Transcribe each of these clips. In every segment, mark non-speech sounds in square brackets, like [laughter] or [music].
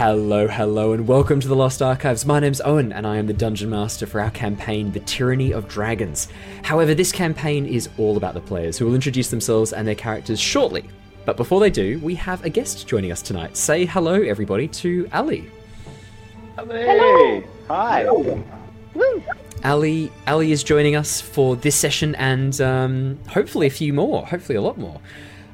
Hello, hello, and welcome to the Lost Archives. My name's Owen, and I am the Dungeon Master for our campaign, The Tyranny of Dragons. However, this campaign is all about the players, who will introduce themselves and their characters shortly. But before they do, we have a guest joining us tonight. Say hello, everybody, to Ali. Hey! Hi! Ali, Ali is joining us for this session and um, hopefully a few more, hopefully a lot more.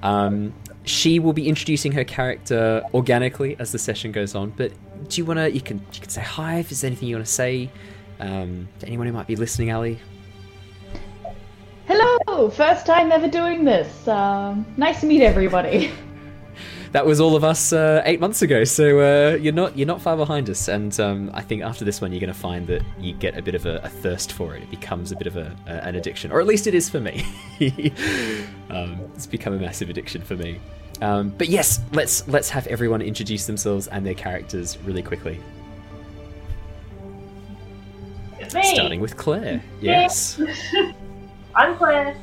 Um, she will be introducing her character organically as the session goes on. But do you want to? You can you can say hi if there's anything you want to say. Um, to anyone who might be listening, Ali. Hello! First time ever doing this. Um, nice to meet everybody. [laughs] That was all of us uh, eight months ago, so uh, you're not you're not far behind us. And um, I think after this one, you're going to find that you get a bit of a, a thirst for it. It becomes a bit of a, a, an addiction, or at least it is for me. [laughs] um, it's become a massive addiction for me. Um, but yes, let's let's have everyone introduce themselves and their characters really quickly. Me. Starting with Claire. Yes. [laughs] I'm Claire.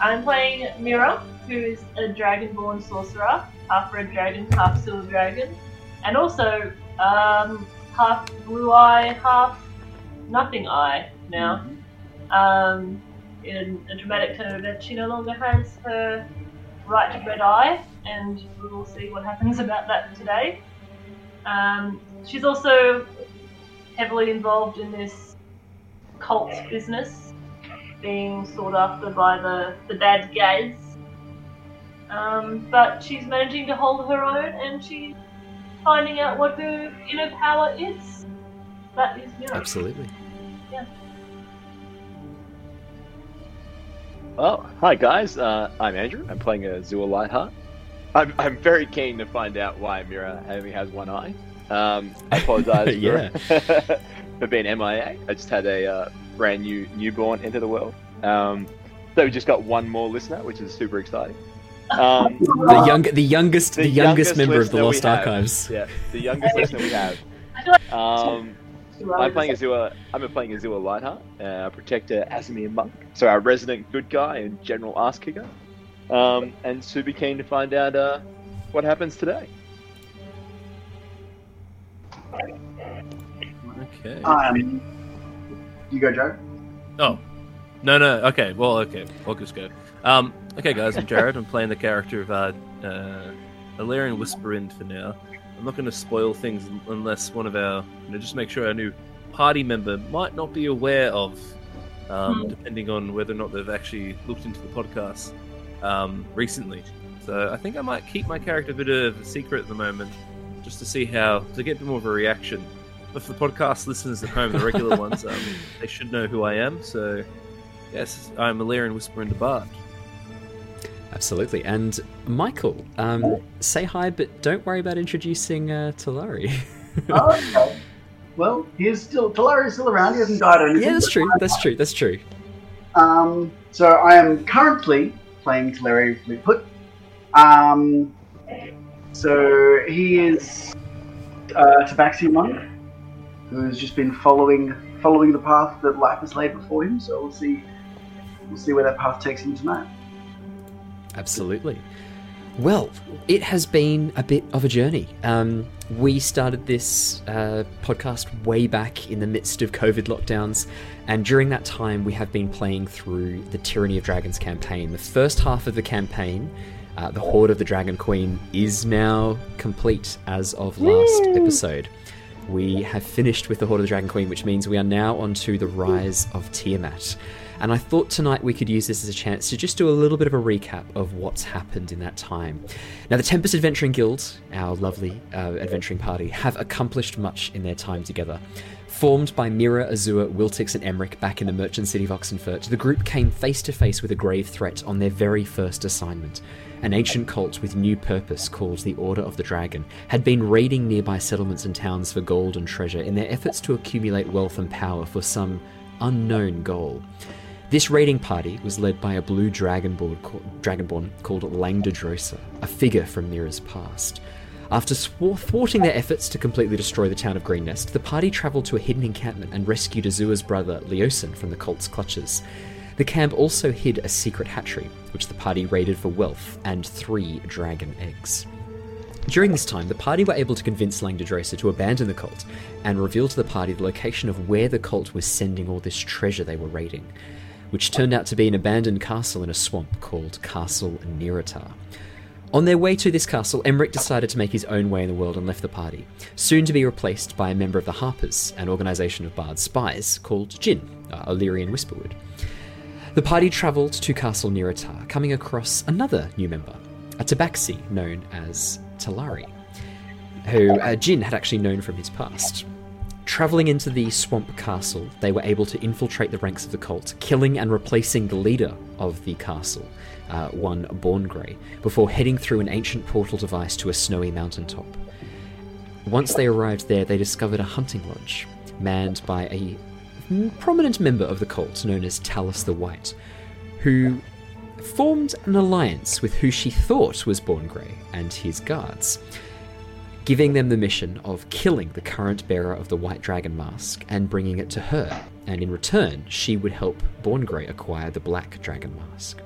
I'm playing Mira, who is a dragonborn sorcerer, half red dragon, half silver dragon, and also um, half blue eye, half nothing eye now. Um, in a dramatic turn of events, she no longer has her right red eye, and we will see what happens [laughs] about that today. Um, she's also heavily involved in this cult business being sought after by the, the bad guys. Um, but she's managing to hold her own and she's finding out what her inner power is. That is Mira. Absolutely. Yeah. Well, hi guys, uh, I'm Andrew. I'm playing a Zua Lightheart. I'm, I'm very keen to find out why Mira only has one eye. Um, I [laughs] apologize Yeah. for, [laughs] for being MIA. I just had a uh, brand new newborn into the world. Um, so we just got one more listener, which is super exciting. Um, The young, the youngest, the, the youngest, member of the Lost have. Archives. Yeah, the youngest listener we have. Um, I'm playing to as I'm playing as Zua Lightheart, uh, protector Aasimar monk. So our resident good guy and general ass kicker. Um, and super keen to find out uh, what happens today. Okay. Um, you go, Joe. oh, no, no. Okay. Well, okay. I'll just go. Um, okay, guys. I'm Jared. I'm playing the character of uh, uh, Alarian Whisperwind for now. I'm not going to spoil things unless one of our, you know, just make sure our new party member might not be aware of, um, Hmm. depending on whether or not they've actually looked into the podcast um, recently. So I think I might keep my character a bit of a secret at the moment, just to see how to get more of a reaction. But for the podcast listeners at home, the regular ones, um, [laughs] they should know who I am. So, yes, I'm Alarian Whisper the Bard. Absolutely. And Michael, um, say hi, but don't worry about introducing uh, Talari. Oh, okay. Well, he's still Talari's still around. He hasn't died or anything. yeah, that's true. That's true. That's true. Um, so I am currently playing Talari Fleetfoot. Um, so he is a Tabaxi monk who's just been following following the path that life has laid before him. So we'll see we'll see where that path takes him tonight. Absolutely. Well, it has been a bit of a journey. Um, we started this uh, podcast way back in the midst of COVID lockdowns, and during that time, we have been playing through the Tyranny of Dragons campaign. The first half of the campaign, uh, the Hoard of the Dragon Queen, is now complete as of last episode. We have finished with the Hoard of the Dragon Queen, which means we are now on to the Rise of Tiamat. And I thought tonight we could use this as a chance to just do a little bit of a recap of what's happened in that time. Now, the Tempest Adventuring Guild, our lovely uh, adventuring party, have accomplished much in their time together. Formed by Mira, Azure, Wiltix, and Emric back in the merchant city of Oxenfurt, the group came face to face with a grave threat on their very first assignment. An ancient cult with new purpose called the Order of the Dragon had been raiding nearby settlements and towns for gold and treasure in their efforts to accumulate wealth and power for some unknown goal. This raiding party was led by a blue dragonborn, ca- dragonborn called Langdedrosa, a figure from Mira's past. After thwarting their efforts to completely destroy the town of Greenest, the party travelled to a hidden encampment and rescued Azua's brother, Leosin, from the cult's clutches. The camp also hid a secret hatchery, which the party raided for wealth and three dragon eggs. During this time, the party were able to convince Langdedrosa to abandon the cult and reveal to the party the location of where the cult was sending all this treasure they were raiding, which turned out to be an abandoned castle in a swamp called Castle Naerytar. On their way to this castle, Emmerich decided to make his own way in the world and left the party, soon to be replaced by a member of the Harpers, an organisation of bard spies called Jin, uh, Illyrian Whisperwood. The party travelled to Castle Naerytar, coming across another new member, a tabaxi known as Talari, who uh, Jin had actually known from his past. Travelling into the swamp castle, they were able to infiltrate the ranks of the cult, killing and replacing the leader of the castle, uh, one Borngrey, before heading through an ancient portal device to a snowy mountaintop. Once they arrived there, they discovered a hunting lodge, manned by a prominent member of the cult known as Talis the White, who formed an alliance with who she thought was Borngrey and his guards, giving them the mission of killing the current bearer of the White Dragon Mask and bringing it to her, and in return, she would help Borngrey acquire the Black Dragon Mask.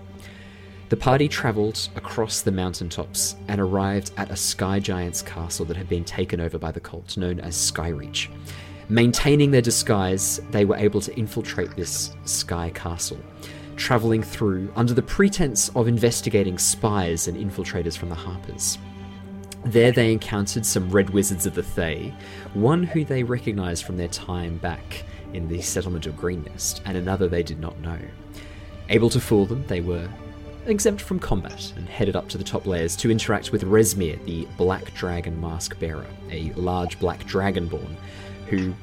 The party travelled across the mountaintops and arrived at a sky giant's castle that had been taken over by the cult, known as Skyreach. Maintaining their disguise, they were able to infiltrate this sky castle, travelling through under the pretense of investigating spies and infiltrators from the Harpers. There they encountered some red wizards of the Thay, one who they recognised from their time back in the settlement of Greenest, and another they did not know. Able to fool them, they were exempt from combat and headed up to the top layers to interact with Rezmir, the Black Dragon Mask Bearer, a large black dragonborn who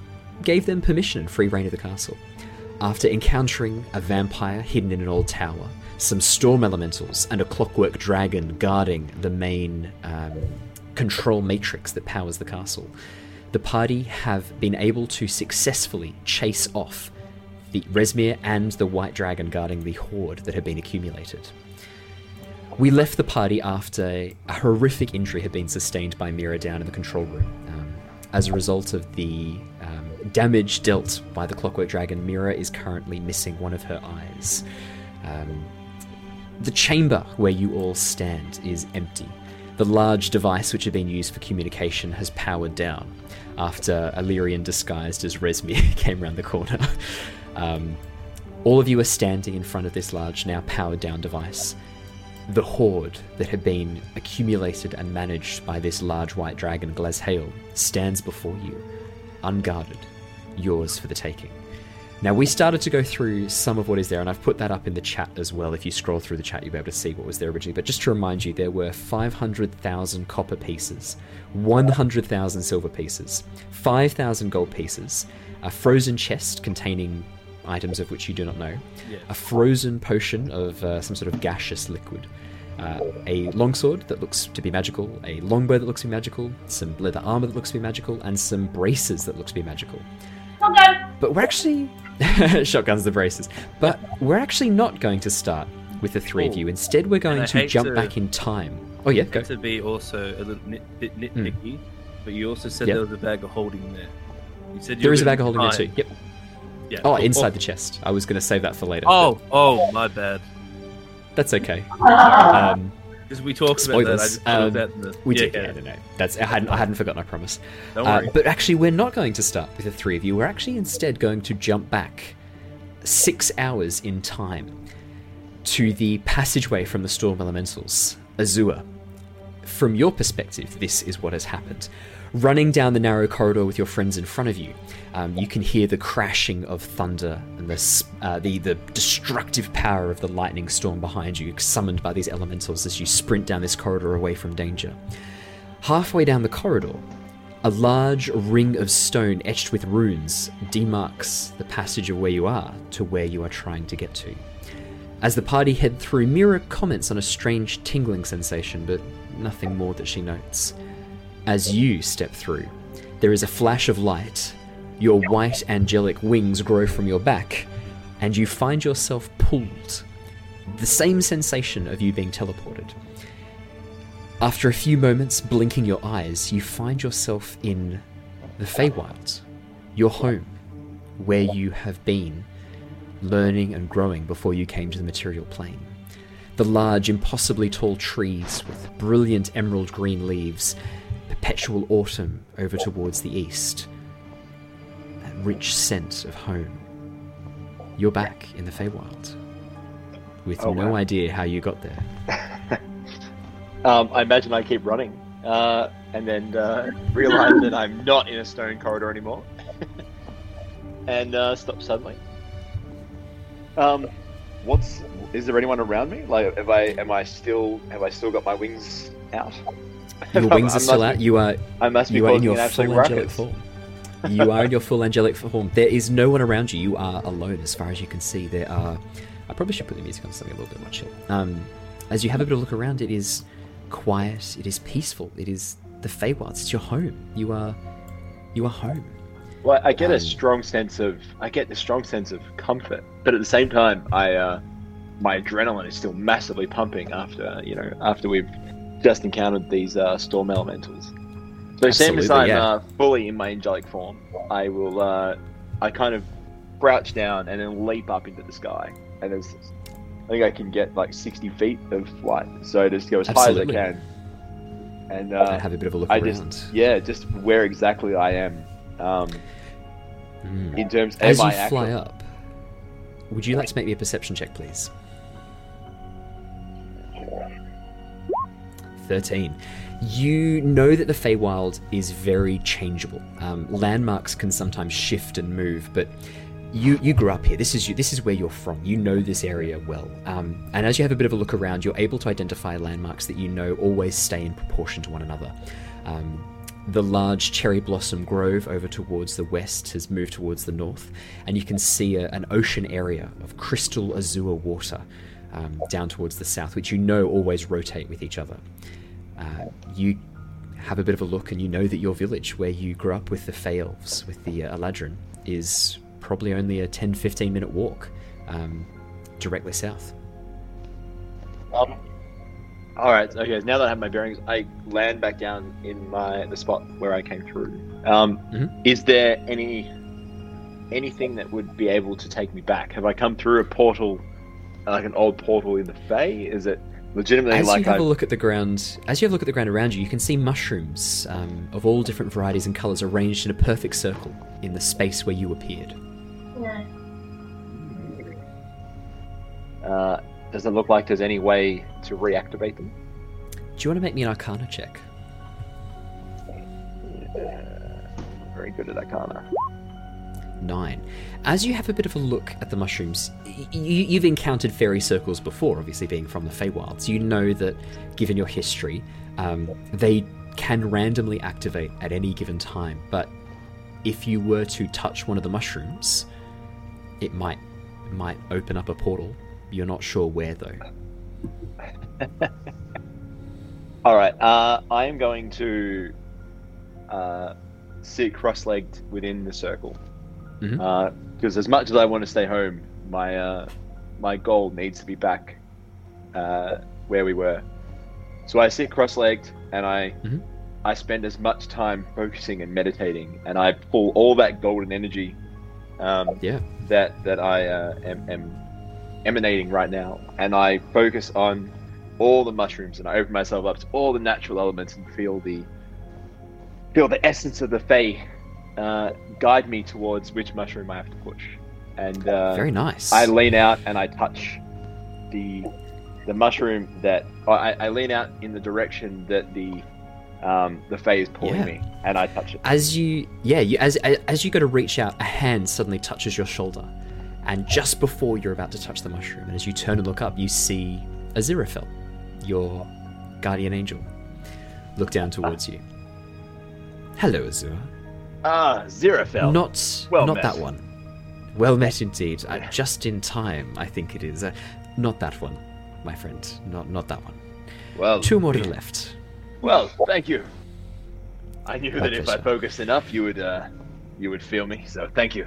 gave them permission and free reign of the castle. After encountering a vampire hidden in an old tower, some storm elementals, and a clockwork dragon guarding the main um, control matrix that powers the castle, the party have been able to successfully chase off the Rezmir and the white dragon guarding the hoard that had been accumulated. We left the party after a horrific injury had been sustained by Mira down in the control room. Um, as a result of the um, damage dealt by the Clockwork Dragon, Mira is currently missing one of her eyes. Um, the chamber where you all stand is empty. The large device which had been used for communication has powered down after Illyrian disguised as Rezmir [laughs] came round the corner. Um, all of you are standing in front of this large, now powered down device. The hoard that had been accumulated and managed by this large white dragon, Glazhael, stands before you, unguarded, yours for the taking. Now, we started to go through some of what is there, and I've put that up in the chat as well. If you scroll through the chat, you'll be able to see what was there originally. But just to remind you, there were 500,000 copper pieces, 100,000 silver pieces, 5,000 gold pieces, a frozen chest containing items of which you do not know, Yeah. a frozen potion of uh, some sort of gaseous liquid, uh, a longsword that looks to be magical, a longbow that looks to be magical, some leather armor that looks to be magical, and some braces that looks to be magical. Not good. But we're actually [laughs] shotguns the braces. But we're actually not going to start with the three of Oh. you. Instead, we're going to jump to- back in time. Oh yeah, go. to be also a little nit- bit nitpicky, but you also said Yep. there was a bag of holding there. You said you There were is a bag of gonna holding there too. Yep. Yeah. Oh, inside the chest. I was going to save that for later. but Oh, oh, my bad. that's okay. [laughs] Um, Because we talked about that. I just Um, that in the. we yeah, did. yeah. Yeah, no, no. That's I hadn't. I hadn't forgotten. I promise. Don't Uh, but actually, we're not going to start with the three of you. We're actually instead going to jump back six hours in time to the passageway from the Storm Elementals, Azure. From your perspective, this is what has happened. Running down the narrow corridor with your friends in front of you, um, you can hear the crashing of thunder and the, uh, the the destructive power of the lightning storm behind you, summoned by these elementals as you sprint down this corridor away from danger. Halfway down the corridor, a large ring of stone etched with runes demarks the passage of where you are to where you are trying to get to. As the party head through, Mira comments on a strange tingling sensation, but nothing more that she notes. As you step through, there is a flash of light. Your white angelic wings grow from your back, and you find yourself pulled. The same sensation of you being teleported. After a few moments blinking your eyes, you find yourself in the Feywild, your home, where you have been learning and growing before you came to the material plane. The large, impossibly tall trees with brilliant emerald green leaves, perpetual autumn over towards the east, that rich scent of home. You're back in the Feywild with Oh, no wow. idea how you got there. [laughs] Um, I imagine I keep running, uh, and then uh, realize that I'm not in a stone corridor anymore, [laughs] and uh, stop suddenly. Um, what's is there anyone around me? Like, have I am I still have I still got my wings out? [laughs] Your wings are still out. You are I must be you are in your full angelic form. [laughs] You are in your full angelic form. There is no one around you. You are alone, as far as you can see. There are. I probably should put the music on something a little bit more chill. Um, as you have a bit of a look around, it is quiet. It is peaceful. It is the Feywilds. It's your home. You are. You are home. Well, I get Um, a strong sense of I get a strong sense of comfort, but at the same time, I uh, my adrenaline is still massively pumping after you know after we've just encountered these uh, storm elementals. So same as Absolutely, I'm yeah. uh, fully in my angelic form, I will uh, I kind of crouch down and then leap up into the sky, and there's I think I can get like 60 feet of flight, so I just go as Absolutely. high as I can. And uh, have a bit of a look I around. just yeah, just where exactly I am. Um, Mm. in terms As you I fly up, would you like to make me a perception check, please? 13. You know that the Feywild is very changeable. Um, landmarks can sometimes shift and move, but you you grew up here. This is you. This is where you're from. You know this area well. Um, and as you have a bit of a look around, you're able to identify landmarks that you know always stay in proportion to one another. Um, the large cherry blossom grove over towards the west has moved towards the north, and you can see a, an ocean area of crystal azure water um, down towards the south, which you know always rotate with each other. Uh, you have a bit of a look, and you know that your village, where you grew up with the Fey Elves, with the uh, Eladrin, is probably only a 10 15 minute walk um, directly south. Um, all right. Okay. Now that I have my bearings, I land back down in my the spot where I came through. Um, Mhm. Is there any anything that would be able to take me back? Have I come through a portal, like an old portal in the Fey? Is it legitimately As like you have I? a look at the ground, as you have a look at the ground around you, you can see mushrooms um, of all different varieties and colours arranged in a perfect circle in the space where you appeared. Yeah. Uh, does it look like there's any way to reactivate them? Do you want to make me an Arcana check? I'm very good at Arcana. Nine. As you have a bit of a look at the mushrooms, y- y- you've encountered fairy circles before, obviously being from the Feywilds. You know that, given your history, um, they can randomly activate at any given time. But if you were to touch one of the mushrooms, it might might open up a portal. You're not sure where though. [laughs] All right. Uh, I am going to uh, sit cross-legged within the circle Because as much as I want to stay home, my uh, my goal needs to be back uh, where we were. So I sit cross-legged and I Mhm. I spend as much time focusing and meditating, and I pull all that golden energy um, Yeah. that that I uh, am, am emanating right now, and I focus on all the mushrooms, and I open myself up to all the natural elements and feel the feel the essence of the Fae uh, guide me towards which mushroom I have to push. And uh, Very nice. I lean out and I touch the the mushroom that I, I lean out in the direction that the um, the Fae is pulling Yeah. me, and I touch it. as you yeah you, as as you go to reach out a hand suddenly touches your shoulder and just before you're about to touch the mushroom and as you turn and look up you see aziraphale your guardian angel look down towards you hello azura Ah, Zeraphel. not well not met. that one well met indeed uh, just in time i think it is uh, not that one my friend not not that one well, two more to the left Well, thank you. I knew that if I focused enough, you would uh, you would feel me. So thank you.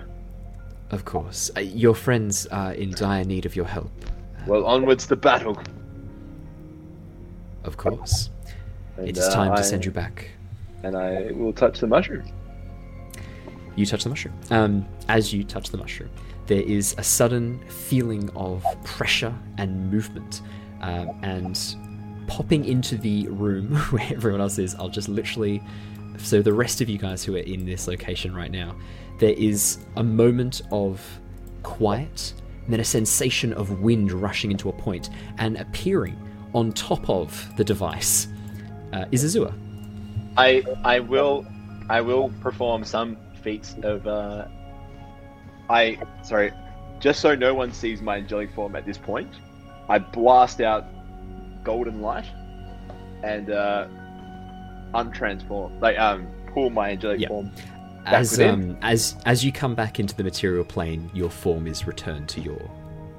of course uh, your friends are in dire need of your help Well, onwards to battle. of course And, it is uh, time I- to send you back And I will touch the mushroom. You touch the mushroom. Um, as you touch the mushroom, there is a sudden feeling of pressure and movement um, and popping into the room [laughs] where everyone else is. I'll just literally. So the rest of you guys who are in this location right now, there is a moment of quiet, and then a sensation of wind rushing into a point, and appearing on top of the device uh, is Azua. I I will I will perform some feats of uh I sorry, just so no one sees my angelic form at this point, I blast out golden light and uh untransform like um pull my angelic Yep. form. As um, as as you come back into the material plane, your form is returned to your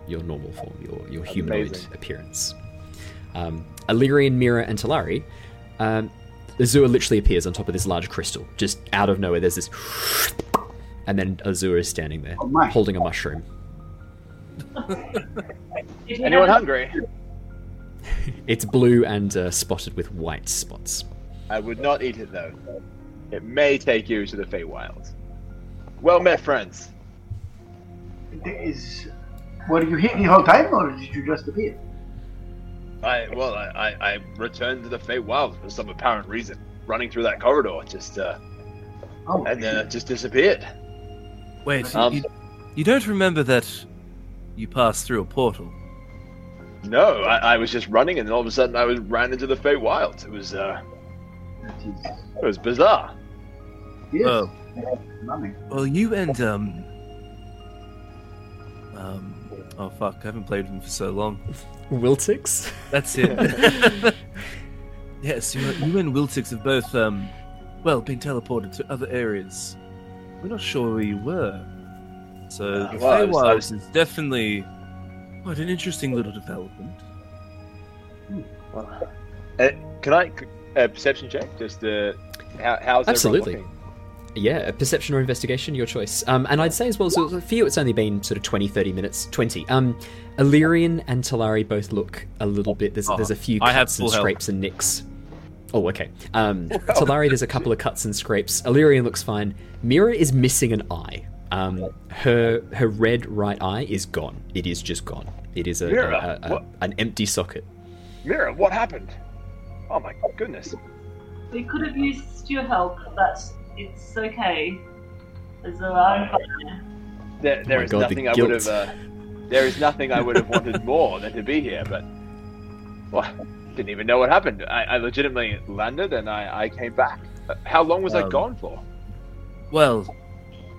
your normal form, your your humanoid Amazing. appearance. Um, Illyrian, Mira, and Talari. Um, Azura literally appears on top of this large crystal, just out of nowhere. There's this, and then Azura is standing there, Oh holding a mushroom. Anyone hungry? [laughs] It's blue and uh, spotted with white spots. I would not eat it though. It may take you to the Feywilds. Well met, friends. Is were you here the whole time, or did you just appear? I well, I, I, I returned to the Feywilds for some apparent reason. Running through that corridor, just uh, Oh, and then it just disappeared. Wait, Um, you, you don't remember that you passed through a portal? No, I, I was just running, and then all of a sudden I was ran into the Feywilds. It was uh, it was bizarre. yes, Oh, nothing. well, you and um, um, oh fuck, I haven't played with him for so long. Wiltix? That's it. [laughs] yes, you, you and Wiltix have both, um, well, been teleported to other areas. We're not sure where you were. So the Well, I was- Feywilds was- is definitely quite an interesting little development. Uh, can I uh, perception check? Just uh, how, how's Absolutely. everyone looking? Yeah, a perception or investigation, your choice. Um, and I'd say as well, so for you, it's only been sort of 20, 30 minutes. 20. Um, Illyrian and Talari both look a little bit. There's, Oh, there's a few I have cuts and full health. scrapes and nicks. Oh, okay. Um, [laughs] Talari, there's a couple of cuts and scrapes. Illyrian looks fine. Mira is missing an eye. Um, her her red right eye is gone. It is just gone. It is a, Mira, a- a- what? an empty socket. Mira, what happened? Oh my goodness. We could have used your help, but it's okay. There's a I'm fine. There, there my is God, the nothing I would have. Uh, there is nothing I would have wanted [laughs] more than to be here, but well, didn't even know what happened. I, I legitimately landed and I, I came back. Uh, How long was I Um, gone for? Well,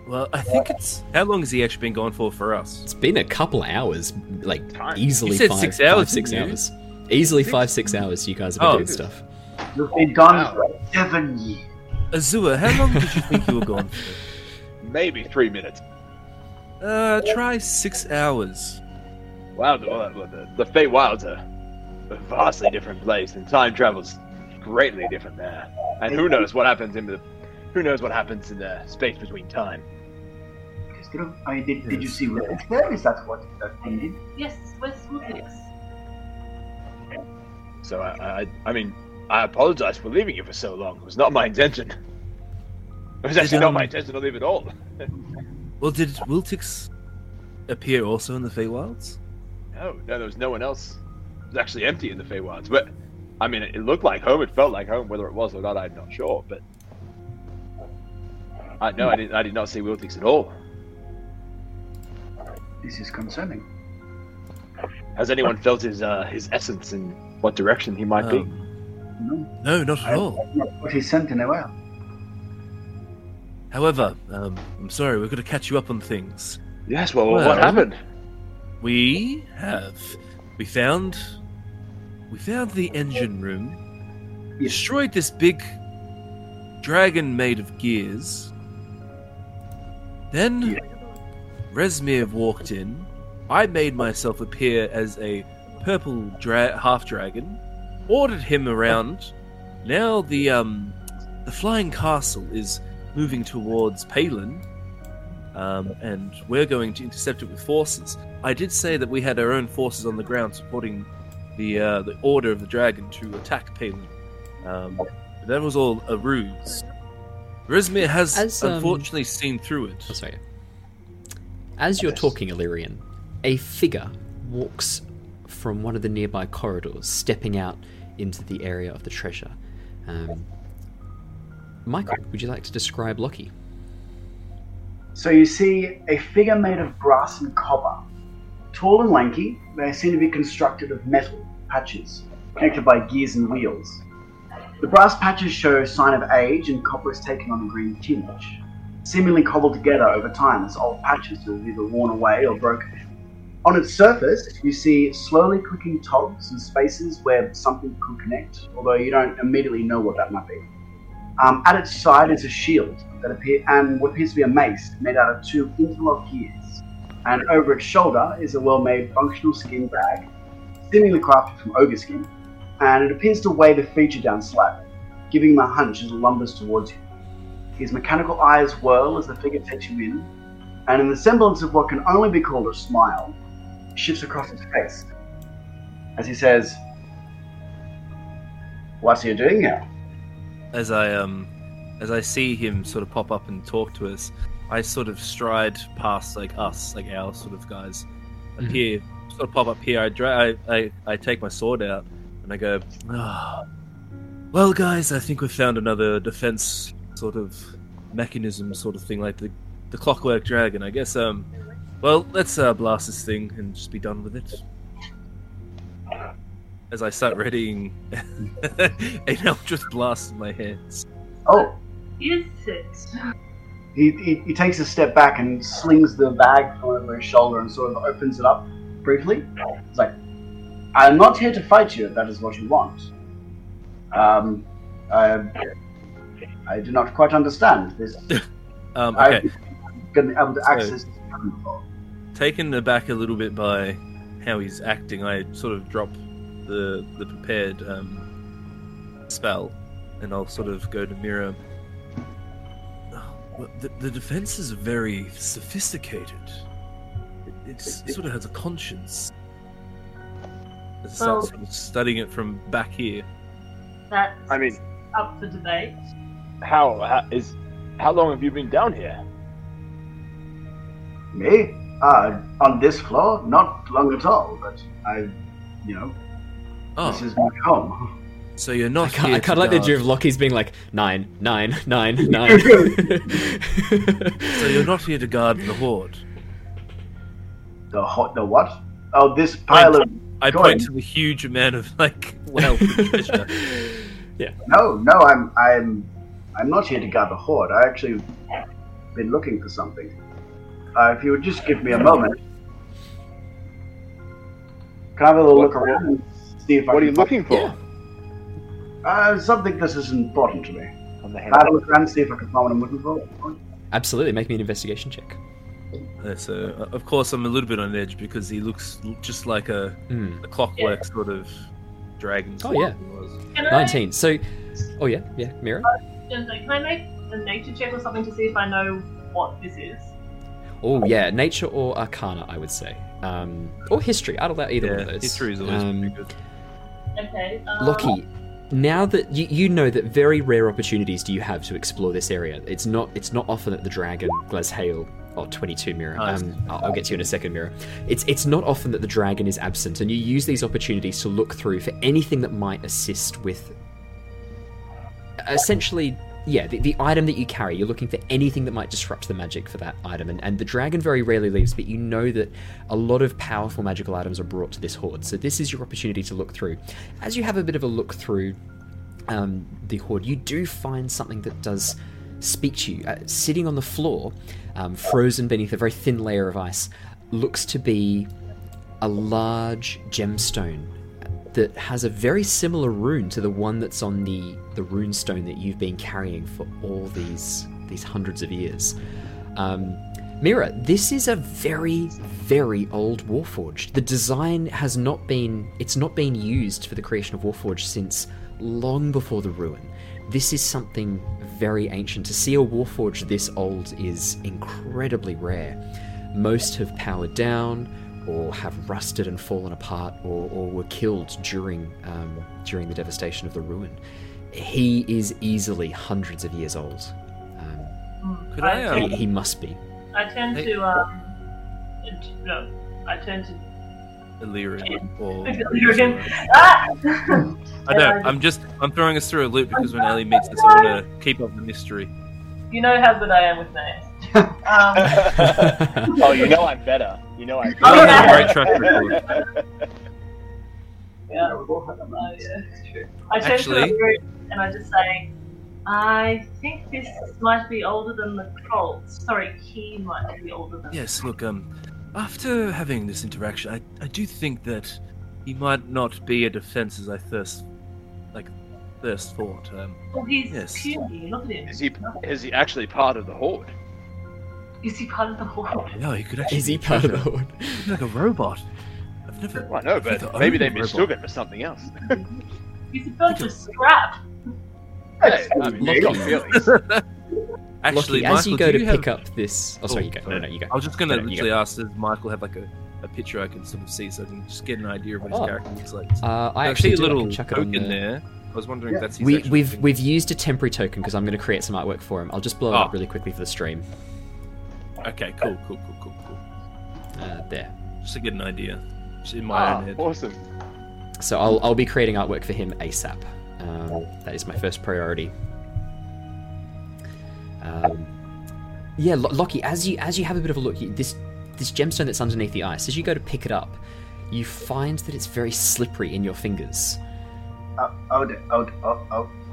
well, I think it's. How long has he actually been gone for for us? It's been a couple hours, like Time. easily You said five, six hours, five, six you? hours. Easily Six? five, six hours. You guys have been Oh. doing stuff. You've been gone Wow. for seven years. Azua, how long did you think you were gone for? [laughs] Maybe three minutes. Uh, try six hours. Wow, the, well, the, the Fey Wilds are a vastly different place, and time travels greatly different there. And who knows what happens in the, who knows what happens in the space between time. Still, I mean, did, did you see Willis there? Is that what that thing did? Yes, where's Wiltix? So I, I, I mean, I apologize for leaving you for so long. It was not my intention. It was actually not my um, intention to leave at all. [laughs] Well, did Wiltix appear also in the Feywilds? No, no, there was no one else. It was actually empty in the Feywilds. But I mean, it, it looked like home. It felt like home. Whether it was or not, I'm not sure. But I no, I did. I did not see Wiltix at all. This is concerning. Has anyone felt his uh, his essence in what direction he might be? No, no, not at all. not what he sent in a while. However, um, I'm sorry, we've got to catch you up on things. Yes. Well, Well- what happened? We have, we found, we found the engine room, Yes. destroyed this big dragon made of gears. Then Yeah. Rezmir walked in. I made myself appear as a purple dra- half dragon, ordered him around. Now the um, the flying castle is moving towards Palin, um, and we're going to intercept it with forces. I did say that we had our own forces on the ground supporting the uh, the order of the dragon to attack Palin. Um, but that was all a ruse. Rezmir has As, um, unfortunately seen through it. Oh, sorry. As you're Yes. talking, Illyrian, a figure walks from one of the nearby corridors, stepping out into the area of the treasure. Um, Michael, would you like to describe Lockie? So you see a figure made of brass and copper. Tall and lanky, they seem to be constructed of metal patches, connected by gears and wheels. The brass patches show sign of age, and copper is taken on a green tinge, seemingly cobbled together over time as old patches have either worn away or broken. On its surface, you see slowly clicking togs and spaces where something could connect, although you don't immediately know what that might be. Um, at its side is a shield that appear and what appears to be a mace made out of two interlocked gears. And over its shoulder is a well-made functional skin bag, seemingly crafted from ogre skin, and it appears to weigh the feature down slightly, giving him a hunch as it lumbers towards you. His mechanical eyes whirl as the figure takes you in, and in the semblance of what can only be called a smile, shifts across his face as he says, "What are you doing here? As I um, as I see him sort of pop up and talk to us, I sort of stride past like us, like our sort of guys, up Mhm. here, sort of pop up here. I, dra- I I I take my sword out and I go, ah, well, guys, I think we've found another defense sort of mechanism, sort of thing, like the the clockwork dragon. I guess um, well, let's uh, blast this thing and just be done with it. As I start readying [laughs] an eldritch blast in my hands. Oh, Is it? he, he, he takes a step back and slings the bag over his shoulder and sort of opens it up briefly. It's like, I'm not here to fight you if that is what you want. Um, I, I do not quite understand this. [laughs] Um, okay. I've been able to So- access this before. taken aback a little bit by how he's acting, I sort of drop the the prepared um, spell, and I'll sort of go to Mira. Oh, well, the, the defenses are very sophisticated. It, it's, it sort of has a conscience. I start Well- sort of studying it from back here. That's I mean, up for debate. how, how is how long have you been down here? Me? Uh, on this floor? Not long at all, but I, you know, this Oh, is my home. so you're not I can't, here I can't to like the guard- idea of Lockie's being like nine, nine, nine, [laughs] nine. So you're not here to guard the hoard. The hot, the what? Oh, this pile of I Go point to the huge amount of like wealth [laughs] and treasure. No, no, I'm I'm I'm not here to guard the hoard. I actually been looking for something. Uh, if you would just give me a moment. Can I have a little What- look around and see if I What are can you looking for? Yeah. Uh, something this is important to me. On the Can I have a look around and see if I can find what I'm looking for? Absolutely, make me an investigation check. Uh, so, uh, of course, I'm a little bit on edge because he looks just like a, Hmm. a clockwork sort of dragon. Oh, yeah. Can I, 19. So, oh yeah, yeah, Mira? Can I make a nature check or something to see if I know what this is? Oh yeah, nature or arcana, I would say. Um, or history. I'd allow either Yeah, one of those. history is always Um, pretty good. Okay. Um, Lockie, now that you, you know that very rare opportunities do you have to explore this area. It's not it's not often that the dragon Glazhael or 22 Mira. Um, I'll, I'll get to you in a second, Mira. It's it's not often that the dragon is absent, and you use these opportunities to look through for anything that might assist with. Essentially, yeah, the, the item that you carry. You're looking for anything that might disrupt the magic for that item, and, and the dragon very rarely leaves. But you know that a lot of powerful magical items are brought to this hoard, so this is your opportunity to look through. As you have a bit of a look through um, the hoard, you do find something that does speak to you. Uh, sitting on the floor, um, frozen beneath a very thin layer of ice, looks to be a large gemstone that has a very similar rune to the one that's on the the rune stone that you've been carrying for all these these hundreds of years. Um, Mira, this is a very, very old Warforged. The design has not been it's not been used for the creation of Warforged since long before the ruin. This is something very ancient. To see a Warforged this old is incredibly rare. Most have powered down, or have rusted and fallen apart, or, or were killed during um, during the devastation of the ruin. He is easily hundreds of years old. Um, Could I, um, he, he must be. I tend Hey- to um. No, I tend to Illyrian or. [laughs] Illyrian. Ah! I know. [laughs] I'm just I'm throwing us through a loop because when Ellie meets us, I want to keep up the mystery. You know how good I am with names. Um, [laughs] oh, you know I'm better. You know I'm Oh, You better. have a great track record. [laughs] yeah, uh, yeah, true. I turn Actually- to a group and I just say, I think this might be older than the cult. Sorry, he might be older than. Yes, look, um, after having this interaction, I, I do think that he might not be a defense as I first, like, first thought. Um, Well, he's Yes. puny. Look at him. Is he is he actually part of the hoard? Is he part of the hoard? no, he could actually Is he be part of the hoard? He's like a robot. I've never. Well, I know, I've never but maybe they owned a mistook it for something else. [laughs] He's a bunch of scrap. Hey, I mean, [laughs] you got. Actually, Lockie, Michael, as you go to have- pick up this. Oh, sorry, you go. No, no, you go. I was just gonna No, no, literally go. ask, does Michael have like a, a picture I can sort of see so I can just get an idea of what his Oh. character looks like? Uh, I I actually see do. a I little can chuck it on token there. there. I was wondering Yeah. if that's his We, actual we've thing. we've used a temporary token because I'm going to create some artwork for him. I'll just blow it Oh. up really quickly for the stream. Okay, cool, cool, cool, cool, cool. Uh, there. Just to get an idea. Just in my Ah, own head. awesome. So I'll I'll be creating artwork for him ASAP. Um, that is my first priority. Um, yeah, Lo- Lockie, as you as you have a bit of a look, you, this this gemstone that's underneath the ice, as you go to pick it up, you find that it's very slippery in your fingers. Oh, oh, d- oh, d- oh, oh. My,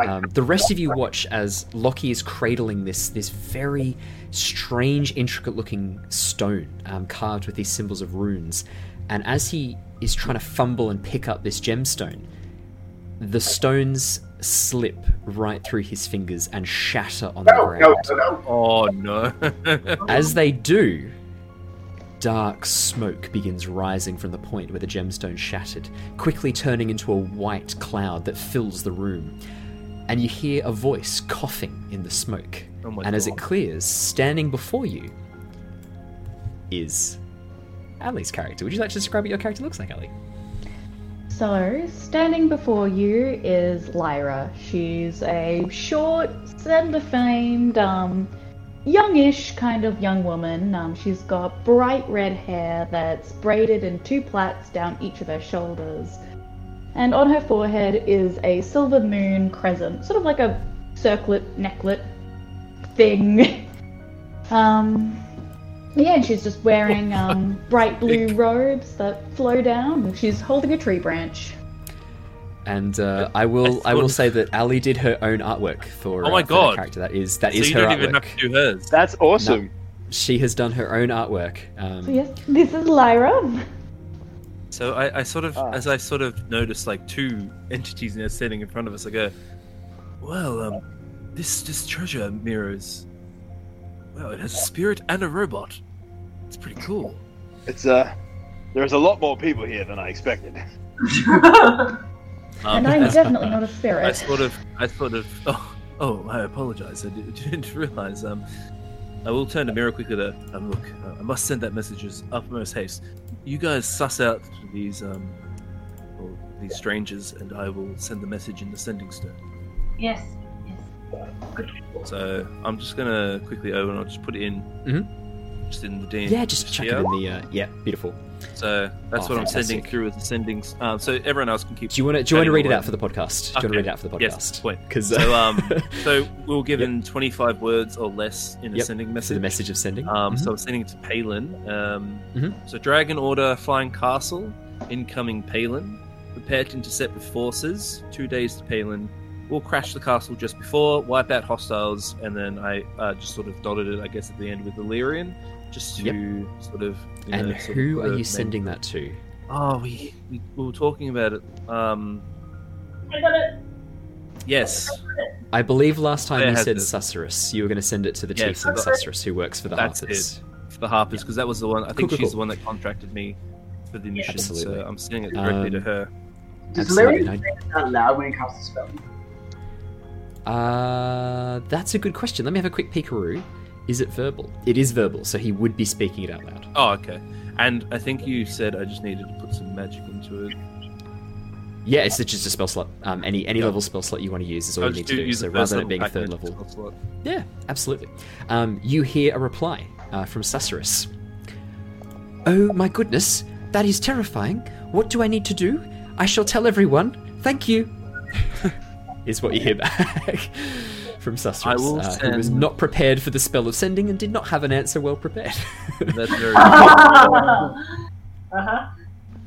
Um, the rest of you watch as Lockie is cradling this this very strange, intricate-looking stone um, carved with these symbols of runes, and as he is trying to fumble and pick up this gemstone, the stones slip right through his fingers and shatter on the ground. no, no, no. Oh no. [laughs] As they do, dark smoke begins rising from the point where the gemstone shattered, quickly turning into a white cloud that fills the room. And you hear a voice coughing in the smoke. Oh my and as it clears, standing before you is Ali's character. Would you like to describe what your character looks like, Ali? So, standing before you is Lyra. She's a short, and defamed, um, youngish kind of young woman. Um, she's got bright red hair that's braided in two plaits down each of her shoulders. And on her forehead is a silver moon crescent, sort of like a circlet necklet thing. [laughs] um, yeah, and she's just wearing um, bright blue robes that flow down. She's holding a tree branch. And uh, I will I will say that Ali did her own artwork for, Oh my uh, for her God. character. That is that so is you her don't artwork. even have to do hers. That's awesome. She has done her own artwork. Um, So yes, this is Lyra. So I, I sort of, Ah. as I sort of noticed, like two entities now standing in front of us. I go, well, um, this this treasure mirrors. Well, it has a spirit and a robot. It's pretty cool. It's uh, there's a lot more people here than I expected. Um, [laughs] and I'm definitely not a [laughs] spirit. I sort of, I sort of. Oh, oh, I apologize. I didn't [laughs] realize. Um, I will turn to Mira quickly. To um, look, uh, I must send that message as utmost haste. You guys suss out these um, well, these strangers, and I will send the message in the sending stone. yes. Yes. Good. So I'm just gonna quickly open. I'll just put it in, Mhm. just in the DM. Yeah, just chuck it in the. Uh, yeah, beautiful. So that's Oh, what I'm sending through as the sending. Um, so everyone else can keep. Do you want to do you want to read it out for the podcast? Do you want to read it out for the podcast? Yes, point. Because So um, [laughs] so we were given 25 words or less in a Yep, sending message. the message of sending. Um, Mhm. so I'm sending it to Palin. Um, Mhm. So Dragon Order Flying Castle, incoming Palin. Prepare to intercept with forces. Two days to Palin. We'll crash the castle just before, wipe out hostiles, and then I uh, just sort of dotted it, I guess, at the end with Illyrian, just to sort of. You know, and sort of who are you sending that to? Oh, we, we we were talking about it. Um, I got it. yes, I believe last time Yeah, it you said it. Susurrus. You were going to send it to the Yes, chieftain that's- Susurrus, who works for the that's Harpers. for the Harpers because that was the one. I think cool, she's cool. the one that contracted me for the mission. Absolutely. So I'm sending it directly to Um, her. Does Absolutely. Larry say it out loud when he casts a spell? Uh, that's a good question. Let me have a quick peekaroo. Is it verbal? It is verbal, so he would be speaking it out loud. Oh, okay. And I think you said I just needed to put some magic into it. Yeah, it's just a spell slot. Um, any any Yeah. level spell slot you want to use is all I'll you need to do. So rather than it being a third level, slot. Yeah, absolutely. Um, you hear a reply uh, from Susurrus. Oh my goodness, that is terrifying. What do I need to do? I shall tell everyone. Thank you. [laughs] is what you hear back from Susterus, I will uh, who was not prepared for the spell of sending and did not have an answer well prepared. [laughs] That's very. [laughs] uh huh.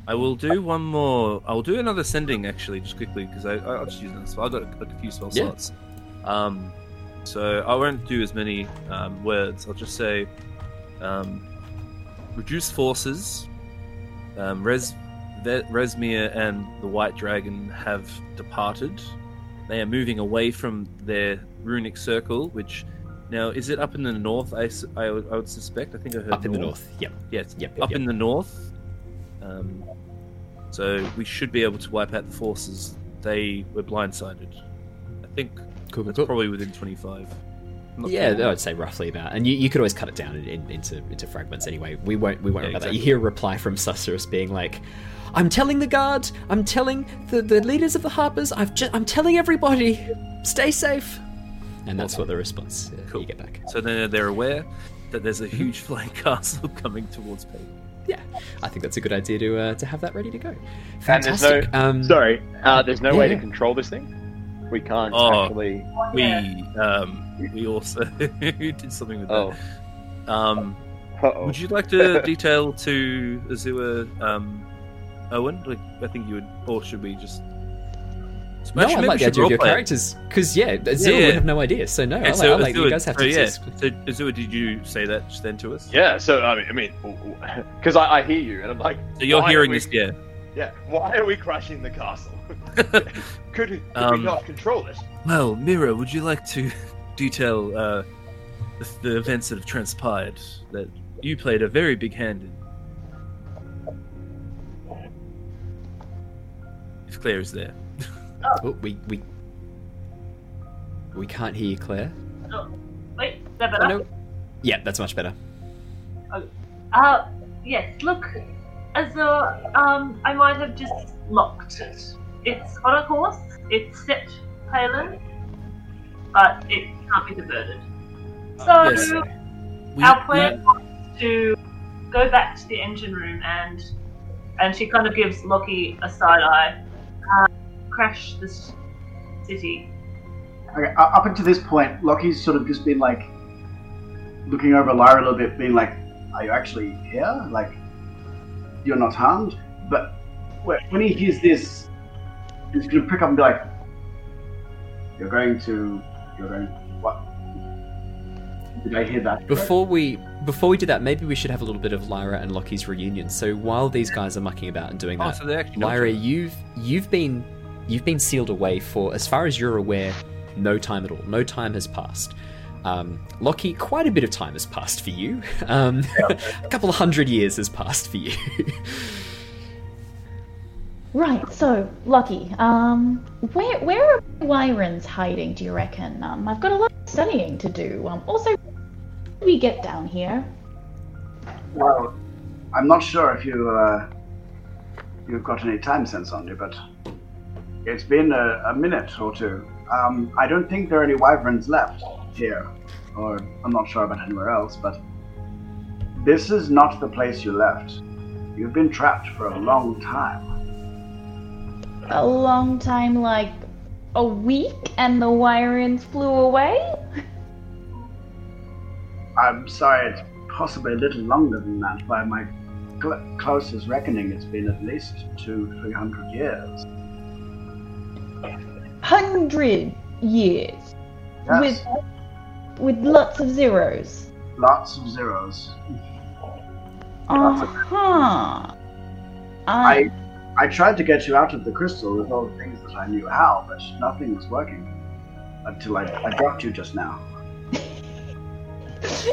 I will do one more. I'll do another sending actually, just quickly because I I'll just use another spell. I've got a, like a few spell Yeah. slots. Um, so I won't do as many um, words. I'll just say, um, reduce forces. Um, Res, Ve- Rezmir and the White Dragon have departed. They are moving away from their runic circle, which now is it up in the north? I, I would, I would suspect. I think I heard Up in the north. Yep. Yes, Yep, up yep. in the north. Um, so we should be able to wipe out the forces. They were blindsided. I think Cool, that's cool. probably within 25. Yeah, sure. I'd say roughly about, and you, you could always cut it down in, in, into into fragments anyway. We won't we won't Yeah, worry about that. You hear a reply from Susterus being like, "I'm telling the guard, I'm telling the, the leaders of the Harpers, I've I'm telling everybody, stay safe." And that's what the response uh, Cool. you get back. So then they're aware that there's a huge [laughs] flying castle coming towards Peg. Yeah, I think that's a good idea to uh, to have that ready to go. And there's no- Fantastic. um, Sorry, uh, there's no Yeah, way to control this thing. We can't Oh. actually. We um we also [laughs] did something with Oh, that. Um, uh-oh. would you like to [laughs] detail to Azure um Owen? Like I think you would, or should we just? No, Actually, I maybe like we the idea of your roleplay it. characters because yeah, Zilla yeah. would have no idea. So no, Okay, I, like, so I like you Azure- guys have so, to. yeah. So Azure, did you say that just then to us? Yeah, so I mean, I mean, because [laughs] I, I hear you, and I'm like, So you're why are hearing we- this, yeah? Yeah, why are we crashing the castle? [laughs] [laughs] could could Um, we not control it? Well, Mira, would you like to detail uh, the, the events that have transpired that you played a very big hand in? If Claire is there. Oh, we we we can't hear you, Claire. Wait, is that Oh, better? no. Yeah, that's much better. Oh, Uh, yes, look, as though, um, I might have just locked it. It's on a course, it's set Palin, but it can't be diverted. So, Yes. We, our plan was to go back to the engine room and, and she kind of gives Lockie a side eye, uh, crash this city. Okay, up until this point, Lockie's sort of just been like looking over Lyra a little bit, being like, "Are you actually here? Like, you're not harmed?" But when he hears this, he's gonna prick up and be like, "You're going to, you're going what? Did I hear that?" Before we before we do that, maybe we should have a little bit of Lyra and Lockie's reunion. So while these guys are mucking about and doing Oh, that, so they actually Lyra, you've you've been you've been sealed away for, as far as you're aware, no time at all. No time has passed. Um, Lockie, quite a bit of time has passed for you. [laughs] Um, [laughs] a couple of hundred years has passed for you. [laughs] Right, so Lockie, um, where where are wyverns hiding? Do you reckon? Um, I've got a lot of studying to do. Um, also, how we get down here? Well, I'm not sure if you uh, you've got any time sense on you, but it's been a, a minute or two. Um, I don't think there are any wyverns left here, or I'm not sure about anywhere else. But this is not the place you left. You've been trapped for a long time. A long time, like a week, and the wyverns flew away. I'm sorry, it's possibly a little longer than that. By my cl- closest reckoning, it's been at least two, three hundred years. Hundred years Yes, with with lots of zeros. lots of zeros. Uh huh. I I tried to get you out of the crystal with all the things that I knew how, but nothing was working until I, I dropped you just now. [laughs]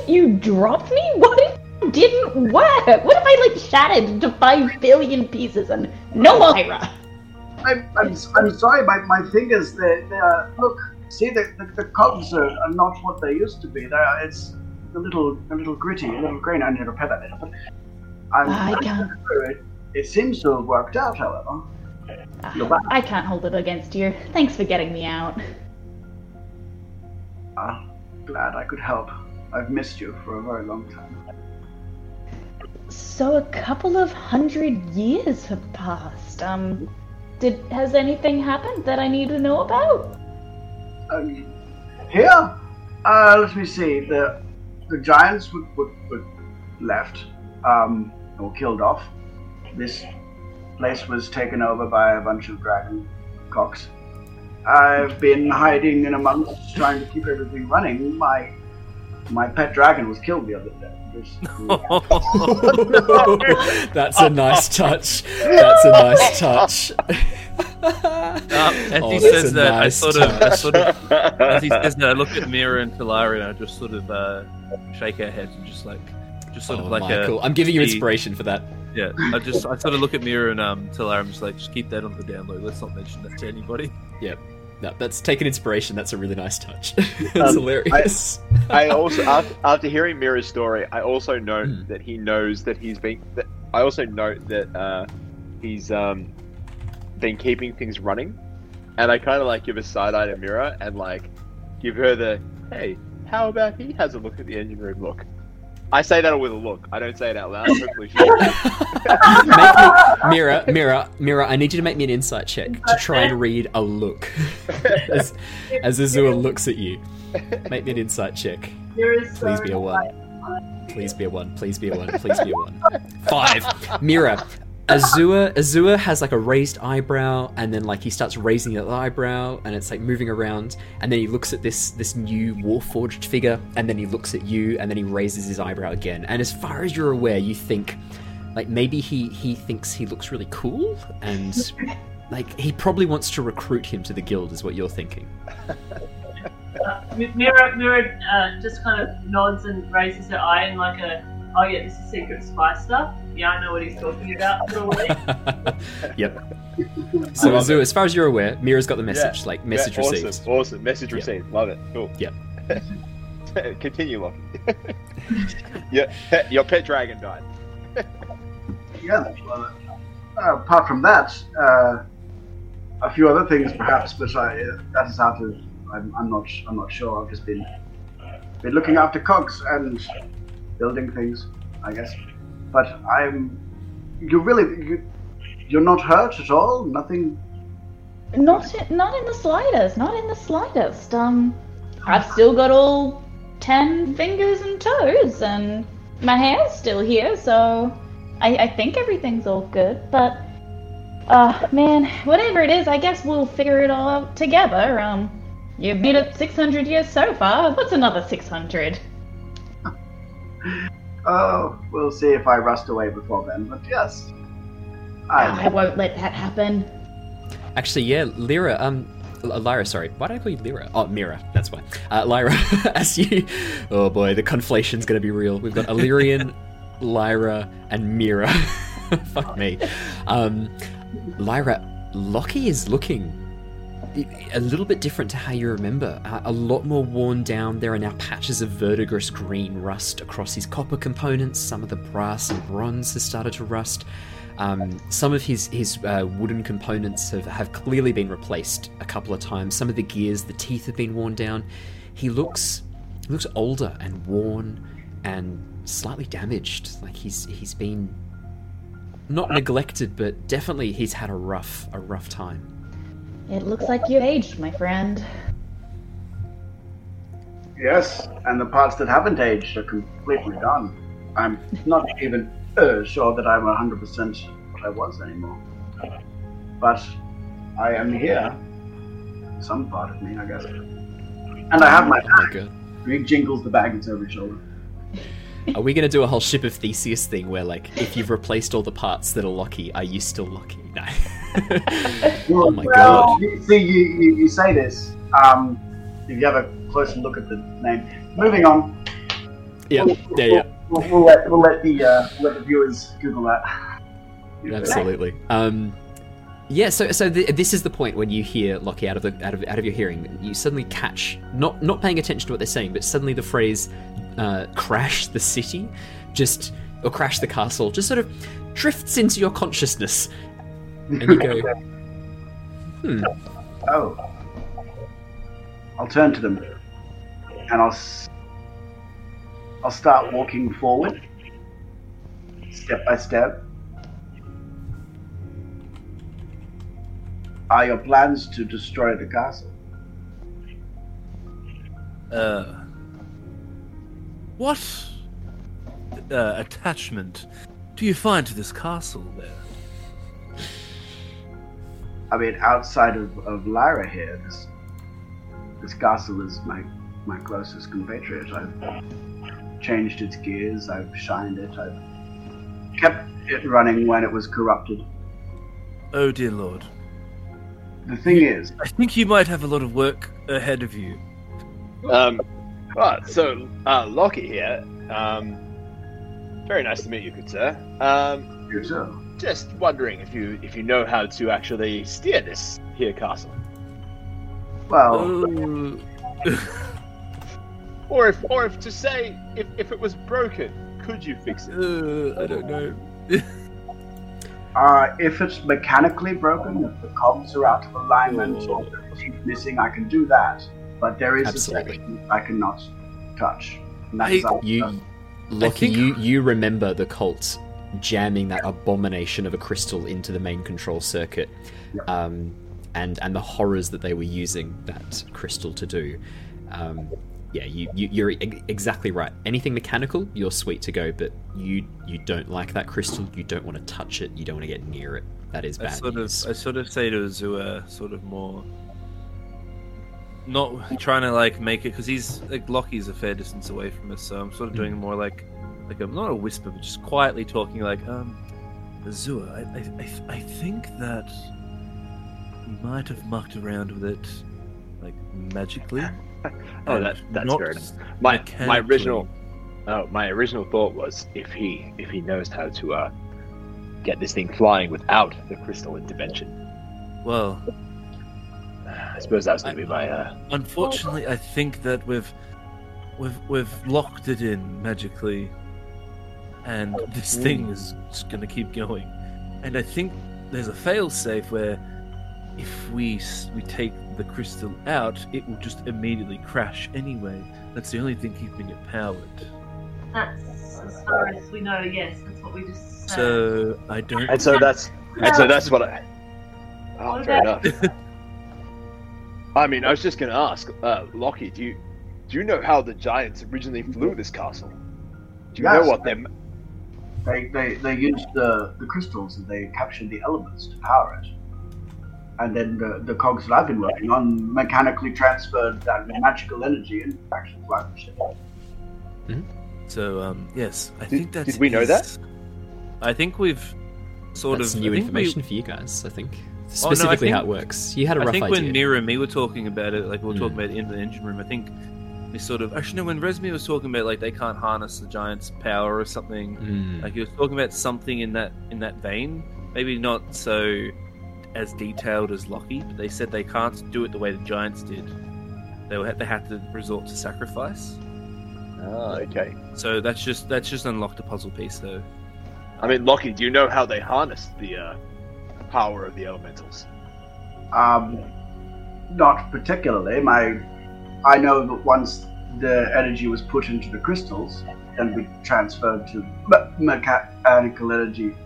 You dropped me? What if didn't work? What if I like shattered into five billion pieces and no Lyra? I'm, I'm, I'm sorry, my, my fingers, they, they are, look, see, the, the, the cogs are, are not what they used to be. They are, it's a little a little gritty, a little green. I need to repair that later. But I'm, I I'm can't. it, it seems to have worked out, however. You're. I can't hold it against you. Thanks for getting me out. Ah, glad I could help. I've missed you for a very long time. so a couple of hundred years have passed. Um, did has anything happened that I need to know about? Um, here, uh, let me see. The the giants were, were, left um, or killed off. This place was taken over by a bunch of dragon cocks. I've been hiding in amongst, trying to keep everything running. My my pet dragon was killed the other day. [laughs] That's a nice touch. That's a nice touch. Um, as Oh, he says that, I nice sort of, I sort of, as he says that, I look at Mira and Talari and I just sort of uh, shake our heads and just like, just sort Oh, of like Michael, a, I'm giving you inspiration for that. yeah. I just, I sort of look at Mira and um, Talari. I'm just like, just keep that on the download. Let's not mention that to anybody. No, that's taken inspiration. That's a really nice touch. [laughs] That's Um, hilarious. I also, after, after hearing Mira's story, I also note Hmm. that he knows that he's been. That, I also note that uh, he's um, been keeping things running, and I kind of like give a side eye to Mira and like give her the hey, how about he has a look at the engine room look. I say that with a look. I don't say it out loud. Hopefully, she [laughs] make me, Mira, Mira, Mira. I need you to make me an insight check to try and read a look [laughs] as as Azure looks at you. Make me an insight check. Please be a one. Please be a one. Please be a one. Please be a one. Five. Mira. Azure Azure has like a raised eyebrow, and then like he starts raising the eyebrow, and it's like moving around, and then he looks at this this new warforged figure, and then he looks at you, and then he raises his eyebrow again. And as far as you're aware, you think like maybe he he thinks he looks really cool, and like he probably wants to recruit him to the guild, is what you're thinking. Uh, [laughs] Mira, Mira uh, just kind of nods and raises her eye in like a, oh yeah, this is secret spy stuff. Yeah, I know what he's talking about. Sort of way. yep. So I as far as you're aware, Mira's got the message, like message Yeah, received. Awesome, awesome. Message Yeah. received. Love it. Cool. Yep. [laughs] Continue, Lockie. [laughs] yeah, pet, your pet dragon died. [laughs] yeah. Well, uh, apart from that, uh, a few other things perhaps, but I, uh, that is out of. I'm, I'm not. I'm not sure. I've just been been looking after cogs and building things, I guess. But I'm. You really. You, you're not hurt at all. Nothing. Not in, not in the slightest. Not in the slightest. Um, I've still got all ten fingers and toes, and my hair's still here, so I, I think everything's all good. But, uh, man, whatever it is, I guess we'll figure it all out together. Um, you've made it 600 years so far. What's another 600? Oh, we'll see if I rust away before then. But yes, I I. won't let that happen. Actually, yeah, Lyra, um, Lyra, sorry. Why did I call you Lyra? Oh, Mira, that's why. Uh, Lyra, [laughs] as you. Oh boy, the conflation's gonna be real. We've got Illyrian, [laughs] Lyra, and Mira. [laughs] Fuck me. Um, Lyra, Lockie is looking a little bit different to how you remember. Uh, a lot more worn down. There are now patches of verdigris green rust across his copper components. Some of the brass and bronze has started to rust. Um, some of his his uh, wooden components have, have clearly been replaced a couple of times. Some of the gears, the teeth have been worn down. He looks looks older and worn and slightly damaged. Like he's he's been not neglected, but definitely he's had a rough a rough time. It looks like you've aged, my friend. Yes, and the parts that haven't aged are completely gone. I'm not even uh, sure that I'm 100% what I was anymore. But I am here. Some part of me, I guess. And I have my Oh my bag. god. He jingles the bag that's over his shoulder. Are we gonna do a whole ship of Theseus thing where like if you've replaced all the parts that are Lockie, are you still Lockie? No. [laughs] oh my well, god. You, see, you, you, you say this. Um, if you have a closer look at the name. Moving on. Yeah, yeah, yeah. We'll, we'll let, we'll let, the, uh, let the viewers Google that. Absolutely. Um, yeah. So, so th- this is the point when you hear Lockie out of the out of out of your hearing. You suddenly catch not not paying attention to what they're saying, but suddenly the phrase uh, "crash the city" just or "crash the castle" just sort of drifts into your consciousness, and you go, [laughs] "Hmm." Oh. I'll turn to them, and I'll s- I'll start walking forward. step by step. Are your plans to destroy the castle? Uh, what uh, attachment do you find to this castle there? I mean, outside of, of Lyra here, this this castle is my my closest compatriot. I've changed its gears, I've shined it, I've kept it running when it was corrupted. Oh dear lord. The thing is, I think you might have a lot of work ahead of you. Um, right, so uh, Lockie here. Um, very nice to meet you, good sir. Um, you too. just wondering if you if you know how to actually steer this here castle, Well, Oh, [laughs] or if or if to say if, if it was broken, could you fix it? uh, I don't know. [laughs] uh, if it's mechanically broken, if the cogs are out of alignment or the teeth missing, I can do that. But there is Absolutely. a section I cannot touch. And that I- is You, Lockie, think- you you remember the cult jamming that abomination of a crystal into the main control circuit, Yep. um, and and the horrors that they were using that crystal to do. Um, yeah, you, you you're e- exactly right. Anything mechanical, you're sweet to go, but you you don't like that crystal. You don't want to touch it. You don't want to get near it. That is bad. I sort news. of, I sort of say to Azure, sort of more, not trying to like make it because he's like Lockie's a fair distance away from us, so I'm sort of doing more like, like a not a whisper, but just quietly talking like, um, Azure, I, I, I, I think that you might have mucked around with it, like magically. [laughs] Oh, that, that's fair enough. My my original oh my original thought was if he if he knows how to uh get this thing flying without the crystal intervention. Well, I suppose that was going to be my uh Unfortunately, I think that we've we've we've locked it in magically, and this thing is just going to keep going. And I think there's a fail-safe where if we we take the crystal out, it will just immediately crash anyway. That's the only thing keeping it powered. That's as far as we know. Yes, that's what we just said. So I don't. and so that's and so that's what I Oh, What fair about- enough. I mean, I was just going to ask, uh, Lockie, do you do you know how the giants originally flew this castle? Do you Yes. know what them? They, they, they used the, the crystals and they captured the elements to power it. And then the, the cogs that I've been working on mechanically transferred that magical energy into the actual flight of the ship. So um, yes, I Did- think that's. did we know that? I think we've sort That's of new I think we- information for you guys. I think Oh, no, I specifically how it works. You had a rough idea. I think idea. when Mira and me were talking about it, like we were Mm. talking about in the engine room, I think we sort of actually no. When Resmi was talking about like they can't harness the giant's power or something, Mm. like he was talking about something in that in that vein. Maybe not so as detailed as Lockie, but they said they can't do it the way the giants did. They were, they had to resort to sacrifice. Oh, okay. So that's just that's just unlocked a puzzle piece though. I mean, Lockie, do you know how they harnessed the uh, power of the elementals? Um, not particularly. My, I know that once the energy was put into the crystals, then we transferred to me- mechanical energy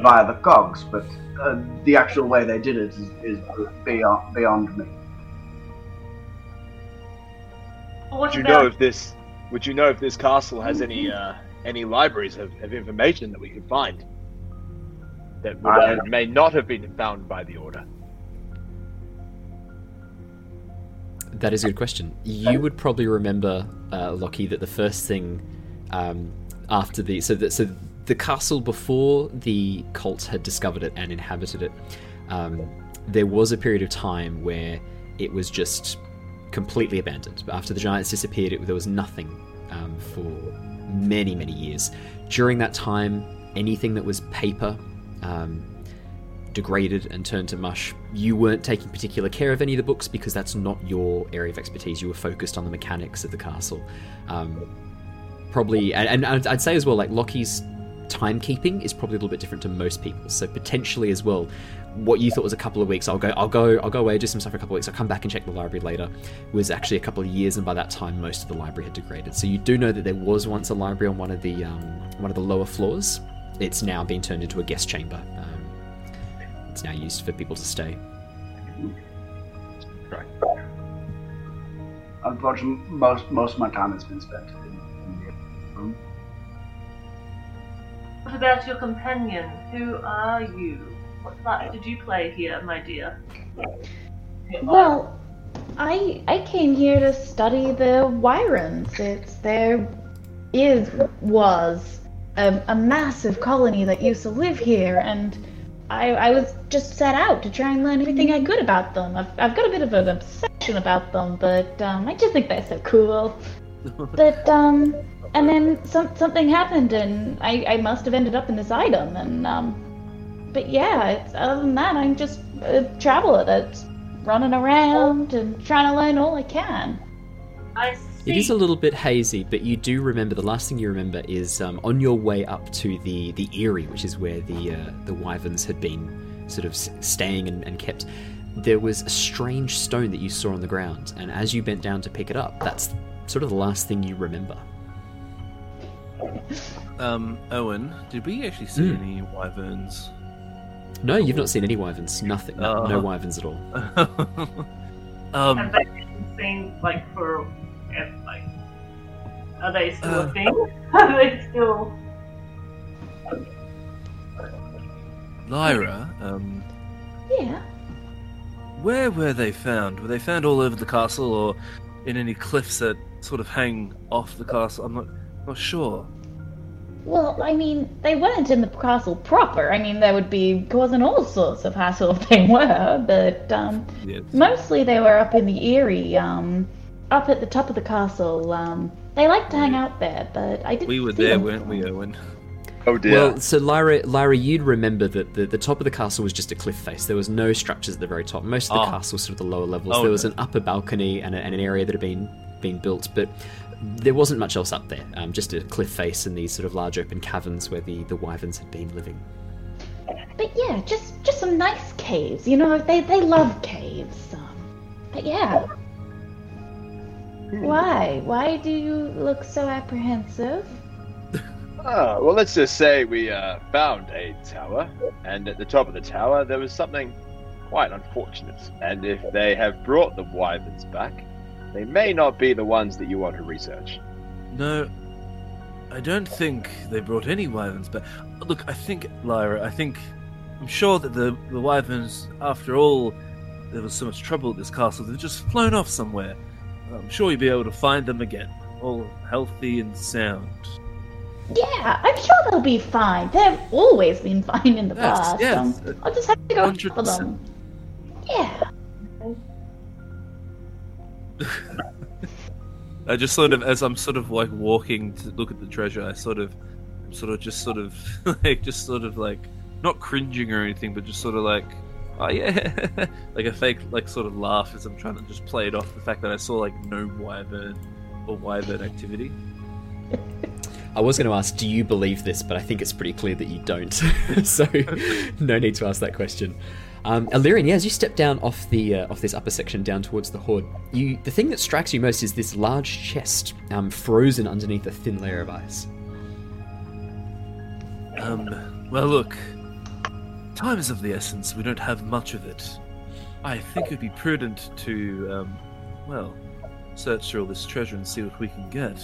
via the cogs. But uh, the actual way they did it is, is beyond beyond me. But what Would you about know if this? Would you know if this castle has any uh, any libraries of, of information that we could find that would, uh, may not have been found by the order? That is a good question. You would probably remember, uh, Lockie, that the first thing um, after the so that so the castle before the cult had discovered it and inhabited it, um, there was a period of time where it was just completely abandoned. After the giants disappeared, it, there was nothing um, for many many years. During that time, anything that was paper. Um, degraded and turned to mush. You weren't taking particular care of any of the books because that's not your area of expertise. You were focused on the mechanics of the castle. Um, probably, and, and I'd say as well, like Lockie's timekeeping is probably a little bit different to most people. So potentially as well, what you thought was a couple of weeks, I'll go, I'll go, I'll go away, do some stuff for a couple of weeks. I'll come back and check the library later. Was actually a couple of years, and by that time, most of the library had degraded. So you do know that there was once a library on one of the um, one of the lower floors it's now been turned into a guest chamber. Um, it's now used for people to stay. Right. Unfortunately, most most of my time has been spent in, in the room. What about your companion? Who are you? What part did you play here, my dear? Well, I I came here to study the wyverns. It's there is was a, a massive colony that used to live here, and I I was just set out to try and learn everything I could about them. I've I've got a bit of an obsession about them, but um, I just think they're so cool. [laughs] But um, and then some something happened, and I I must have ended up in this item, and um. But yeah, it's, other than that, I'm just a traveler that's running around and trying to learn all I can. I see. It is a little bit hazy, but you do remember. The last thing you remember is um, on your way up to the the Eyrie, which is where the uh, the wyverns had been sort of staying and, and kept. There was a strange stone that you saw on the ground, and as you bent down to pick it up, that's sort of the last thing you remember. Um, Owen, did we actually see Hmm. any wyverns? No, you've not seen any wyverns. Nothing. No, no Oh. wyverns at all. [laughs] um, Have they been seen like for like? Are they still Uh. a thing? [laughs] Are they still? Lyra, um, Yeah. where were they found? Were they found all over the castle, or in any cliffs that sort of hang off the castle? I'm not not sure. Well, I mean, they weren't in the castle proper. I mean, they would be causing all sorts of hassle if they were, but um, Yes. mostly they were up in the Eyrie, um, up at the top of the castle. Um, they like to hang out there, but I didn't. We were see there, them. weren't we, Owen? Oh dear. Well, so Lyra, Lyra, you'd remember that the, the top of the castle was just a cliff face. There was no structures at the very top. Most of the Oh. castle was sort of the lower levels. Oh, there was no. an upper balcony and, a, and an area that had been been built, but there wasn't much else up there. Um, just a cliff face and these sort of large open caverns where the, the wyverns had been living. But yeah, just just some nice caves. You know, they they love caves. Um, but yeah. Why? Why do you look so apprehensive? [laughs] Ah, well, let's just say we uh, found a tower, and at the top of the tower there was something quite unfortunate. And if they have brought the wyverns back, they may not be the ones that you want to research. No, I don't think they brought any wyverns back. Look, I think, Lyra, I think. I'm sure that the, the wyverns, after all, there was so much trouble at this castle, they've just flown off somewhere. I'm sure you'll be able to find them again, all healthy and sound. Yeah, I'm sure they'll be fine. They've always been fine in the Yes, past. yes. Um, I'll just have to go look 100%. them. Yeah. [laughs] I just sort of, as I'm sort of like walking to look at the treasure, I sort of, sort of, just sort of, [laughs] like, just sort of like, not cringing or anything, but just sort of like, oh yeah, [laughs] like a fake, like sort of laugh as I'm trying to just play it off the fact that I saw like no wyvern or wyvern activity. I was going to ask, do you believe this? But I think it's pretty clear that you don't. so, no need to ask that question. Um, Illyrian, yeah, as you step down off the uh, off this upper section down towards the hoard, you the thing that strikes you most is this large chest, um, frozen underneath a thin layer of ice. Um, well, look, time is of the essence. We don't have much of it. I think it'd be prudent to, um, well, search through all this treasure and see what we can get.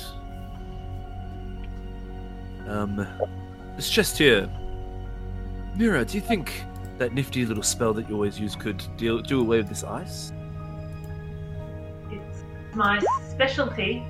Um, this chest here. Mira, do you think that nifty little spell that you always use could deal, do away with this ice? It's my specialty.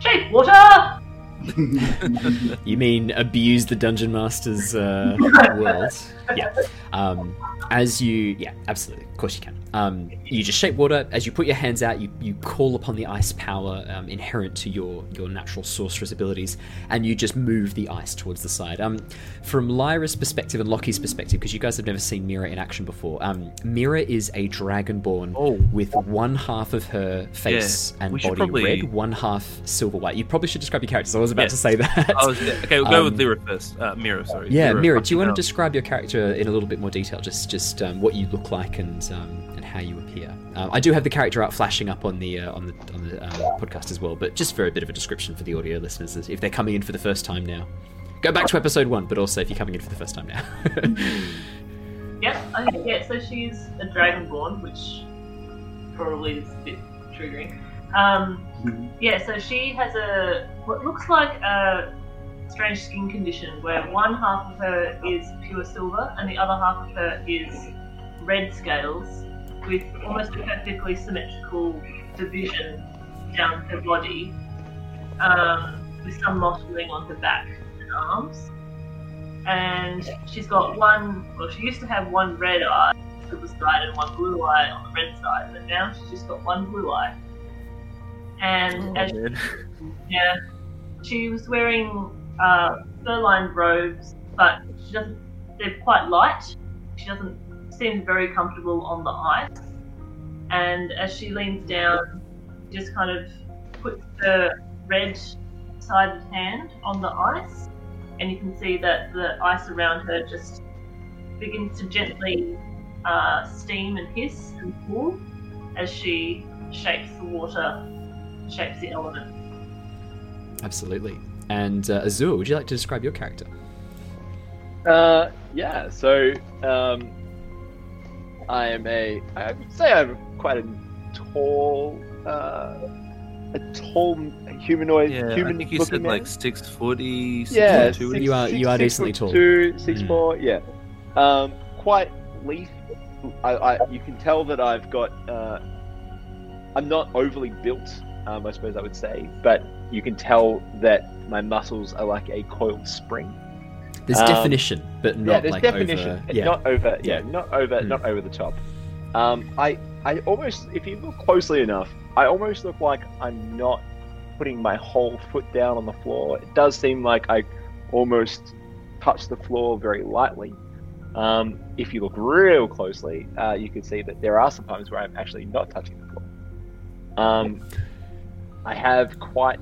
Shape water. [laughs] You mean abuse the dungeon master's uh, [laughs] world? Yeah. Um, as you, yeah, absolutely, of course you can. Um, you just shape water as you put your hands out. You, you call upon the ice power um, inherent to your your natural sorceress abilities, and you just move the ice towards the side. Um, from Lyra's perspective and Lockie's perspective, because you guys have never seen Mira in action before, um, Mira is a dragonborn Oh. with one half of her face Yeah, and we body probably- red, one half silver white. You probably should describe your characters. I was about Yes. to say that. Yeah, okay, we'll go with Um, Lyra first. Uh, Mira, sorry. Yeah, Lyra, Mira, do you want to describe your character in a little bit more detail? Just, just um, what you look like and um, and how you appear. Um, I do have the character art flashing up on the uh, on the on the um, podcast as well, but just for a bit of a description for the audio listeners, if they're coming in for the first time now. Go back to episode one, but also if you're coming in for the first time now. [laughs] Yep. Okay, yeah. So she's a dragonborn, which probably is a bit triggering. Um, Mhm. yeah. So she has a what looks like a strange skin condition where one half of her is pure silver and the other half of her is red scales with almost a perfectly symmetrical division down her body, um, with some mottling on her back and arms and she's got one. Well, she used to have one red eye to the side and one blue eye on the red side, but now she's just got one blue eye. And as man. [laughs] yeah, she was wearing uh, fur-lined robes, but she doesn't. They're quite light. She doesn't seem very comfortable on the ice. And as she leans down, just kind of puts her red-sided hand on the ice, and you can see that the ice around her just begins to gently uh, steam and hiss and cool as she shapes the water, shapes the element. Absolutely. And uh, Azure, would you like to describe your character? Uh, yeah. So, um, I am a. I would say I'm quite a tall, uh, a tall humanoid. Yeah, human I think you looking said man. like six six forty. yeah, two. six- You are- six- you are six decently foot tall. Two, six Mm. four, yeah. Um, quite leaf. I, I, you can tell that I've got. Uh, I'm not overly built. Um, I suppose I would say, but you can tell that my muscles are like a coiled spring. There's Um, definition, but not yeah, there's like definition. over. Yeah. Not over. Yeah, Yeah. not over. Hmm. Not over the top. Um, I, I almost, if you look closely enough, I almost look like I'm not putting my whole foot down on the floor. It does seem like I almost touch the floor very lightly. Um, if you look real closely, uh, you can see that there are some times where I'm actually not touching the floor. Um, I have quite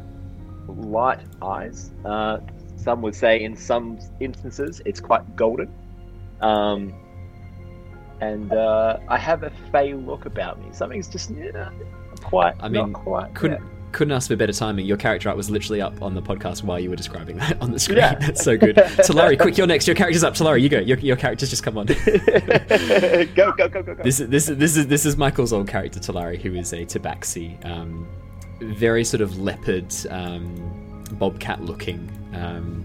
light eyes. Uh, some would say, in some instances, it's quite golden. Um, and uh, I have a fey look about me. Something's just yeah, quite. I mean, quite. Couldn't couldn't ask for better timing. Your character art was literally up on the podcast while you were describing that on the screen. Yeah. [laughs] That's so good. Talari, quick, you're next. Your character's up. Talari, you go. Your, your character's just come on. [laughs] go go go go go. This is this is this is this is Michael's old character Talari, who is a Tabaxi, um, very sort of leopard, um, bobcat looking, um,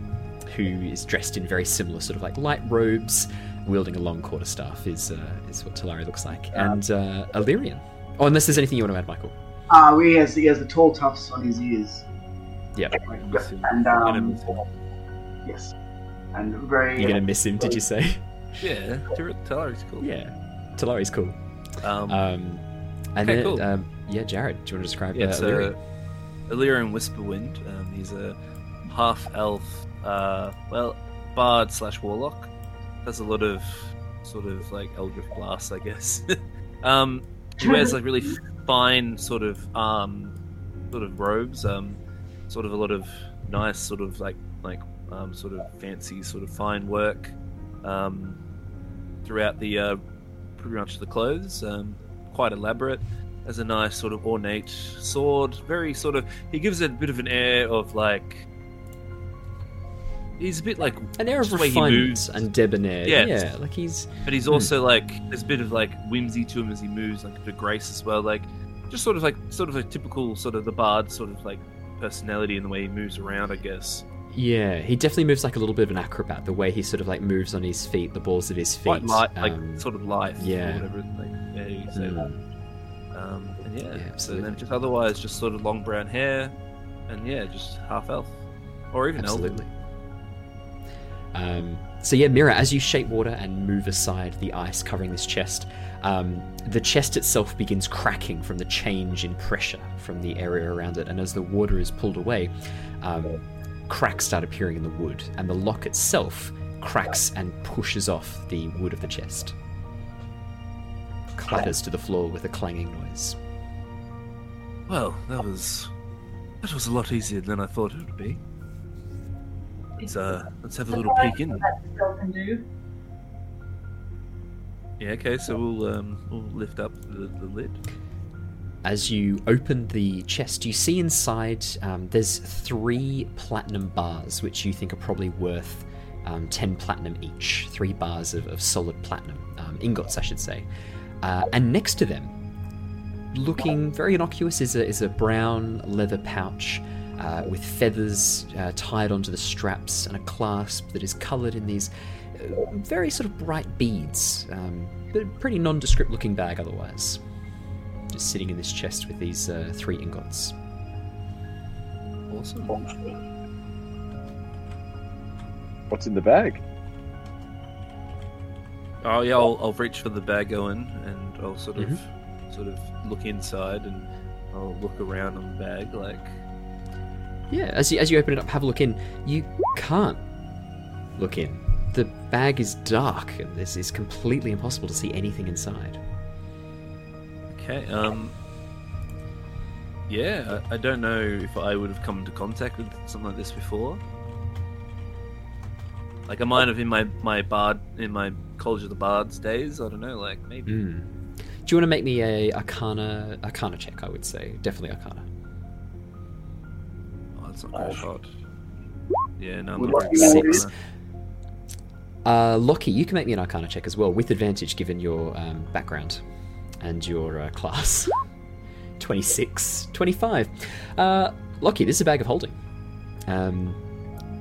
who is dressed in very similar sort of like light robes, wielding a long quarterstaff. Is uh, is what Talari looks like, and uh, Illyrian. Oh, unless there's anything you want to add, Michael. Uh, he has he has the tall tufts on his ears. Yep. Miss him. And um, yes, and very. You're gonna miss him, did you say? Yeah, Talari's cool. yeah, Talari's cool. Um, Um, and Okay, then, cool. um, yeah, Jared, do you want to describe yeah, uh, Illyrian? a Illyrian Whisperwind. Um, he's a half elf, uh, well, bard slash warlock. Does a lot of sort of like Eldritch Blast, I guess. [laughs] um, he wears like really [laughs] fine sort of um, sort of robes. Um, sort of a lot of nice sort of like like um, sort of fancy sort of fine work um, throughout the uh, pretty much the clothes. Um, quite elaborate. Has a nice sort of ornate sword. Very sort of he gives it a bit of an air of like he's a bit like An air of just the way he refinement moves. and debonair. Yes. Yeah, like he's but he's also like there's a bit of like whimsy to him as he moves, like a bit of grace as well. Like just sort of like sort of a typical sort of the bard sort of like personality in the way he moves around, I guess. Yeah, he definitely moves like a little bit of an acrobat. The way he sort of like moves on his feet, the balls of his feet. Light, like um, sort of light, yeah. or whatever. Like, yeah, you say mm, that. Um, and yeah, Yeah, so then just otherwise just sort of long brown hair, and yeah, just half elf, or even absolutely. Um, so yeah, Mira, as you shape water and move aside the ice covering this chest, um, the chest itself begins cracking from the change in pressure from the area around it, and as the water is pulled away, um, cracks start appearing in the wood, and the lock itself cracks and pushes off the wood of the chest. Clatters to the floor with a clanging noise. Well, that was that was a lot easier than I thought it would be. Let's uh, let's have a little peek in. That spell can do. Yeah, okay, so we'll um, we'll lift up the, the lid. as you open the chest, you see inside um, there's three platinum bars, which you think are probably worth um, 10 platinum each. Three bars of, of solid platinum, um, ingots, I should say. Uh, and next to them, looking very innocuous, is a, is a brown leather pouch uh, with feathers uh, tied onto the straps and a clasp that is coloured in these uh, very sort of bright beads. Um, but a pretty nondescript looking bag otherwise. Just sitting in this chest with these uh, three ingots. Awesome. What's in the bag? Oh yeah, I'll, I'll reach for the bag, Owen, and I'll sort of Mm-hmm. sort of look inside and I'll look around on the bag like Yeah, as you, as you open it up, have a look in. You can't look in. The bag is dark, and this is completely impossible to see anything inside. Okay. Um. Yeah, I, I don't know if I would have come into contact with something like this before. Like I might have in my my bard in my College of the Bards days. I don't know. Like maybe. Mm. Do you want to make me a Arcana Arcana check? I would say definitely Arcana. Oh, that's not very hot. Yeah, no, I'm not like very good. six. Uh, Lockie, you can make me an Arcana check as well, with advantage given your um, background and your uh, class. [laughs] 26, 25. Uh, Lockie, this is a bag of holding. Um,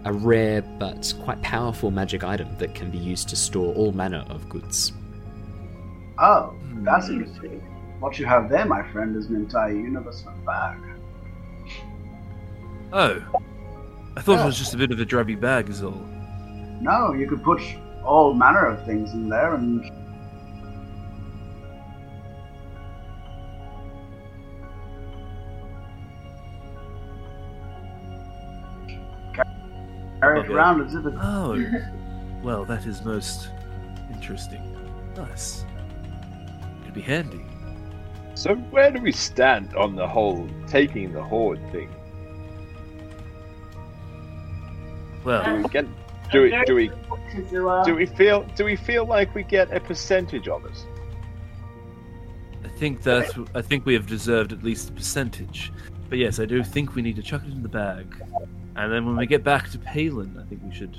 a rare but quite powerful magic item that can be used to store all manner of goods. Oh, that's interesting. What you have there, my friend, is an entire universe of bag. Oh, I thought Yeah. it was just a bit of a drabby bag, is all. No, you could put all manner of things in there and. Carry it Okay. around as if it. Oh, [laughs] well, that is most interesting. Nice. Could be handy. So where do we stand on the whole taking the hoard thing? Well, Do we get [laughs] do we do we do we feel do we feel like we get a percentage of it? I think that I think we have deserved at least a percentage. But yes, I do think we need to chuck it in the bag, and then when we get back to Palin, I think we should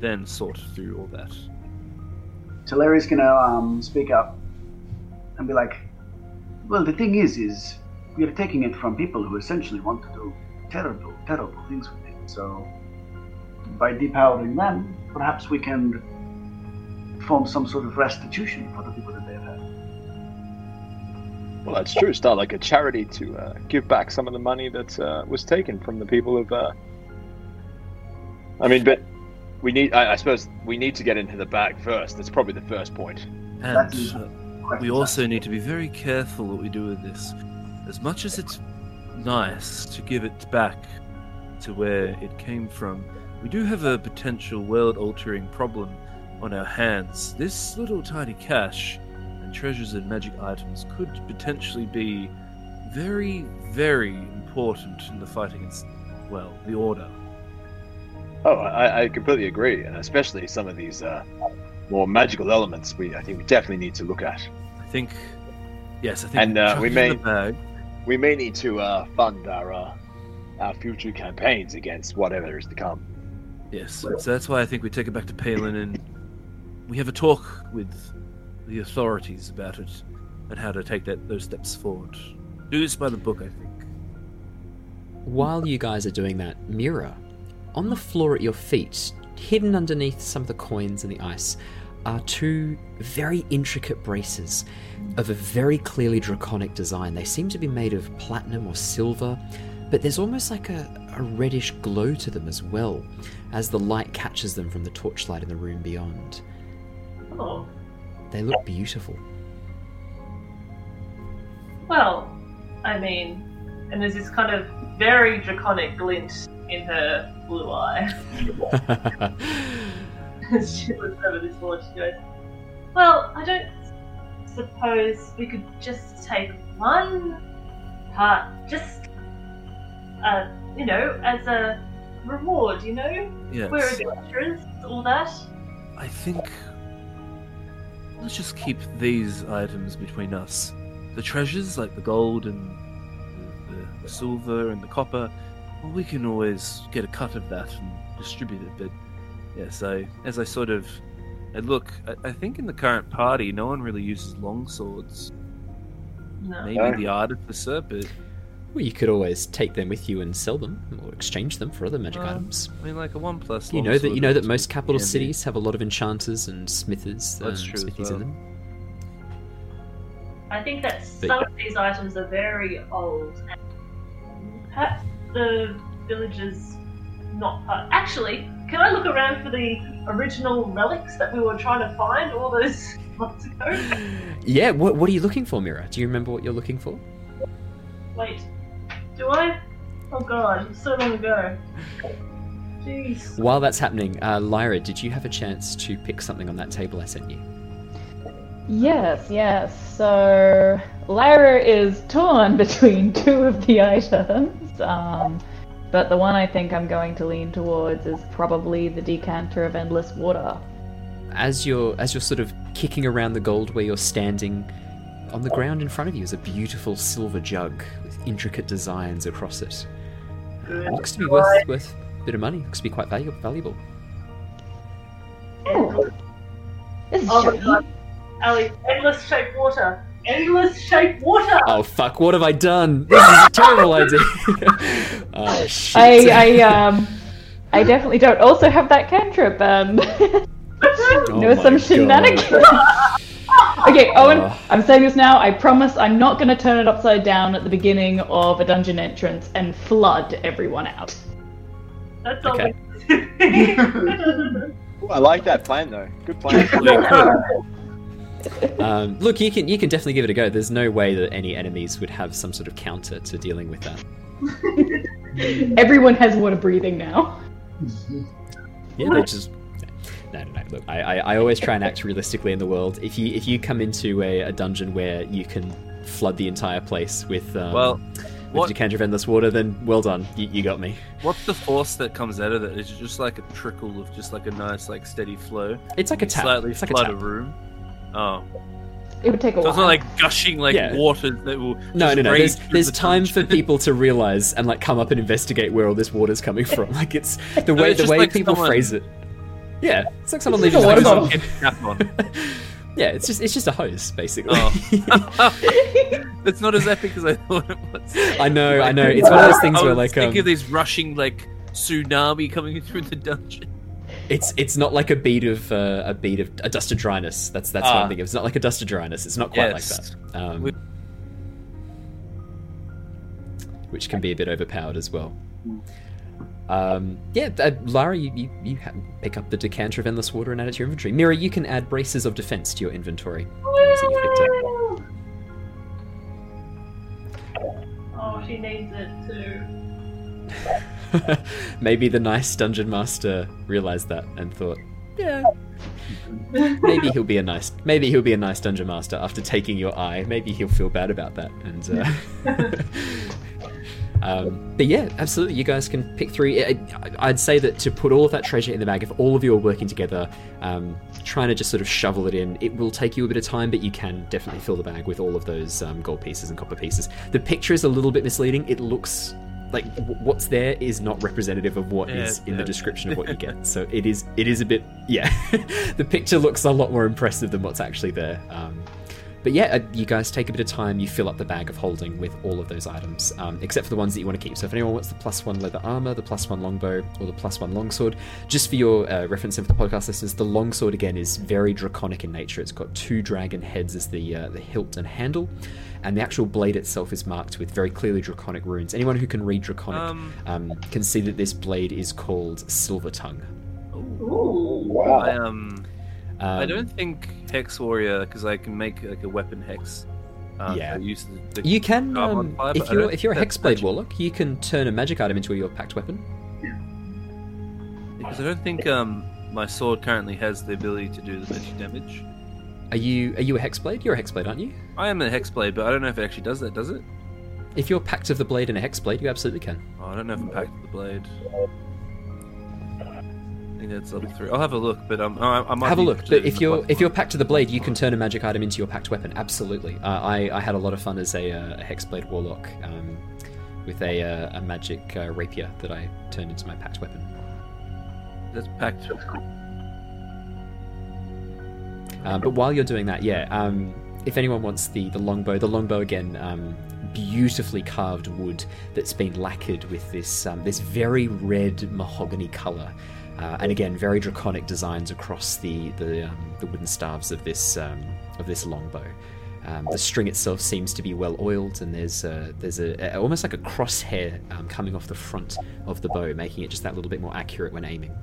then sort through all that. Talari's gonna um, speak up and be like, "Well, the thing is, is we are taking it from people who essentially want to do terrible, terrible things with it. So, by depowering them, perhaps we can form some sort of restitution for the people that they've had." Well, that's true. Start like a charity to uh, give back some of the money that uh, was taken from the people of. Uh... I mean, but we need. I, I suppose we need to get into the bag first. That's probably the first point. And uh, we also need to be very careful what we do with this. As much as it's nice to give it back to where it came from, we do have a potential world altering problem on our hands. This little tiny cache and treasures and magic items could potentially be very, very important in the fight against, well, the Order. Oh, I, I completely agree, and especially some of these uh, more magical elements. We I think we definitely need to look at. I think, yes, I think And, uh, we may- We may need to uh, fund our uh, our future campaigns against whatever is to come. Yes, so that's why I think we take it back to Palin and we have a talk with the authorities about it and how to take that those steps forward. Do this by the book, I think. While you guys are doing that, Mira, on the floor at your feet, hidden underneath some of the coins and the ice, are two very intricate braces of a very clearly draconic design. They seem to be made of platinum or silver, but there's almost like a, a reddish glow to them as well, as the light catches them from the torchlight in the room beyond. Oh, They look beautiful. well, I mean, and there's this kind of very draconic glint in her blue eye. [laughs] [laughs] She looks over this wall, she goes, Well, I don't suppose we could just take one part, just, uh, you know, as a reward, you know? Yes. We're adventurers, all that. I think let's just keep these items between us. the treasures, like the gold and the, the, the silver and the copper, well, we can always get a cut of that and distribute it. But yeah, so as I sort of I look, I, I think in the current party, no one really uses long swords. No. Maybe No. the artificer, but Well, you could always take them with you and sell them, or exchange them for other magic Um, items. I mean, like a one plus. You know that you know that most capital can be- cities have a lot of enchanters and smithers That's and true as smithies in them. I think that But some of these items are very old. And perhaps the villagers not part. Actually, can I look around for the original relics that we were trying to find all those [laughs] months ago? Yeah, what, what are you looking for, Mira? Do you remember what you're looking for? Wait, do I? Oh god, it's so long ago. Jeez. While that's happening, uh, Lyra, did you have a chance to pick something on that table I sent you? Yes, yes. So Lyra is torn [laughs] between two of the items. Um, but the one I think I'm going to lean towards is probably the decanter of endless water. As you're as you're sort of kicking around the gold where you're standing, on the ground in front of you is a beautiful silver jug with intricate designs across it. It looks to be worth worth a bit of money. Looks to be quite valuable. valuable. Oh, this is Oh my shiny. Ally, endless shaped water. Endless shaped water! Oh fuck! What have I done? This is a terrible [laughs] idea. [laughs] oh shit! I, I, um, I definitely don't also have that cantrip. Um, [laughs] Oh know my some shenanigans. [laughs] okay, Owen, Oh. I'm saying this now. I promise I'm not going to turn it upside down at the beginning of a dungeon entrance and flood everyone out. That's all Okay. we Ooh, I like that plan though. Good plan. [laughs] Um, look, you can you can definitely give it a go. There's no way that any enemies would have some sort of counter to dealing with that. Everyone has water breathing now. Yeah, they just. No, no, no. Look, I, I, I always try and act realistically in the world. If you if you come into a, a dungeon where you can flood the entire place with um, Well, with what- a decanter of endless water, then well done. You, you got me. What's the force that comes out of it? Is it just like a trickle of just like a nice, like steady flow? It's like a tap. Slightly It's like a flood tap. a room. Oh, It would take a so while. it's not like gushing like Yeah. water that will. No, just no, no. There's there's the time for [laughs] people to realize and like come up and investigate where all this water's coming from. [laughs] Like it's [laughs] the way it's the way like people someone- phrase it. Yeah, it's like someone leaves water bottle. on. Tap on. Yeah, it's just it's just a hose basically. Oh. [laughs] it's not as epic as I thought it was. I know, I know. It's one of those things where like thinking um, of these rushing like tsunami coming through the dungeon. it's it's not like a bead of uh, a bead of a dust of dryness. That's that's what Ah. I'm thinking. It's not like a dust of dryness. It's not quite Yes. like that. Um, We- which can be a bit overpowered as well. Um, yeah, uh, Lyra, you, you, you ha- pick up the decanter of endless water and add it to your inventory. Mira, you can add bracers of defense to your inventory. Oh, she needs it too. [laughs] Maybe the nice dungeon master realized that and thought, yeah, maybe he'll be a nice, maybe he'll be a nice dungeon master after taking your eye. Maybe he'll feel bad about that. And uh, [laughs] [laughs] um, but yeah, absolutely, you guys can pick three. I, I'd say that to put all of that treasure in the bag, if all of you are working together, um, trying to just sort of shovel it in, it will take you a bit of time, but you can definitely fill the bag with all of those um, gold pieces and copper pieces. The picture is a little bit misleading. It looks like w- what's there is not representative of what is Yeah, in the description of what you get. [laughs] So it is it is a bit yeah. [laughs] the picture looks a lot more impressive than what's actually there. Um, but yeah, uh, you guys take a bit of time. You fill up the bag of holding with all of those items, um, except for the ones that you want to keep. So if anyone wants the plus one leather armor, the plus one longbow, or the plus one longsword, just for your uh, reference and for the podcast listeners, the longsword again is very draconic in nature. It's got two dragon heads as the uh, the hilt and handle, and the actual blade itself is marked with very clearly draconic runes. Anyone who can read draconic Um, um, can see that this blade is called Silver Tongue. Ooh. Wow. I um, Um, I don't think hex warrior because I can make like a weapon hex. Um, Yeah. uses the, the You can, um, fire, if you're if you're a hexblade warlock, you can turn a magic item into your pact weapon. because I don't think um my sword currently has the ability to do the magic damage. Are you are you a hexblade? You're a hexblade, aren't you? I am a hexblade, but I don't know if it actually does that. Does it? If you're pact of the blade and a hexblade, you absolutely can. Oh, I don't know if I'm pact with the blade. Think level three. I'll have a look, but um, I, I might Have a look. But if you're if you're pact to the blade, you can turn a magic item into your pact weapon. Absolutely. Uh, I I had a lot of fun as a, uh, a hexblade warlock um, with a uh, a magic uh, rapier that I turned into my pact weapon. that's packed. Um, but while you're doing that, yeah, um, if anyone wants the, the longbow, the longbow again, um, beautifully carved wood that's been lacquered with this um, this very red mahogany color, uh, and again very draconic designs across the the, um, the wooden staves of this um, of this longbow. Um, the string itself seems to be well oiled, and there's a, there's a, a almost like a crosshair um, coming off the front of the bow, making it just that little bit more accurate when aiming.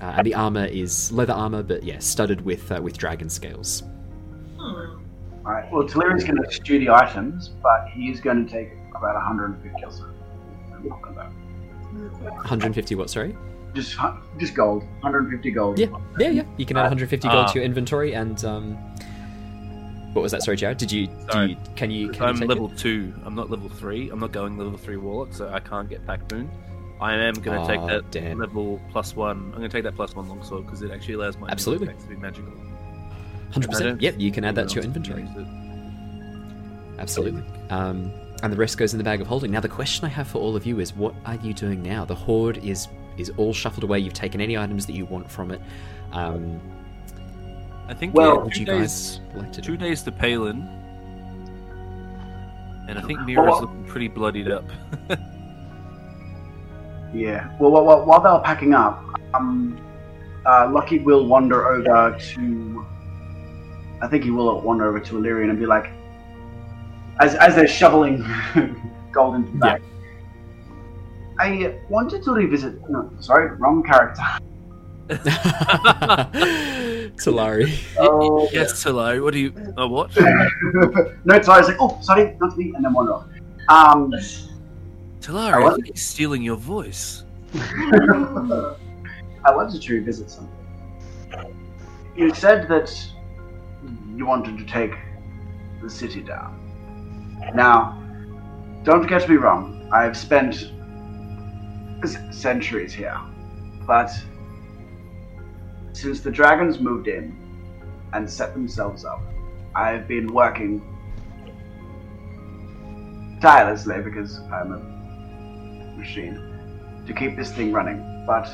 Uh, and the armor is leather armor, but yeah, studded with uh, with dragon scales. Hmm. Alright, well, Talari's going to stew the items, but he's going to take about 150 or so. I'm not gonna- 150 what? Sorry. Just, just gold. 150 gold. Yeah, yeah, yeah. You can add Uh, 150 gold ah. to your inventory, and um, what was that? Sorry, Jared. Did you? Do you can you? Can I'm you level It? two. I'm not level three. I'm not going level three warlock, so I can't get pact boon. I am going to take that damn. level plus one. I'm going to take that plus one longsword because it actually allows my Absolutely. attacks to be magical. Hundred percent. Yep, you can add that to your inventory. Absolutely. Um, and the rest goes in the bag of holding. Now, the question I have for all of you is, what are you doing now? The hoard is is all shuffled away. You've taken any items that you want from it. Um, I think Well- what would two you days, guys like to do? two days to Palin, and I think Mira's Well- looking pretty bloodied up. [laughs] Yeah. Well, while, while, while they're packing up, um, uh, Lockie will wander over to. I think he will wander over to Illyrian and be like, as as they're shoveling gold into the bag. I wanted to revisit. No, sorry, wrong character. [laughs] Talari. Oh, yes, hello. What do you? Oh, [laughs] what? no, sorry. I was like, oh, sorry, not me, and then wander off. Um, Talari, I I think he's stealing your voice. [laughs] I wanted to revisit something. You said that you wanted to take the city down. Now, don't get me wrong, I've spent centuries here, but since the dragons moved in and set themselves up, I've been working tirelessly because I'm a machine to keep this thing running. But,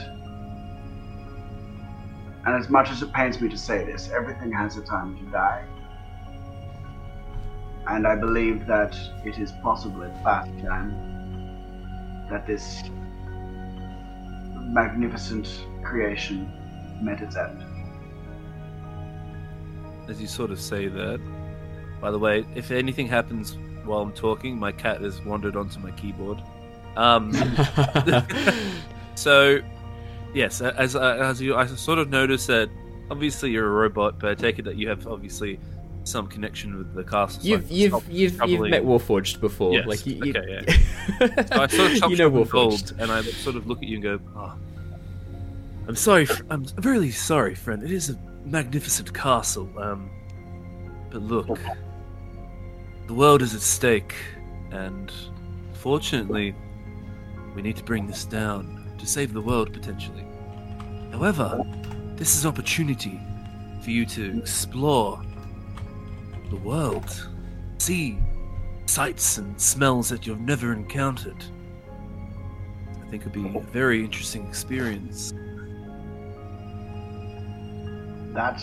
and as much as it pains me to say this, everything has a time to die. And I believe that it is possible at past time that this magnificent creation met its end. As you sort of say that. By the way, if anything happens while I'm talking, my cat has wandered onto my keyboard. Um, [laughs] [laughs] so, yes, as as you, I sort of noticed that obviously you're a robot, but I take it that you have obviously some connection with the castle. You've I you've you've you've met Warforged before. Yes, Like you, you... okay, So I sort of [laughs] you know Warforged. gold, and I sort of look at you and go, oh, "I'm sorry. I'm really sorry, friend. It is a magnificent castle. Um, but look, the world is at stake, and fortunately, we need to bring this down to save the world potentially. However, this is opportunity for you to explore the world, see sights and smells that you've never encountered. I think it'd be a very interesting experience. That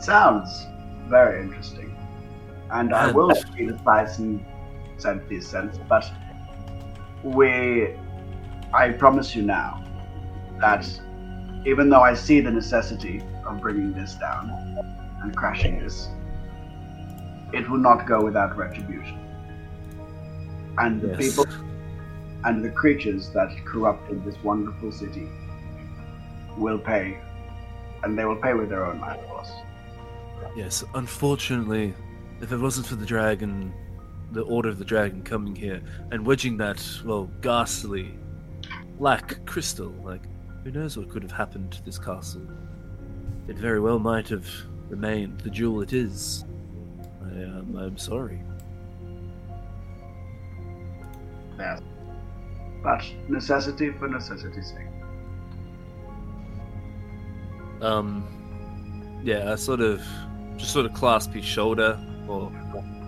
sounds very interesting. And I will see the sights and send these sense, but we I promise you now that even though I see the necessity of bringing this down and crashing this, it will not go without retribution. And the Yes. people and the creatures that corrupted this wonderful city will pay and they will pay with their own life cost. Yes, unfortunately, if it wasn't for the dragon, the Order of the Dragon coming here and wedging that, well, ghastly black crystal, like, who knows what could have happened to this castle? It very well might have remained the jewel it is. I, um, I'm sorry. Yes. But necessity for necessity's sake. um, yeah, I sort of just sort of clasp his shoulder, or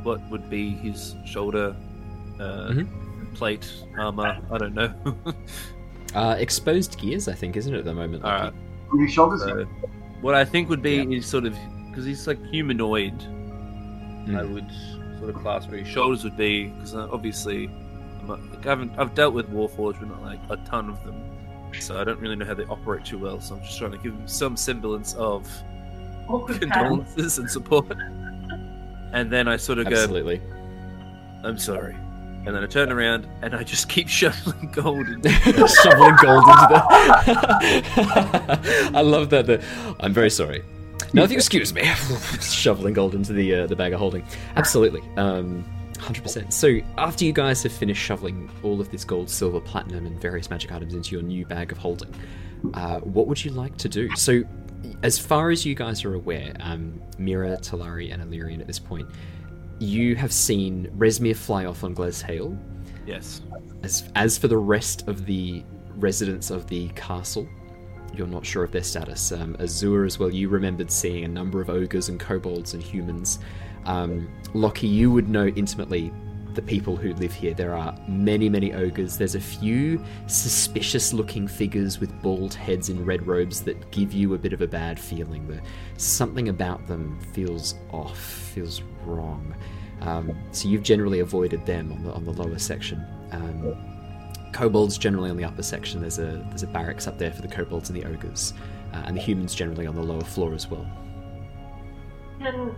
what would be his shoulder uh, plate armor. I don't know. [laughs] Uh, exposed gears, I think, isn't it at the moment? All right. Lockie? His shoulders. So, what I think would be Yeah. is sort of because he's like humanoid. I Mm. would sort of clasp where his shoulders would be because uh, obviously I'm not, like, I haven't I've dealt with Warforged, but not like a ton of them, so I don't really know how they operate too well. So I'm just trying to give him some semblance of Awkward pat. condolences and support. And then I sort of go, Absolutely. "I'm sorry," and then I turn around and I just keep [laughs] shoveling gold. Into [laughs] Shoveling gold into the. [laughs] I love that. The... I'm very sorry. Now, if you excuse me, [laughs] shoveling gold into the uh, the bag of holding. Absolutely. Um, 100%. So, after you guys have finished shoveling all of this gold, silver, platinum, and various magic items into your new bag of holding, uh, what would you like to do? So, as far as you guys are aware, um, Mira, Talari, and Illyrian at this point, you have seen Rezmir fly off on Glazhael. yes. As, as for the rest of the residents of the castle, you're not sure of their status. Um, Azure as well, you remembered seeing a number of ogres and kobolds and humans. Um, Lockie, you would know intimately the people who live here. There are many, many ogres. There's a few suspicious looking figures with bald heads in red robes that give you a bit of a bad feeling. The, something about them feels off, feels wrong. Um, so you've generally avoided them on the, on the lower section. Um, kobolds generally on the upper section. There's a there's a barracks up there for the kobolds and the ogres, uh, and the humans generally on the lower floor as well. Can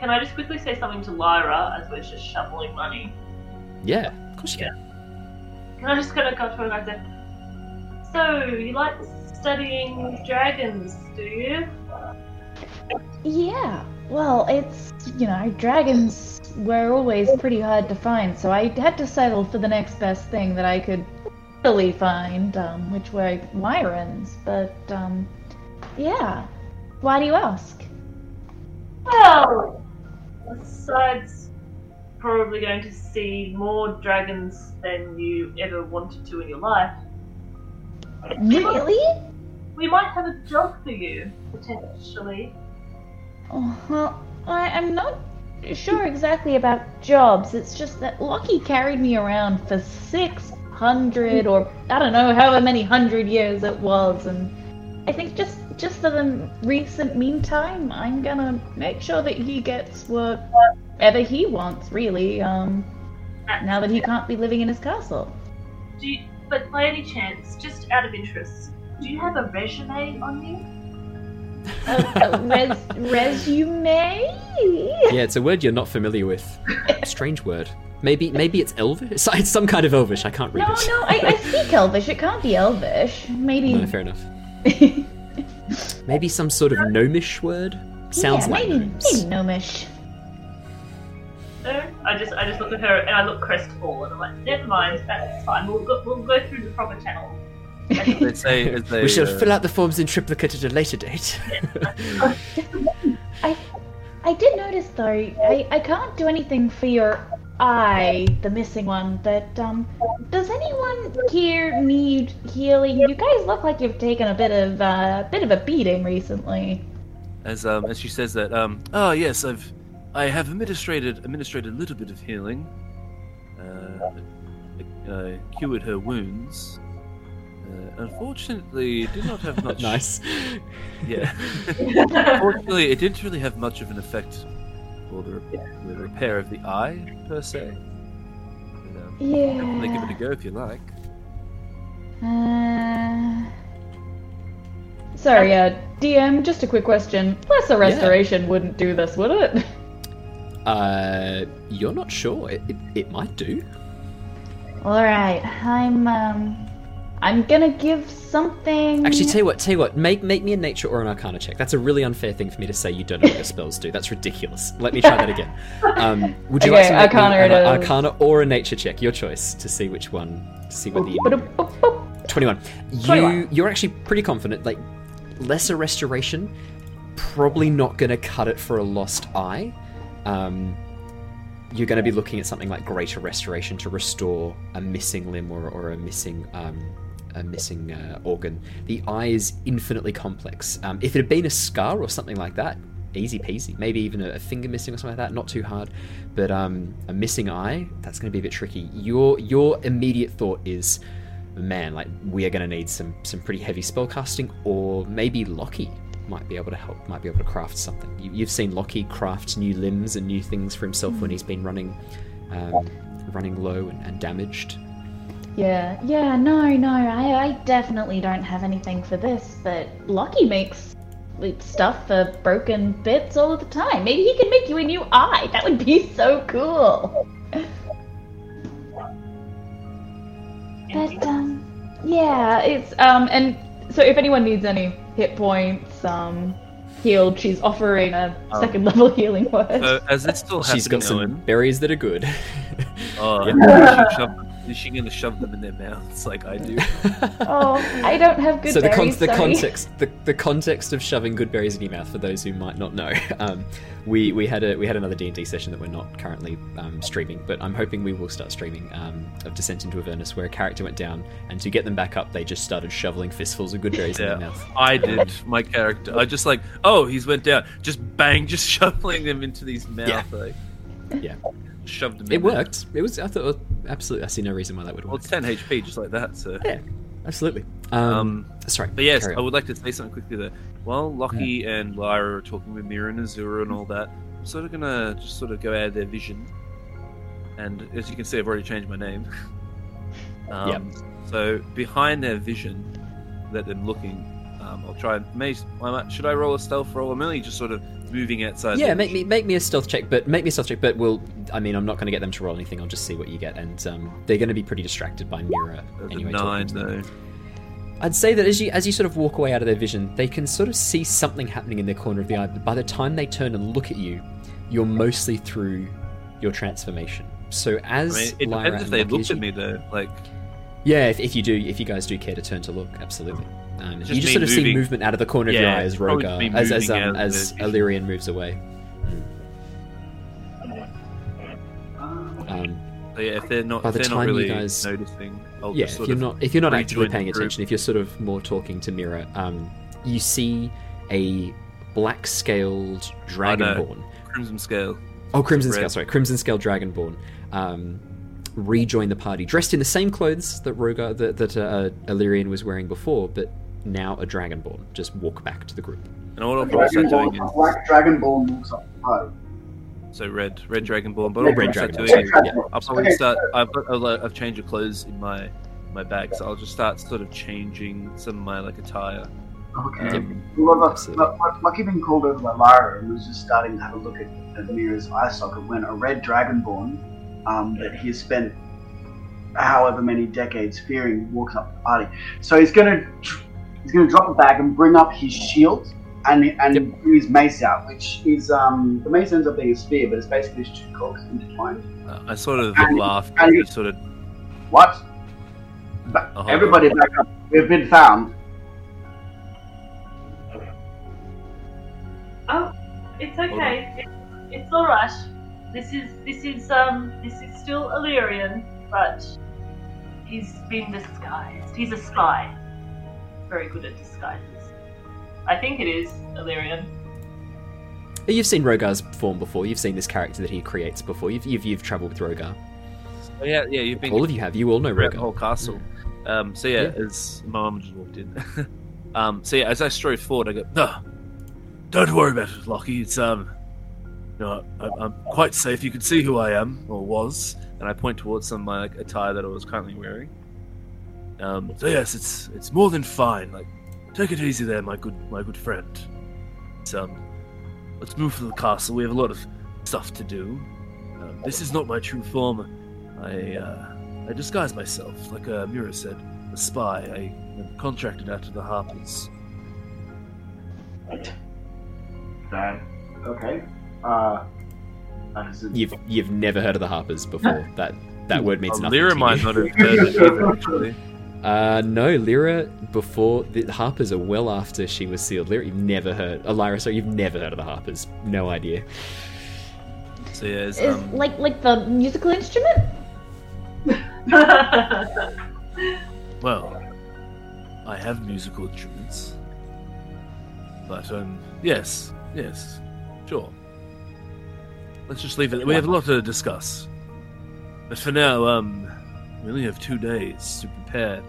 can I just quickly say something to Lyra as we're just shoveling money? Yeah, of course you can. Can I just kind of go to her and say, "So you like studying dragons, do you?" Yeah, well, it's, you know, dragons were always pretty hard to find, so I had to settle for the next best thing that I could really find, um, which were wyverns. But, um, yeah. Why do you ask? Well, besides probably going to see more dragons than you ever wanted to in your life, Really? we might have a job for you potentially. Oh, well, I, I'm not sure exactly about jobs. It's just that Lockie carried me around for 600 or I don't know, however many hundred years it was, and I think just just for the recent meantime, I'm gonna make sure that he gets what whatever he wants, really. Um, now that he can't be living in his castle. Do you, but by any chance, just out of interest, do you have a resume on you? A, a res, resume? Yeah, it's a word you're not familiar with. Strange word. Maybe maybe it's Elvish. It's, it's some kind of Elvish. I can't read No, it. no, I, I speak Elvish. It can't be Elvish. Maybe. No, fair enough. [laughs] Maybe some sort of gnomish word. Sounds yeah, like maybe, gnomes. maybe gnomish. No, I just I just look at her and I look crestfallen. I'm like, never mind, that's fine. We'll go, we'll go through the proper channel. [laughs] They say as they We shall uh, fill out the forms in triplicate at a later date. [laughs] I I did notice though, I, I can't do anything for your eye, the missing one, but um does anyone here need healing? You guys look like you've taken a bit of uh bit of a beating recently. as um as she says that um oh yes I've I have administrated administrated a little bit of healing. Uh, uh, cured her wounds. Uh, unfortunately, it did not have [laughs] much. nice. Yeah. [laughs] Unfortunately, it didn't really have much of an effect for the, rep- the repair of the eye per se. But, um, definitely give it a go if you like. Uh... Sorry, uh, DM, just a quick question. Lesser restoration wouldn't do this, would it? Uh, you're not sure. It, it, it might do. Alright, I'm, um, I'm gonna give something. Actually, tell you what, tell you what, make make me a nature or an arcana check. That's a really unfair thing for me to say you don't know what your spells do. That's ridiculous. Let me try that again. Um, would you like to make me arcana an is. arcana or a nature check? Your choice to see which one, to see whether you. Boop, boop, boop, boop. 21. You 21. you're actually pretty confident like lesser restoration probably not going to cut it for a lost eye. Um you're going to be looking at something like greater restoration to restore a missing limb or, or a missing um, a missing uh, organ. The eye is infinitely complex. Um, if it had been a scar or something like that, easy peasy. Maybe even a, a finger missing or something like that, not too hard. But um, a missing eye, that's going to be a bit tricky. Your your immediate thought is, man, like we are going to need some some pretty heavy spell casting, or maybe Lockie might be able to help, might be able to craft something. You, you've seen Lockie craft new limbs and new things for himself when he's been running, um, running low and, and damaged. Yeah, yeah, no, no, I, I definitely don't have anything for this, but Lockie makes stuff for broken bits all the time. Maybe he can make you a new eye. That would be so cool. But um, yeah, it's um, and so if anyone needs any hit points, um, healed, she's offering a Um, second level [laughs] healing word. So as it's still She's happening, got some Owen, berries that are good. oh, [laughs] Yeah. Is she shove- is she going to shove them in their mouths like I do? [laughs] oh, I don't have good so the, con- berries. the sorry. context the, the context of shoving good berries in your mouth for those who might not know [laughs] um, we we had a we had another D&D session that we're not currently um, streaming but I'm hoping we will start streaming um, of Descent into Avernus where a character went down and to get them back up they just started shoveling fistfuls of good berries in their mouth I did. My character. I just like, oh, he's went down. Just bang, [laughs] just shoveling them into these mouth. Yeah. Like, Yeah. Shoved them. it in there. worked it was I thought absolutely I see no reason why that would Well, work it's 10 HP, just like that. So. yeah absolutely um, Um, sorry But yes, I would like to say something quickly there. While Lockie and Lyra are talking with Mira and Azura and all that, I'm sort of gonna just sort of go out of their vision. And as you can see, I've already changed my name. [laughs] um, So behind their vision, that they're looking, um, I'll try and may, I might- should I roll a stealth roll? I'm only just sort of moving outside. yeah make me make me a stealth check but make me a stealth check but we'll I mean I'm not going to get them to roll anything I'll just see what you get and um, they're going to be pretty distracted by Mira anyway nine though. I'd say that as you as you sort of walk away out of their vision, they can sort of see something happening in their corner of the eye. But by the time they turn and look at you, you're mostly through your transformation. So I as mean, it Lyra depends if they looked at me though. Like, yeah, if, if you do, if you guys do care to turn to look, absolutely. Um, It's you just just me sort of see movement out of the corner of your Yeah, eye as Rogar, as as um, as. Illyrian moves away. Um, so yeah, if they're not, By if the they're not time you guys- noticing, I'll yeah, just if you're of not if you're not actively paying attention, if you're sort of more talking to Mira, um, you see a black scaled dragonborn. Crimson Scale. Oh, Crimson Scale, sorry, Crimson Scale Dragonborn. Um, rejoin the party, dressed in the same clothes that Rogar, that, that uh, Illyrian was wearing before, but now a Dragonborn. Just walk back to the group. And what I'll probably start doing Dragonborn, is Black Dragonborn walks up the party. so red, red Dragonborn. But Red I'll Red probably start Dragonborn, doing. sorry, yeah. I'll probably start. I've, got, I'll, I've changed the clothes in my my bag, so I'll just start sort of changing some of my like attire. Okay. Um, Well, look, Absolutely. look, look, Lockie being called over by Lyra and was just starting to have a look at, at Mira's eye socket when a red dragonborn um, that he has spent however many decades fearing walks up the party. So he's gonna he's gonna drop the bag and bring up his shield and and Yep. bring his mace out, which is um, the mace ends up being a spear, but it's basically just two cogs intertwined. uh, I sort of And- laugh. and- And sort of. What? Ba- hold everybody back up. We've been found. Oh, it's okay. It, it's all right. This is this is um this is still Illyrian, but he's been disguised. He's a spy. Very good at disguises. I think it is Illyrian. You've seen Rogar's form before. You've seen this character that he creates before. You've you've, you've travelled with Rogar. Oh, yeah, yeah. You've been All of you have. You all know throughout the Rogar. whole castle. Um, so yeah, Yeah. as my mum just walked in. [laughs] um, so yeah, as I strode forward, I go, no, don't worry about it, Lockie. It's um, no, I, I'm quite safe. You can see who I am or was, and I point towards some of my like, attire that I was currently wearing. Um, so yes, it's it's more than fine. Like, take it easy there, my good my good friend. It's, um, let's move to the castle. We have a lot of stuff to do. Um, this is not my true form. I uh, I disguise myself, like uh, Mira said, a spy. I am contracted out to the Harpers. That okay. Uh, that is a- You've you've never heard of the Harpers before. [laughs] That that word means nothing. Lyra to might you. not have heard it either, [laughs] actually. Uh, no, Lyra before the Harpers are well after she was sealed. Lyra, you've never heard. Uh, Lyra, sorry, you've never heard of the Harpers. No idea. So yeah, it's, Is um, like like the musical instrument? [laughs] well, I have musical instruments. But um, yes, yes, sure. Let's just leave it. We have a lot to discuss. But for now, um, we only have two days to prepare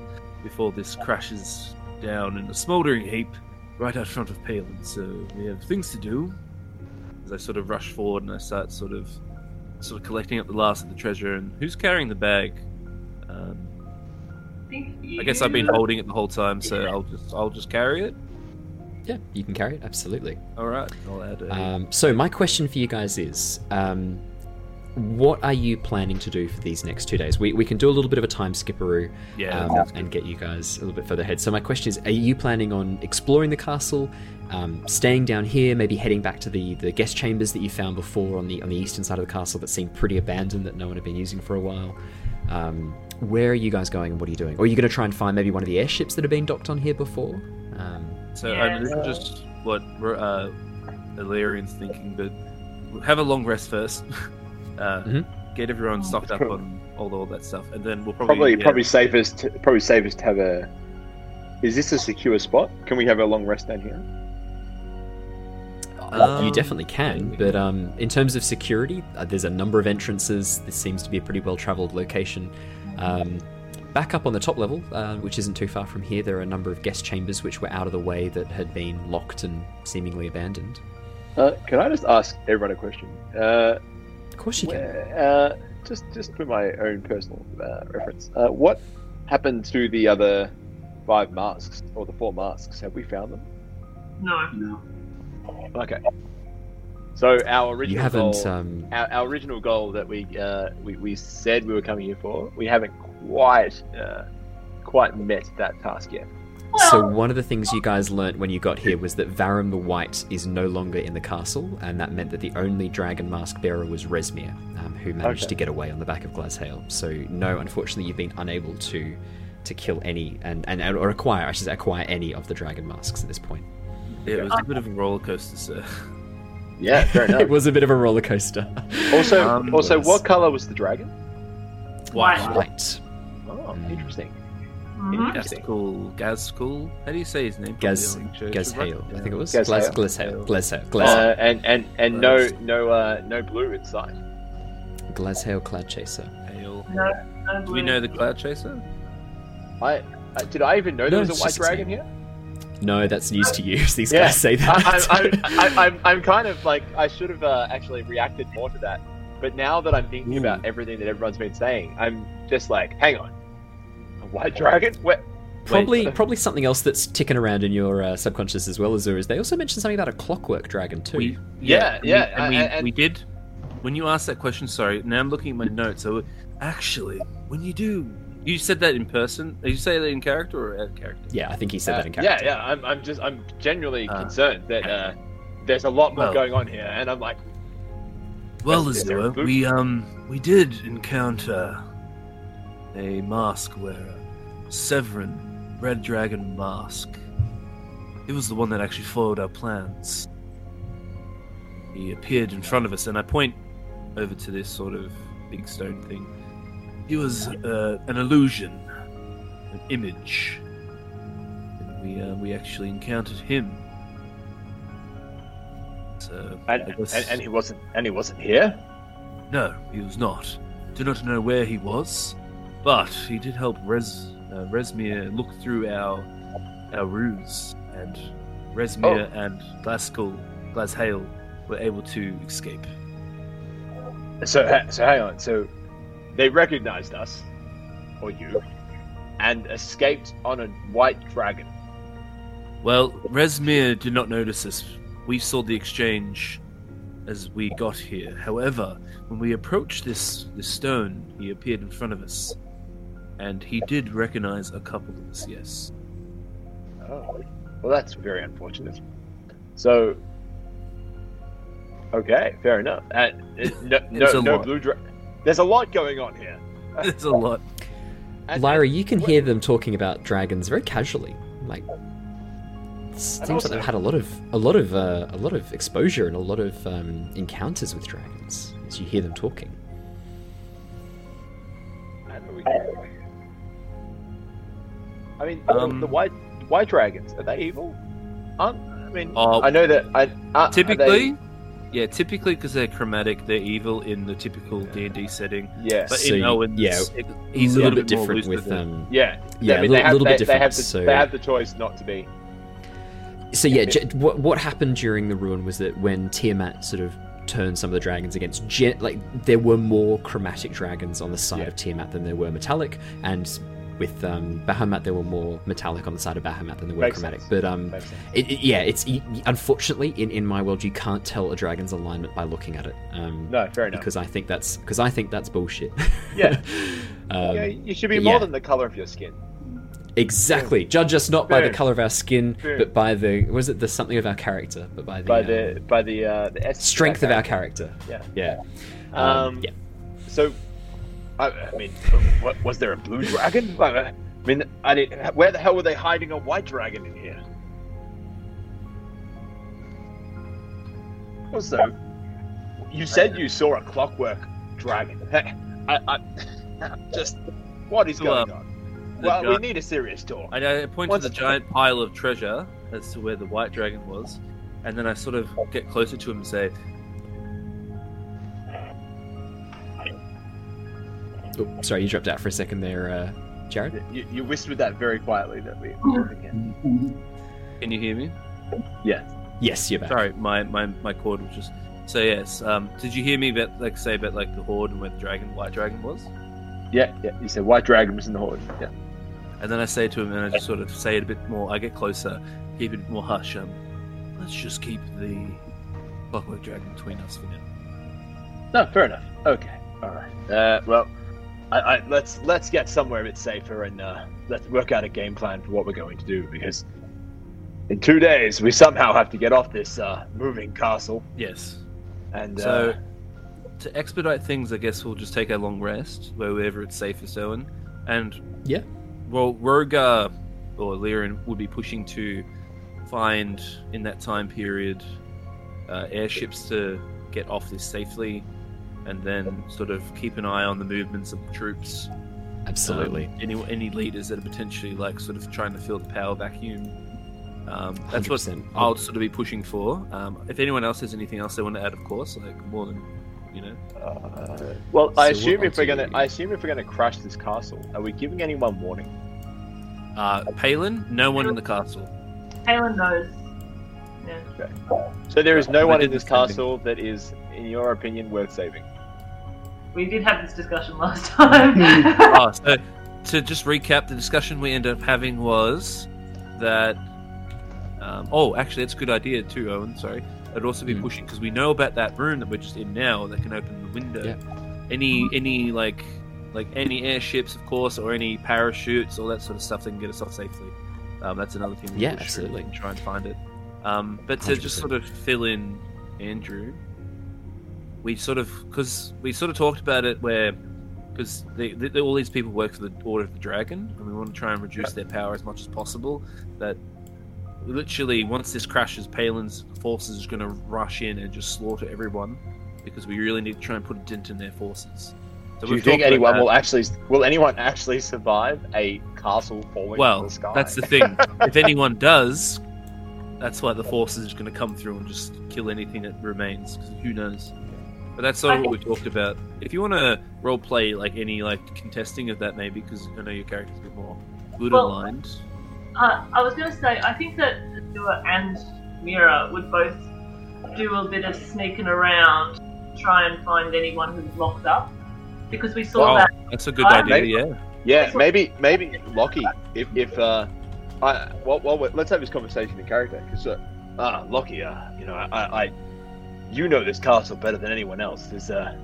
before this crashes down in a smouldering heap right out front of Palin. So we have things to do. As I sort of rush forward and I start sort of, sort of collecting up the last of the treasure. And who's carrying the bag? Um, I guess I've been holding it the whole time, so I'll just I'll just carry it. Yeah, you can carry it, absolutely. All right, I'll add a. Um, so, my question for you guys is um, what are you planning to do for these next two days? We, we can do a little bit of a time skipperoo yeah, um, and get you guys a little bit further ahead. So, my question is are you planning on exploring the castle, um, staying down here, maybe heading back to the, the guest chambers that you found before on the, on the eastern side of the castle that seemed pretty abandoned that no one had been using for a while? Um, where are you guys going and what are you doing? Or are you going to try and find maybe one of the airships that have been docked on here before? Um, So Yeah. this is just what uh, Illyrian's thinking, but have a long rest first. [laughs] uh, Mhm. Get everyone stocked up on all, all that stuff, and then we'll probably Probably, yeah, probably safest. Probably safest to have a. Is this a secure spot? Can we have a long rest down here? Um, you definitely can, but um, in terms of security, uh, there's a number of entrances. This seems to be a pretty well traveled location. Um, back up on the top level, uh, which isn't too far from here, there are a number of guest chambers which were out of the way that had been locked and seemingly abandoned. Uh, can I just ask everyone a question? Uh, Of course, you can. where, uh, just just for my own personal uh, reference, uh, what happened to the other five masks or the four masks? Have we found them? No. No. Okay. So our original You haven't. goal, Um, our, our original goal that we, uh, we we said we were coming here for, we haven't quite uh, quite met that task yet. So one of the things you guys learnt when you got here was that Varram the White is no longer in the castle, and that meant that the only dragon mask bearer was Rezmir, um, who managed Okay. to get away on the back of Glazhael. So no, unfortunately, you've been unable to to kill any and, and or acquire, I should say, acquire any of the dragon masks at this point. Yeah, it was a bit of a roller coaster, sir. Yeah, fair [laughs] enough. it was a bit of a roller coaster. also, Um, also, was- what color was the dragon? White. White. Oh, interesting. Mhm. Gaskell, Gaskell. How do you say his name? Gaz Probably, like, Gazhail, I think it was. Gazhail. Glaz Glazhael. Glazhael. Uh, Glazhael. and and and no no uh, no blue inside. Glazhael Cloud Chaser. Hail. No, no Do we know the Cloud Chaser? I, I did I even know No, there was a white dragon here? No, that's news to you. These Yeah. guys say that. I, I, I, I, I'm I'm kind of like I should have uh, actually reacted more to that, but now that I'm thinking Ooh. about everything that everyone's been saying, I'm just like, hang on, a white dragon? Where? Probably, Wait. probably something else that's ticking around in your uh, subconscious as well, Azure. Is they also mentioned something about a clockwork dragon too. We, Yeah, and yeah, we, and we, and- and- we did. When you asked that question, sorry. Now I'm looking at my notes. So actually, when you do, you said that in person. Did you say that in character or out of character? yeah, I think he said Uh, that in character. yeah. I'm, I'm just I'm genuinely Ah. concerned that uh, there's a lot more Well. going on here, and I'm like, Well, Is there a Azure, boot? we um we did encounter a mask wearer, Severin, Red Dragon mask. He was the one that actually followed our plans. He appeared in front of us, and I point over to this sort of big stone thing. He was uh, an illusion, an image. And we uh, we actually encountered him. So and, guess- and, and he wasn't and he wasn't here. no, he was not. Do not know where he was, but he did help Res uh, Rezmir look through our our ruse, and Rezmir and Glasgow Glazhael were able to escape. So so hang on. So they recognized us, or you, and escaped on a white dragon. Well, Rezmir did not notice us. We saw the exchange as we got here. However, when we approached this this stone, he appeared in front of us, and he did recognize a couple of us. Yes. Oh, well, that's very unfortunate. So, okay, fair enough. And uh, [laughs] no, no, a no lot. blue dragon. There's a lot going on here. [laughs] There's a lot. And- Lyra, you can What- hear them talking about dragons very casually. Like, it seems also- like they've had a lot of a lot of uh, a lot of exposure and a lot of um, encounters with dragons as you hear them talking. And we- I mean, Um, the white white dragons are they evil? Aren't, I mean, Oh, I know that I uh, are typically, yeah, typically because they're chromatic, they're evil in the typical D and D setting. Yeah, But So, in Owen's, yeah, it- he's a a little little bit different loose with um. yeah, Yeah, I a mean, li- they have, little bit they, different, They have, the, so- they have the choice not to be. So yeah, j- what what happened during the ruin was that when Tiamat sort of turned some of the dragons against gen- like there were more chromatic dragons on the side Yeah. of Tiamat than there were metallic, and with um, Bahamut there were more metallic on the side of Bahamut than there were Makes chromatic. sense. But um, it, it- yeah, it's y- unfortunately in, in my world you can't tell a dragon's alignment by looking at it. Um, No, fair enough. because I think that's because I think that's bullshit. [laughs] Yeah. [laughs] um, yeah, you should be more yeah. than the color of your skin. Exactly. Judge us not by the color of our skin, Boom. but by the was it the something of our character, but by the, by um, the by the uh, the strength of our character. Yeah. Yeah. Um, yeah. So, I, I mean, what, was there a blue dragon? [laughs] I mean, I didn't, where the hell were they hiding a white dragon in here? Also, you said you saw a clockwork dragon. [laughs] I, I [laughs] just what is going on? Well, we need a serious talk. I, I point What's- to the giant pile of treasure as to where the white dragon was, and then I sort of get closer to him and say, Oh, sorry, you dropped out for a second there, uh, Jared. You, you whispered that very quietly. That we. again. "Can you hear me?" Yeah. Yes, you're back. Sorry, my, my, my cord was just. So yes, um, did you hear me about like say about like the hoard and where the dragon, white dragon was? Yeah, yeah. You said white dragon was in the hoard. Yeah. And then I say to him, and I just sort of say it a bit more. I get closer, keep it more hush. Um, let's just keep the clockwork dragon between us for now. No, fair enough. Okay, all right. Uh, well, I, I, let's let's get somewhere a bit safer and uh, let's work out a game plan for what we're going to do because in two days we somehow have to get off this uh, moving castle Yes. and So, uh, to expedite things, I guess we'll just take a long rest wherever it's safest, Owen. And Yeah. well, Rogar or Lirin would be pushing to find in that time period uh, airships to get off this safely, and then sort of keep an eye on the movements of the troops. Absolutely. Um, any any leaders that are potentially like sort of trying to fill the power vacuum. Um, that's what 100%. I'll sort of be pushing for. Um, if anyone else has anything else they want to add, of course, like more than you know. uh, well, I So assume if we're I'll gonna do- I assume if we're gonna crash this castle, are we giving anyone warning? Uh, Palin, no one in the castle. Palin knows. Yeah. So there is no one in this think- castle that is, in your opinion, worth saving. We did have this discussion last time. oh, [laughs] [laughs] so to just recap, the discussion we ended up having was that. Um, oh, actually, that's a good idea too, Owen. Sorry, I'd also be Hmm. pushing because we know about that room that we're just in now that can open the window. Yeah. Any any like like any airships, of course, or any parachutes, all that sort of stuff that can get us off safely. Um, that's another thing. we Yeah, push absolutely. And try and find it. Um, but to just 100%. sort of fill in Andrew, we sort of because we sort of talked about it where because they, they, all these people work for the Order of the Dragon, and we want to try and reduce their power as much as possible. That literally, once this crashes, Palin's forces is going to rush in and just slaughter everyone because we really need to try and put a dent in their forces. So Do you think anyone will actually will anyone actually survive a castle falling Well, the sky? that's the thing. if anyone does, that's why the forces is going to come through and just kill anything that remains. 'cause who knows? But that's sort of what we talked about. If you want to role play like any like contesting of that, maybe because I know your character's a bit more good Well, aligned. Uh, I was going to say, I think that Azure and Mira would both do a bit of sneaking around, try and find anyone who's locked up, because we saw Oh, that. that's a good I- idea. Yeah. Yeah, maybe maybe Lockie. If if uh, I well, well let's have this conversation in character because uh, ah Lockie, uh, you know I, I you know this castle better than anyone else. Is uh,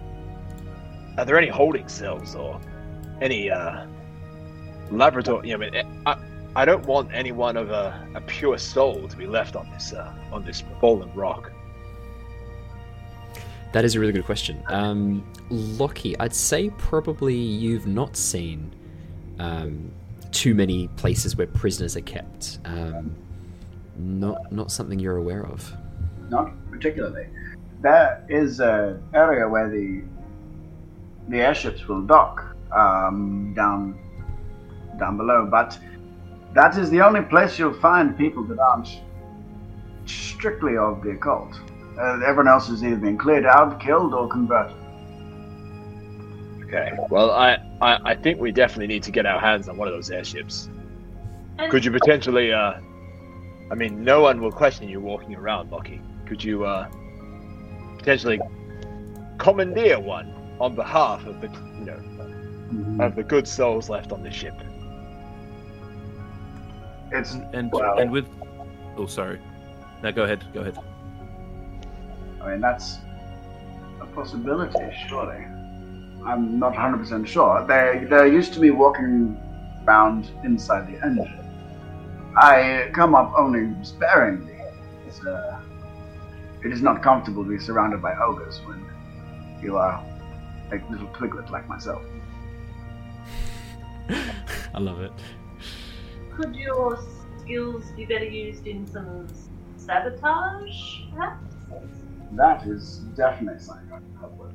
are there any holding cells or any uh laboratory? You know, I mean, I I don't want anyone of a, a pure soul to be left on this uh on this fallen rock. That is a really good question. Um, Lockie, I'd say probably you've not seen um, too many places where prisoners are kept. Um, not not something you're aware of. Not particularly. There is an area where the the airships will dock um, down down below, but that is the only place you'll find people that aren't strictly of the occult. Uh, everyone else has either been cleared out, killed, or converted. Okay. Well, I, I, I think we definitely need to get our hands on one of those airships. And Could you potentially, uh, I mean, no one will question you walking around, Lockie. Could you, uh, potentially commandeer one on behalf of the, you know, Mhm. of the good souls left on the ship? It's And Well- and with oh sorry. now go ahead. Go ahead. I mean, that's a possibility, surely. I'm not 100% sure. They they're used to me walking around inside the engine. I come up only sparingly. It's, uh, it is not comfortable to be surrounded by ogres when you are a little twiglet like myself. [laughs] I love it. could your skills be better used in some sabotage, perhaps? That is definitely something I can help with.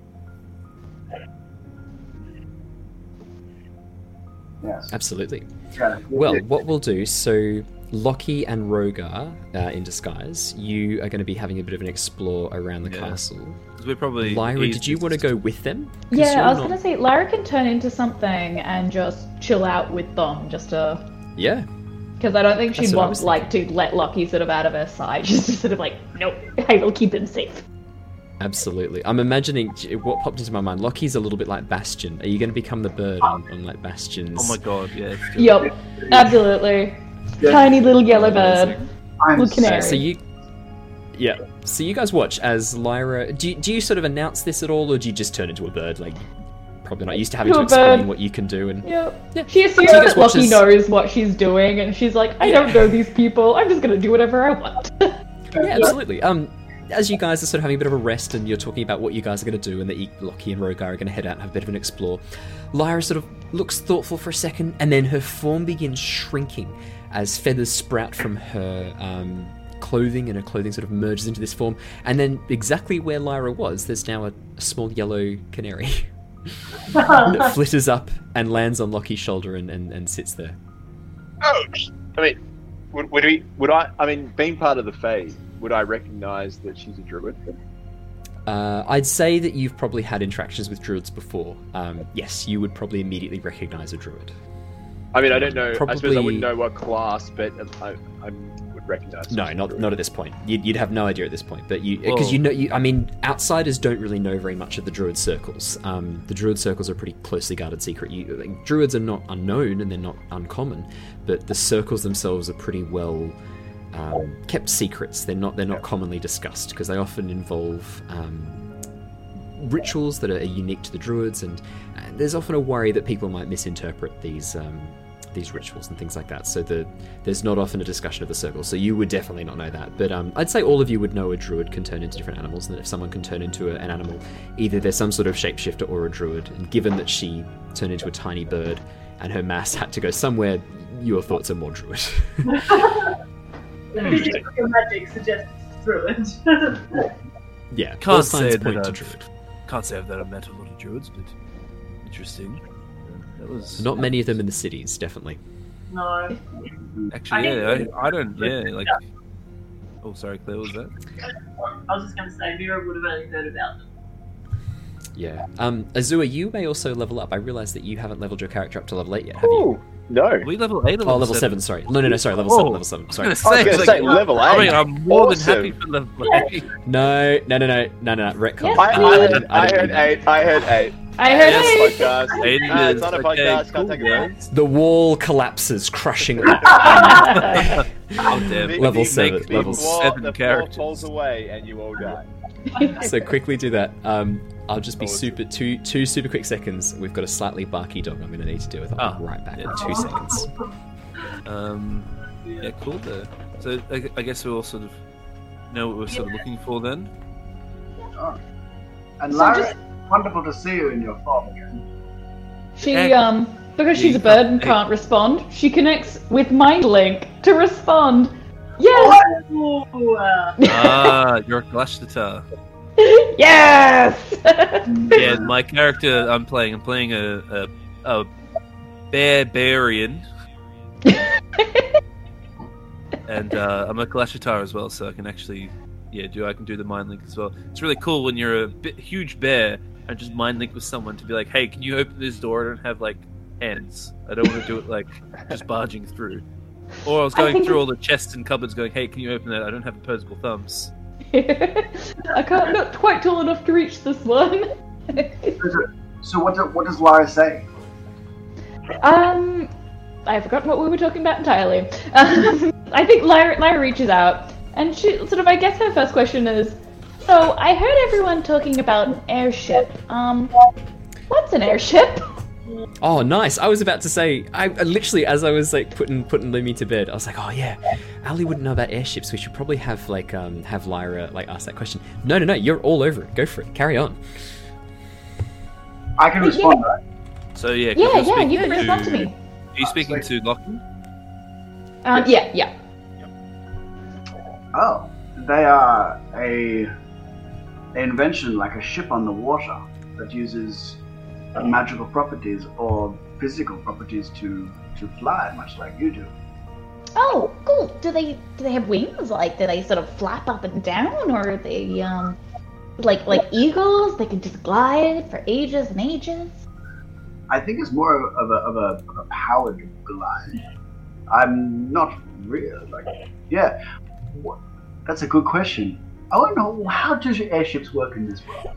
Yes. Absolutely. Yeah. Well, what we'll do, so Lockie and Rogar, uh, in disguise, you are going to be having a bit of an explore around the Yeah. castle. 'Cause we're probably Lyra, did you want to go with them? Yeah, I was not- gonna say Lyra can turn into something and just chill out with them, just to Yeah, because I don't think she'd want like to let Lockie sort of out of her sight. [laughs] She's just sort of like, nope, I will keep him safe. absolutely. I'm imagining what popped into my mind. Lockie's a little bit like Bastion. Are you going to become the bird on, on like Bastion's? Oh my god, yeah. Yep, absolutely. Yeah. Tiny little yellow bird. I'm Little canary. So you, yeah. So you guys watch as Lyra. Do you, do you sort of announce this at all, or do you just turn into a bird? Like, probably not used to having To to explain bird. what you can do. And Yep. Yeah. She assumes So that Lockie as- knows what she's doing, and she's like, I don't know these people. I'm just gonna do whatever I want. [laughs] yeah, absolutely. Um, as you guys are sort of having a bit of a rest, and you're talking about what you guys are going to do, and that you- Lockie and Rogar are going to head out and have a bit of an explore. Lyra sort of looks thoughtful for a second, and then her form begins shrinking as feathers sprout from her um, clothing, and her clothing sort of merges into this form. And then, exactly where Lyra was, there's now a, a small yellow canary [laughs] that [laughs] flitters up and lands on Lockie's shoulder and, and, and sits there. Oh, I mean, would, would we? Would I? I mean, being part of the Fae, would I recognise that she's a druid? Uh, I'd say that you've probably had interactions with druids before. Um, yes, you would probably immediately recognize a druid. I mean, I don't know. I suppose I Probably- wouldn't know what class, but I, I would recognise. No, not druid. not at this point. You'd, you'd have no idea at this point. But you because Whoa. you know, you, I mean, outsiders don't really know very much of the druid circles. Um, the druid circles are pretty closely guarded secret. You, like, druids are not unknown and they're not uncommon, but the circles themselves are pretty well um, kept secrets. They're not they're not commonly discussed because they often involve. Um, rituals that are unique to the druids, and uh, there's often a worry that people might misinterpret these um, these rituals and things like that. So the, there's not often a discussion of the circle. So you would definitely not know that. But um, I'd say all of you would know a druid can turn into different animals, and that if someone can turn into a, an animal, either there's some sort of shapeshifter or a druid. And given that she turned into a tiny bird and her mass [laughs] had to go somewhere, your thoughts are more druid. [laughs] Physics magic suggests druid. [laughs] yeah, all Can't signs say point that to I've- druid. Can't say that I've met a lot of druids, but interesting. That was Not many of them in the cities, definitely. no. actually. I Yeah, I, I don't. Yeah, like. Oh, sorry, Claire. What was that? I was just going to say, Mira would have only heard about them. Yeah. Um, Azure, you may also level up. I realise that you haven't leveled your character up to level 8 yet, have you? No. Are we level eight or Oh, level 7, sorry. No, no, no, sorry, level Whoa. 7, level 7, I was sorry. gonna I say, was going to like, say level I mean, eight. I'm more Awesome. than happy for level eight. No, no, no, no, no, no, retcon. Yes, I, I, Good. heard, I I didn't heard mean that. eight. I heard eight. I heard Yes, it. Podcast. Eight Ah, is it's not a okay, podcast. cool, Can't take it out. The wall collapses, crushing. [laughs] Oh damn! The- Level the- seven, the level floor- seven the characters. floor falls away and you all die. [laughs] so quickly do that. Um, I'll just be Oh, super two two super quick seconds. We've got a slightly barky dog. I'm going to need to deal with. I'll be Ah, right back yeah. in two seconds. Um, yeah, cool. There. So I, I guess we all sort of know what we're sort of looking for then. And So Lyra, just- wonderful to see you in your form again. She Yeah. um because she's a bird and can't- can't respond, she connects with Mind Link to respond. Yes! Ooh, uh, [laughs] ah, you're a Kalashtar. yes! [laughs] Yeah, my character I'm playing, I'm playing a a, a barbarian. [laughs] and uh, I'm a Kalashtar as well, so I can actually, yeah, do I can do the mind link as well. It's really cool when you're a bit, huge bear and just mind link with someone to be like, hey, can you open this door? I don't have like hands. I don't want to do it like just barging through. Or I was going think through all the chests and cupboards, going, hey, can you open that? I don't have opposable thumbs. [laughs] I can't not quite tall enough to reach this one. So what, do, what does Lyra say? um, I forgot what we were talking about entirely. [laughs] Um, I think Lyra, Lyra reaches out, and she sort of, I guess her first question is, so I heard everyone talking about an airship. Um, what's an airship? Oh, nice! I was about to say, I I literally, as I was like putting putting Lumi to bed, I was like, oh yeah, Ally wouldn't know about airships. We should probably have like um have Lyra like ask that question. No, no, no, you're all over it. Go for it. Carry on. I can respond, right? So yeah, 'cause Yeah, you're yeah, speaking you can respond to me. Are you speaking to Lachlan? Um, yeah, yeah. Oh, they are a an invention like a ship on the water that uses magical properties or physical properties to to fly, much like you do. Oh, cool. Do they do they have wings? Like, do they sort of flap up and down, or are they um, like like eagles? They can just glide for ages and ages. I think it's more of a of a, of a powered glide. I'm not real. Like, yeah, What- that's a good question. I want to know how do airships work in this world?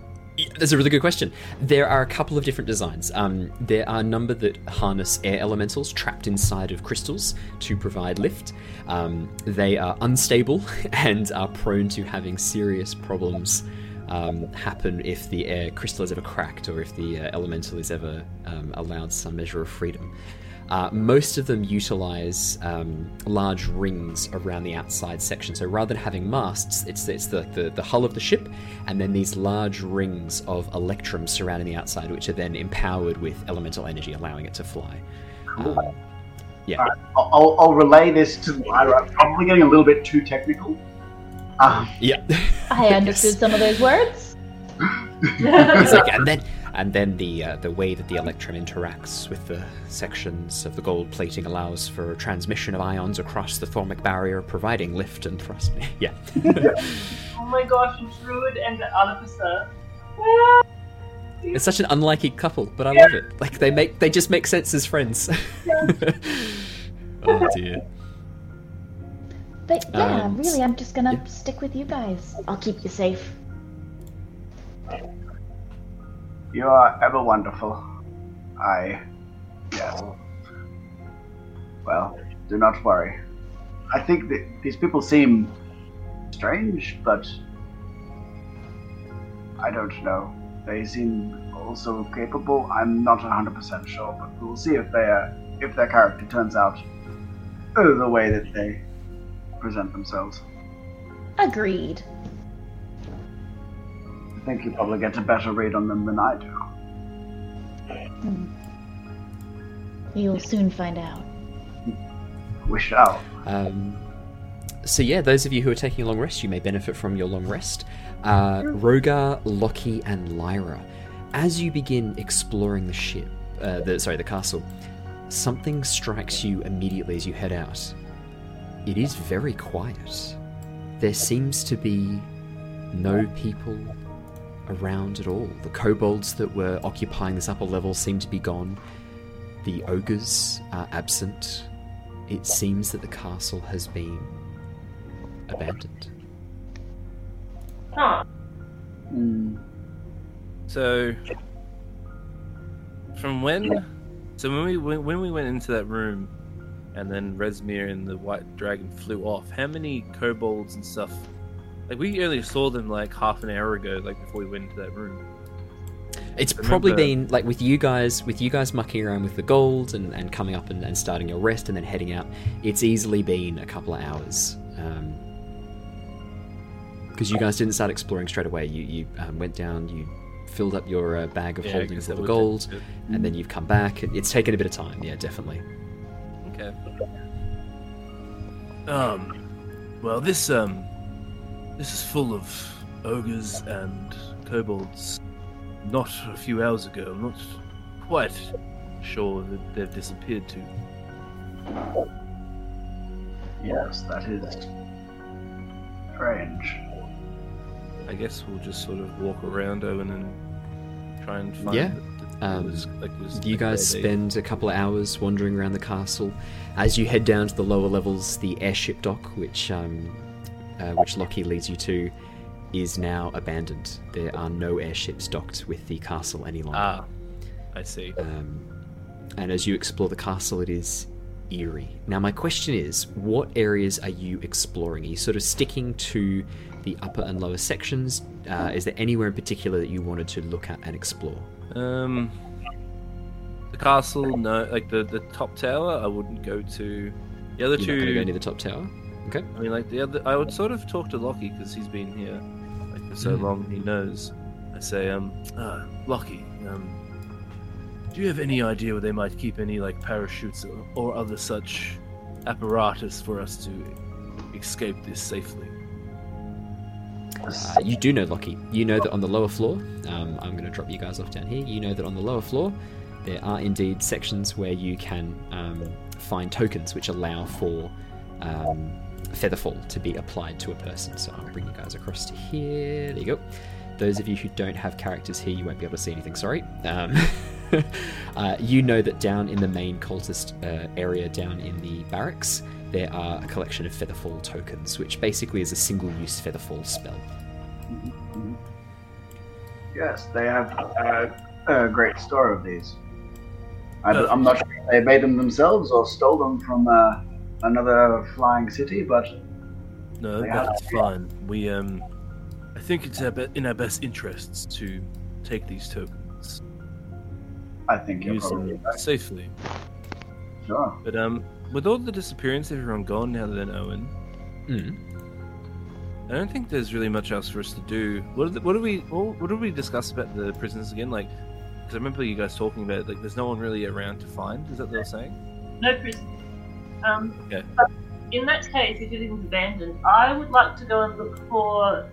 That's a really good question. There are a couple of different designs. Um, there are a number that harness air elementals trapped inside of crystals to provide lift. Um, they are unstable [laughs] and are prone to having serious problems um, happen if the air crystal is ever cracked or if the uh, elemental is ever um, allowed some measure of freedom. Uh, most of them utilize um, large rings around the outside section. So rather than having masts, it's it's the, the, the hull of the ship, and then these large rings of electrum surrounding the outside, which are then empowered with elemental energy, allowing it to fly. Um, yeah. Alright, I'll, I'll, I'll relay this to Lyra. I'm probably getting a little bit too technical. Um, Yeah. I understood some of those words. [laughs] it's like, and then and then the uh, the way that the electron interacts with the sections of the gold plating allows for transmission of ions across the thormic barrier, providing lift and thrust. [laughs] yeah. Oh my gosh, Druid and Artificer. It's such an unlikely couple, but I love it. Like they make they just make sense as friends. [laughs] oh dear. But yeah, Um, really, I'm just gonna yeah. stick with you guys. I'll keep you safe. You are ever wonderful. I. Yes. Well, do not worry. I think that these people seem strange, but. I don't know. They seem also capable. I'm not 100% sure, but we'll see if their if their character turns out the way that they present themselves. Agreed. I think you probably get a better read on them than I do. Hmm. You'll soon find out. We shall. Um, so yeah, those of you who are taking a long rest, you may benefit from your long rest. Uh, Rogar, Lockie, and Lyra. As you begin exploring the ship, uh, the sorry, the castle, something strikes you immediately as you head out. It is very quiet. There seems to be no people around at all. The kobolds that were occupying this upper level seem to be gone. The ogres are absent. It seems that the castle has been abandoned. Huh. Mm. So, from when? So when we when, when we went into that room, and then Rezmir and the White Dragon flew off. How many kobolds and stuff? Like we only saw them like half an hour ago, like before we went into that room. It's Remember- probably been like with you guys, with you guys mucking around with the gold and, and coming up and, and starting your rest and then heading out. It's easily been a couple of hours. Because you guys didn't start exploring straight away. You you um, went down, you filled up your uh, bag of Yeah, holdings of the gold, and then you've come back. It's taken a bit of time. Yeah, definitely. Okay. Um. Well, this um, this is full of ogres and kobolds. Not a few hours ago. I'm not quite sure that they've disappeared to. Yes, that is strange. I guess we'll just sort of walk around Owen and try and find. Yeah, the- the- um, this- like this- You like guys where they- spend a couple of hours wandering around the castle. As you head down to the lower levels, the airship dock, which um, uh, which Lockie leads you to, is now abandoned. There are no airships docked with the castle any longer. Ah, I see. Um, and as you explore the castle, it is eerie. Now, my question is, what areas are you exploring? Are you sort of sticking to the upper and lower sections? Uh, is there anywhere in particular that you wanted to look at and explore? Um, the castle, no, like the the top tower, I wouldn't go to. The other You're not two, going to go near the top tower. Okay. I mean, like the other, I would sort of talk to Lockie because he's been here like for so Mm. long. He knows. I say, um, ah, Lockie, um, do you have any idea where they might keep any like parachutes or, or other such apparatus for us to escape this safely? Uh, you do know, Lockie. You know that on the lower floor, um, I'm going to drop you guys off down here. You know that on the lower floor, there are indeed sections where you can um, find tokens which allow for um, Featherfall to be applied to a person. So I'll bring you guys across to here. There you go. Those of you who don't have characters here, you won't be able to see anything. Sorry. Um, [laughs] uh, you know that down in the main cultist uh, area, down in the barracks, there are a collection of Featherfall tokens, which basically is a single-use Featherfall spell. Yes, they have uh, a great store of these. I, am not sure if they made them themselves or stole them from uh, another flying city, but No, that's fine. We um, I think it's our be- in our best interests to take these tokens, I think you're use probably them right. safely. Sure. But um, with all the disappearance, everyone gone now than Owen. Mm. I don't think there's really much else for us to do. What did, what did we what, what did we discuss about the prisoners again? Like, because I remember you guys talking about like there's no one really around to find. Is that what they're saying? No prison. Um, Okay. but in that case, if it is abandoned, I would like to go and look for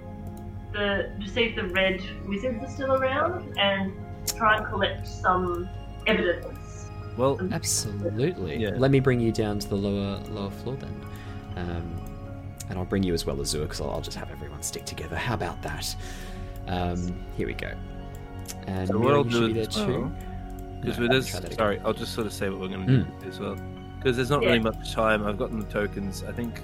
the to see if the red wizards are still around and try and collect some evidence. Well, Absolutely. Yeah. Let me bring you down to the lower lower floor then. Um, and I'll bring you as well, Azure, because I'll, I'll just have everyone stick together. How about that? Um, here we go. And So Mira, what I'll you do should be there is- too. Because No, there's try that again. sorry, I'll just sort of say what we're going to do as well. Because there's not really much time. I've gotten the tokens. I think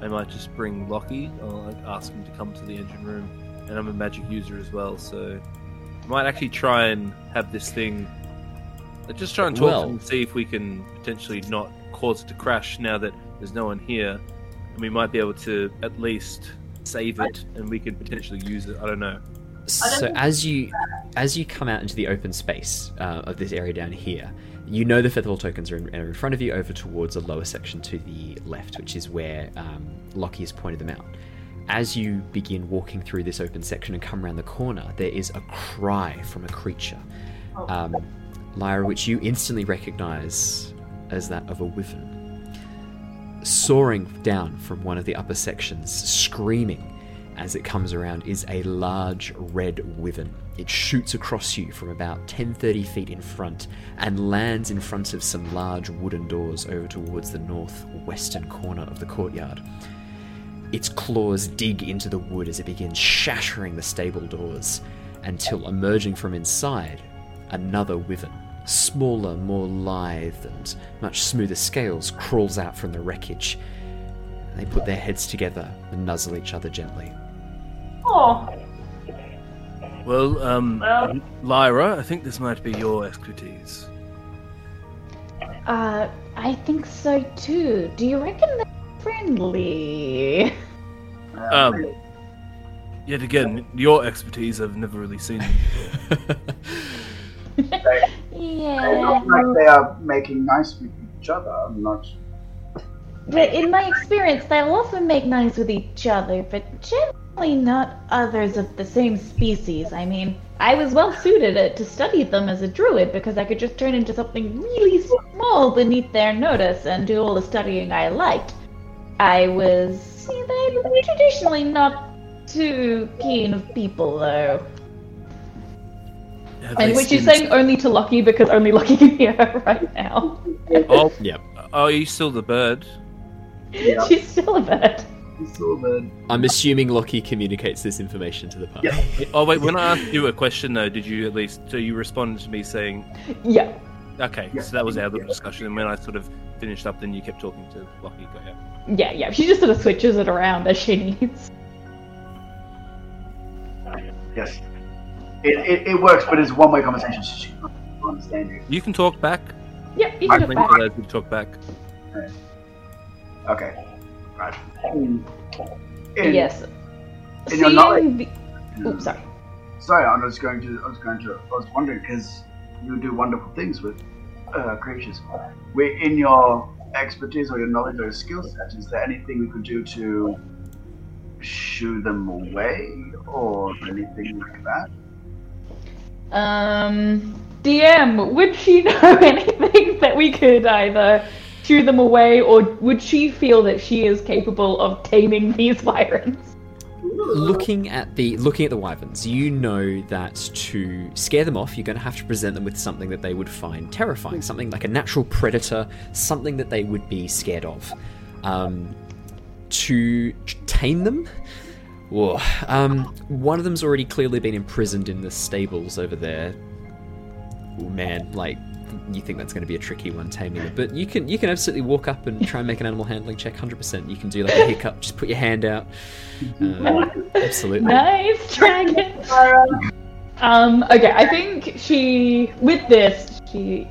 I might just bring Lockie. I'll like, ask him to come to the engine room, and I'm a magic user as well, so I might actually try and have this thing. uh, Just try and talk Well- to him and see if we can potentially not cause it to crash now that there's no one here, and we might be able to at least save it, and we can potentially use it. I don't know. So as you as you come out into the open space uh, of this area down here, you know the Featherfall tokens are in, are in front of you over towards a lower section to the left, which is where um, Lockie has pointed them out. As you begin walking through this open section and come around the corner, there is a cry from a creature, Oh, um, Lyra, which you instantly recognize as that of a wyvern. Soaring down from one of the upper sections, screaming as it comes around, is a large red wyvern. It shoots across you from about 10 30 feet in front and lands in front of some large wooden doors over towards the northwestern corner of the courtyard. Its claws dig into the wood as it begins shattering the stable doors until emerging from inside another wyvern, smaller, more lithe, and much smoother scales, crawls out from the wreckage. They put their heads together and nuzzle each other gently. oh, Well, um, Well- Lyra, I think this might be your expertise. Uh, I think so too. Do you reckon they're friendly? Um, yet again, your expertise, I've never really seen them They, they Yeah. look like they are making nice with each other. I'm not. But in my experience, they'll often make nice with each other, but generally not others of the same species. I mean, I was well suited to study them as a druid because I could just turn into something really small beneath their notice and do all the studying I liked. I was traditionally not too keen of people, though. Have And which is seen- saying only to Lockie because only Lockie can hear her right now. Oh, [laughs] Yep. oh, are you still the bird? Yeah. She's still a bird. He's still. I'm assuming Lockie communicates this information to the party. Yeah. [laughs] Oh wait, when I asked you a question though, did you at least so you responded to me saying, Yeah. "Okay," Yeah. so that was our little Yeah. discussion, and when I sort of finished up, then you kept talking to Lockie. Go yeah. Yeah, yeah. She just sort of switches it around as she needs. Yes. It, it, it works, but it's one way conversation. so She understand you. You can talk back. Yeah, you can talk back. talk back. Okay. Right. In, in- Yes. in your knowledge- the... Oops, sorry. Sorry, I was going to. I was going to. I was wondering because you do wonderful things with uh, creatures. We, in your expertise or your knowledge or your skill set, is there anything we could do to shoo them away or anything like that? Um, DM, would she [laughs] know anything that we could either shoo them away, or would she feel that she is capable of taming these wyverns? Looking at the looking at the wyverns, you know that to scare them off, you're going to have to present them with something that they would find terrifying, something like a natural predator, something that they would be scared of. Um, to tame them, whoa, um, one of them's already clearly been imprisoned in the stables over there. Oh man, like you think that's going to be a tricky one taming it, but you can you can absolutely walk up and try and make an animal handling check, hundred percent. You can do like a hiccup, just put your hand out. Uh, absolutely. Nice dragon. Um, okay, I think she with this she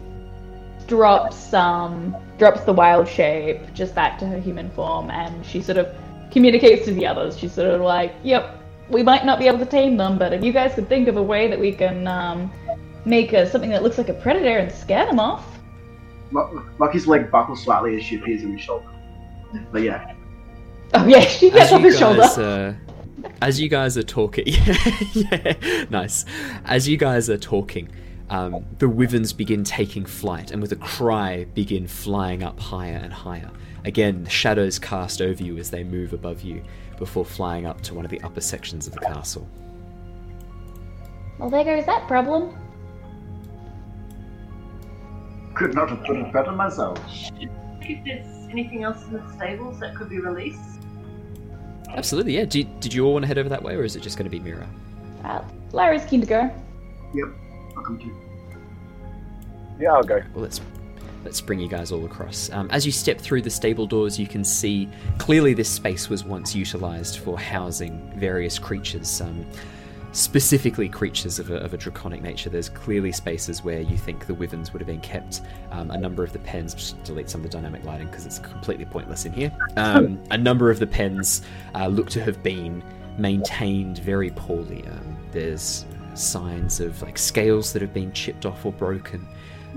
drops um drops the wild shape just back to her human form and she sort of communicates to the others. She's sort of like, Yep, we might not be able to tame them, but if you guys could think of a way that we can um make a, something that looks like a predator and scare them off. Lo- Lockie's leg buckles slightly as she appears in his shoulder. But yeah, Oh yeah, [laughs] she gets as off you his shoulder. guys, uh, as you guys are talking, [laughs] yeah, nice. As you guys are talking, um, the wyverns begin taking flight, and with a cry, begin flying up higher and higher. Again, shadows cast over you as they move above you before flying up to one of the upper sections of the castle. Well, there goes that problem. Could not have put it better myself. if there's anything else in the stables that could be released. Absolutely, yeah. Did, did you all want to head over that way, or is it just going to be Mira? Uh, Lyra's keen to go. Yep. Welcome to. Yeah, I'll go. Well, let's let's bring you guys all across. Um, as you step through the stable doors, you can see clearly this space was once utilized for housing various creatures, um, specifically creatures of a, of a draconic nature. There's clearly spaces where you think the wyverns would have been kept. Um, a number of the pens, just delete some of the dynamic lighting because it's completely pointless in here. Um, a number of the pens uh, look to have been maintained very poorly. Um, there's signs of like scales that have been chipped off or broken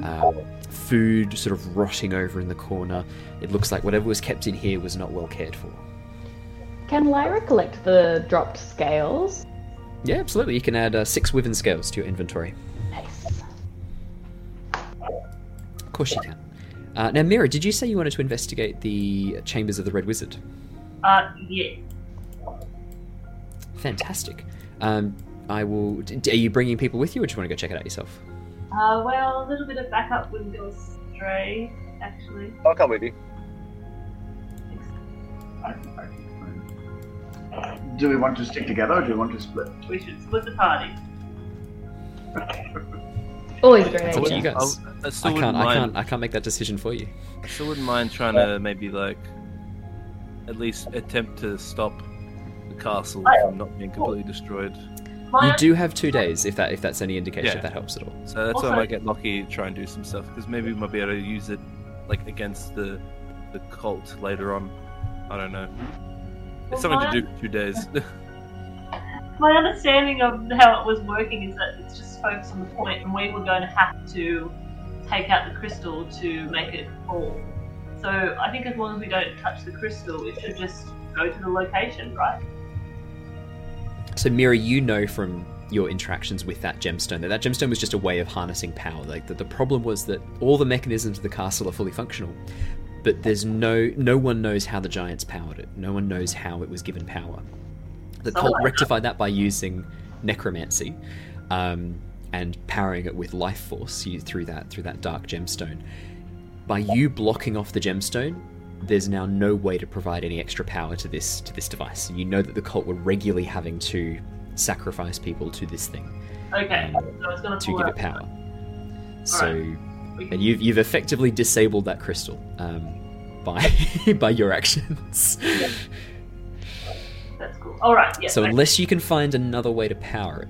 um, food sort of rotting over in the corner. It looks like whatever was kept in here was not well cared for. Can Lyra collect the dropped scales? Yeah, absolutely. You can add uh, six wyvern scales to your inventory. Nice. Of course you can. Uh, now, Mira, did you say you wanted to investigate the chambers of the Red Wizard? Uh, yeah. Fantastic. Um, I will. d- Are you bringing people with you, or do you want to go check it out yourself? Uh, well, a little bit of backup wouldn't go astray, actually. I'll come with you. I, I, do we want to stick together or do we want to split? We should split the party. [laughs] Always a great It's up to idea. you guys. I'll- uh, I still I wouldn't can't. I mind. can't. I can't make that decision for you. I still wouldn't mind trying to maybe like at least attempt to stop the castle from not being completely destroyed. My You do have two days, if that if that's any indication, Yeah. if that helps at all. So that's why I Also- might get lucky, to try and do some stuff because maybe we might be able to use it like against the the cult later on. I don't know. It's something to do for two days. [laughs] [laughs] my understanding of how it was working is that it's just focused on the point, and we were going to have to take out the crystal to make it fall. So I think as long as we don't touch the crystal, it should just go to the location, right? So, Mira, you know from your interactions with that gemstone that that gemstone was just a way of harnessing power. Like the, the problem was that all the mechanisms of the castle are fully functional, but there's no no one knows how the giants powered it. No one knows how it was given power. The cult rectified that by using necromancy um, and powering it with life force you, through that through that dark gemstone. By you blocking off the gemstone, there's now no way to provide any extra power to this to this device. You know that the cult were regularly having to sacrifice people to this thing Okay, so I gonna to give it power. So, We can- and you've you've effectively disabled that crystal um, by [laughs] by your actions. That's cool. All right. Yeah. so okay. unless you can find another way to power it,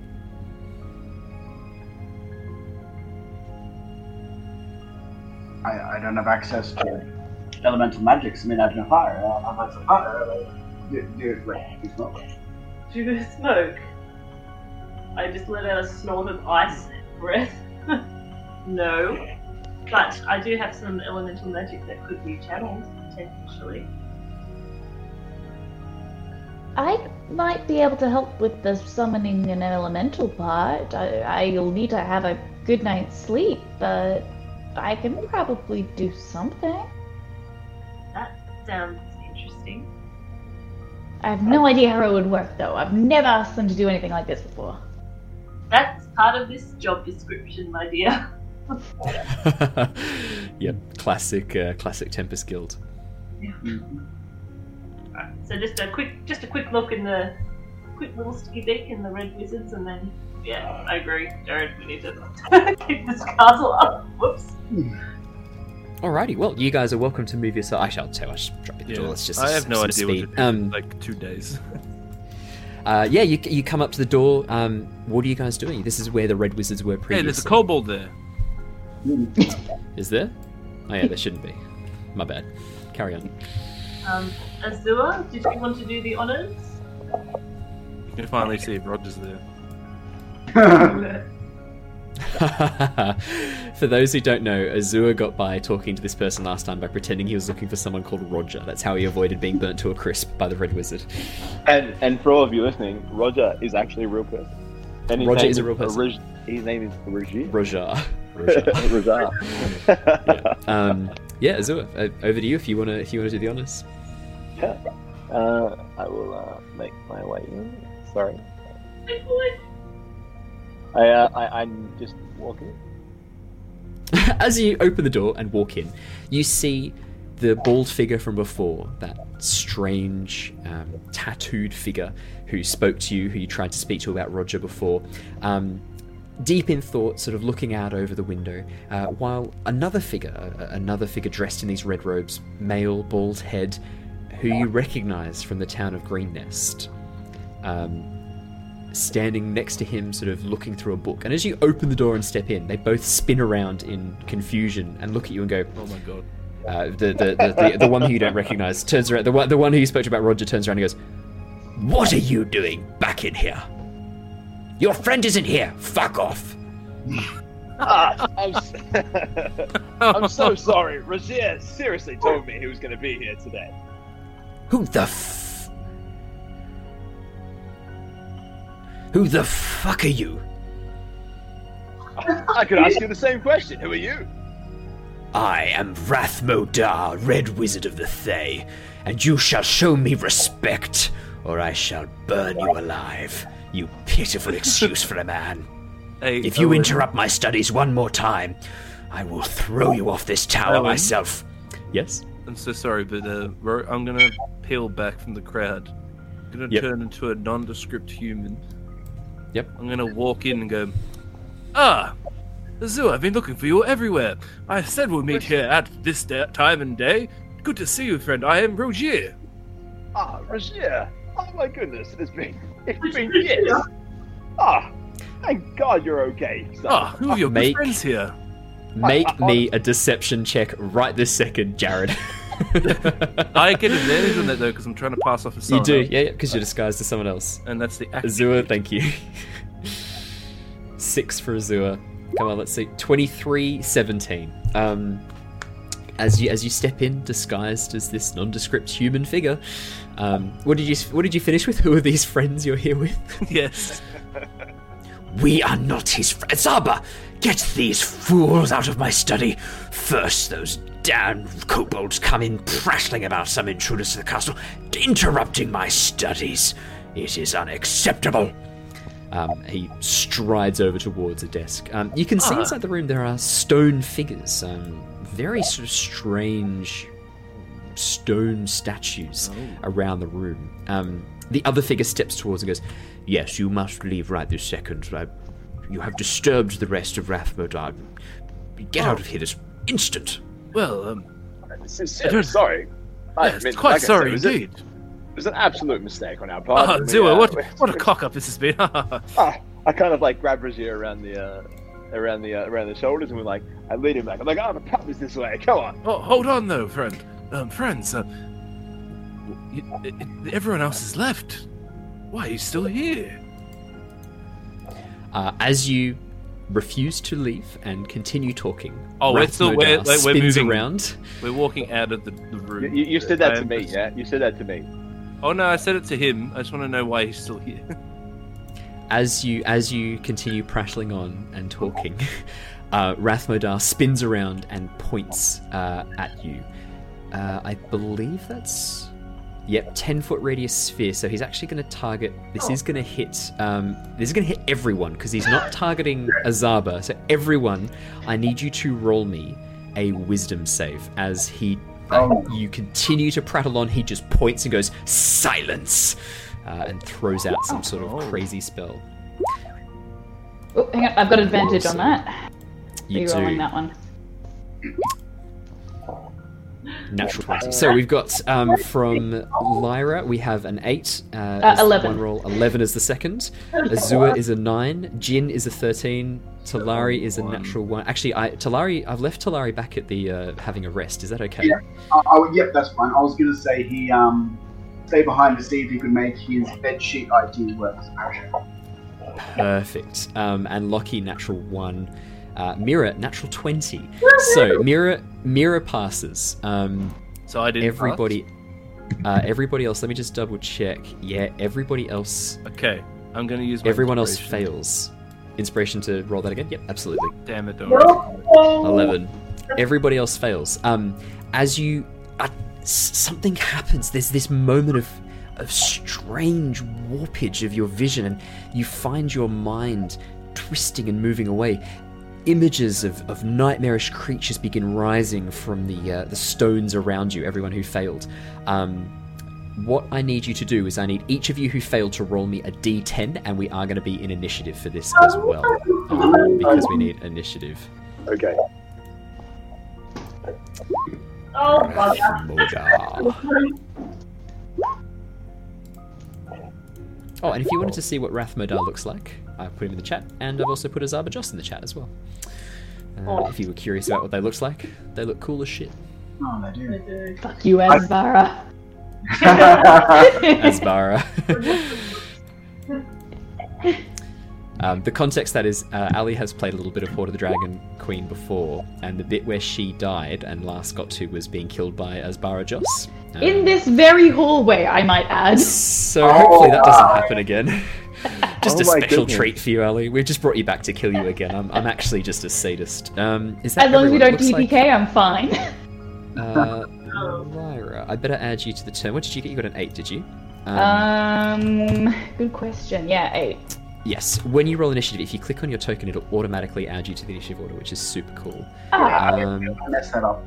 I, I don't have access to elemental magics. I mean, I don't have no fire. I have lots of fire. Like, do, do, wait, do smoke. Do you smoke? I just let out a snort of ice breath. [laughs] no. But I do have some elemental magic that could be channeled, potentially. I might be able to help with the summoning an elemental part. I, I'll need to have a good night's sleep, but I can probably do something. That sounds interesting. I have no idea how it would work, though. I've never asked them to do anything like this before. That's part of this job description, my dear. [laughs] [laughs] yep, classic uh, classic Tempest Guild. Alright, so just a quick, just a quick look in the, quick little sticky beak in the red wizards, and then yeah, I agree, Jared. We need to [laughs] keep this castle up. Whoops. Alrighty, well, you guys are welcome to move yourself. I shall tell. I should drop you the Yeah. door. Let's just I have no some idea what to speed. do. Um, like two days. [laughs] uh, yeah, you, you come up to the door. Um, what are you guys doing? This is where the red wizards were hey, previously. there's a kobold there. Is there? Oh yeah, there shouldn't be. My bad. Carry on. Um, Azure, did you want to do the honors? You can finally see if Roger's there. [laughs] for those who don't know, Azure got by talking to this person last time by pretending he was looking for someone called Roger. That's how he avoided being burnt to a crisp by the Red Wizard. And and for all of you listening, Roger is actually a real person. And Roger is a real person. Reg- his name is Roger. Roger. [laughs] Yeah. Um, yeah, Azure, uh, over to you if you wanna if you wanna do the honors. Yeah. Uh, I will uh, make my way in. Sorry. I, uh, I I'm just walking. [laughs] As you open the door and walk in, you see the bald figure from before, that strange, um, tattooed figure who spoke to you, who you tried to speak to about Roger before. Um, deep in thought, sort of looking out over the window, uh, while another figure, uh, another figure dressed in these red robes, male, bald head, who you recognize from the town of Greenest, um, standing next to him, sort of looking through a book. And as you open the door and step in, they both spin around in confusion and look at you and go, Oh my god. uh, the, the, the, the, the one who you don't recognize turns around. The one, the one who you spoke to about Roger turns around and goes, What are you doing back in here? Your friend isn't here. Fuck off. Ah, I'm, s- [laughs] I'm so [laughs] sorry. Roger seriously told me he was going to be here today. Who the f. Who the fuck are you? I could ask you the same question. Who are you? I am Rath Modar, Red Wizard of the Thay, and you shall show me respect, or I shall burn you alive. You pitiful excuse for a man. [laughs] Hey, If you Owen, interrupt my studies one more time, I will throw you off this tower Owen? myself. Yes? I'm so sorry, but uh, I'm gonna peel back from the crowd. I'm gonna Yep. turn into a nondescript human. Yep. I'm gonna walk in and go, Ah, Azure, I've been looking for you everywhere. I said we'll meet here at this da- time and day. Good to see you, friend. I am Roger. Ah, Roger. Oh my goodness, it has been it's been years. Ah, thank God you're okay. son. Ah, who are your Make- good friends here? Make me a deception check right this second, Jared. [laughs] I get advantage on that though because I'm trying to pass off a you do, else, yeah, yeah, because you're disguised as someone else. and that's the act. Azure, thank you. Six for Azure. Come on, let's see. 23, 17. Um, as you as you step in, disguised as this nondescript human figure, um, what did you what did you finish with? [laughs] Who are these friends you're here with? [laughs] yes. We are not his friends. Zaba, get these fools out of my study. First, those damn kobolds come in prattling about some intruders to the castle, interrupting my studies. It is unacceptable. Um, he strides over towards a desk. Um, you can see Ah. inside the room there are stone figures, um, very sort of strange stone statues Oh. around the room. Um, the other figure steps towards and goes, Yes, you must leave right this second. I, you have disturbed the rest of Rath Modar. Get out of here this instant. Well, um, Sincerely sorry. I yes, mean, quite like I said, sorry it indeed. It was an absolute mistake on our part. Oh, We, Zua, uh, what we- what a cock up this has been. [laughs] Ah, I kind of like grab Brazier around the uh, around the uh, around the shoulders and we're like, I lead him back. I'm like, oh, the pub is this way. Come on. oh, hold on though, friend. Um, friends, uh, y- y- everyone else has left. Why are you still here? Uh, as you refuse to leave and continue talking, Oh, we're still- Rath Modar we're- like, we're spins moving. around. We're walking out of the, the room. You, you said that I to am- me, yeah? You said that to me. Oh no, I said it to him. I just want to know why he's still here. [laughs] as you as you continue prattling on and talking, [laughs] uh, Rath Modar spins around and points uh, at you. Uh, I believe that's yep, ten foot radius sphere. So he's actually going to target. This is going to hit. Um, this is going to hit everyone because he's not targeting Azbara. So everyone, I need you to roll me a Wisdom save as he. Uh, Oh. you continue to prattle on. He just points and goes silence, uh, and throws out some sort of Oh. crazy spell. Oh, hang on, I've got advantage on that. You Are do. rolling that one? Natural 20. So we've got um, from Lyra, we have an 8. Uh, as the 11. One roll. 11 is the second. Azure is a 9. Jin is a 13. Talari is a natural 1. Actually, I Talari, I've left Talari back at the uh, having a rest. Is that okay? Yeah. Uh, oh, yep, that's fine. I was gonna say he um stay behind to see if he could make his bed sheet idea work as a parachute. Perfect. Um, and Lockie, natural 1. Uh, Mira, natural 20. So Mira, Mira passes. Um, So I didn't. everybody. Uh, everybody else, let me just double check. Yeah, everybody else? Okay, I'm going to use. My Everyone else fails. Inspiration to roll that again? Yep, absolutely. Damn it! Don't. Eleven. Everybody else fails. Um, as you, uh, something happens. There's this moment of, of strange warpage of your vision, and you find your mind twisting and moving away. Images of, of nightmarish creatures begin rising from the uh, the stones around you. Everyone who failed. Um, what I need you to do is I need each of you who failed to roll me a d10, and we are going to be in initiative for this as well, um, because we need initiative. Okay. Oh. Rath Modar. Oh, and if you wanted to see what Rath Modar looks like, I put him in the chat, and I've also put Azbara Jos in the chat as well. Uh, if you were curious about what they looked like, they look cool as shit. Oh, they do. I do. Fuck you, Asvara. Azbara. [laughs] [laughs] um, the context that is, uh, Ally has played a little bit of Hoard of the Dragon Queen before, and the bit where she died and last got to was being killed by Azbara Jos. In this very hallway, I might add. So hopefully that doesn't wow. happen again. [laughs] just Oh a special goodness. treat for you, Ally. We've just brought you back to kill you again. I'm, I'm actually just a sadist. Um, is that As long as we don't Looks TPK, I'm fine. Like, [laughs] uh, Lyra, I better add you to the turn. What did you get? You got an eight, did you? Um, Um, good question. Yeah, eight. yes. When you roll initiative, if you click on your token, it'll automatically add you to the initiative order, which is super cool. Ah, Um, I messed that up.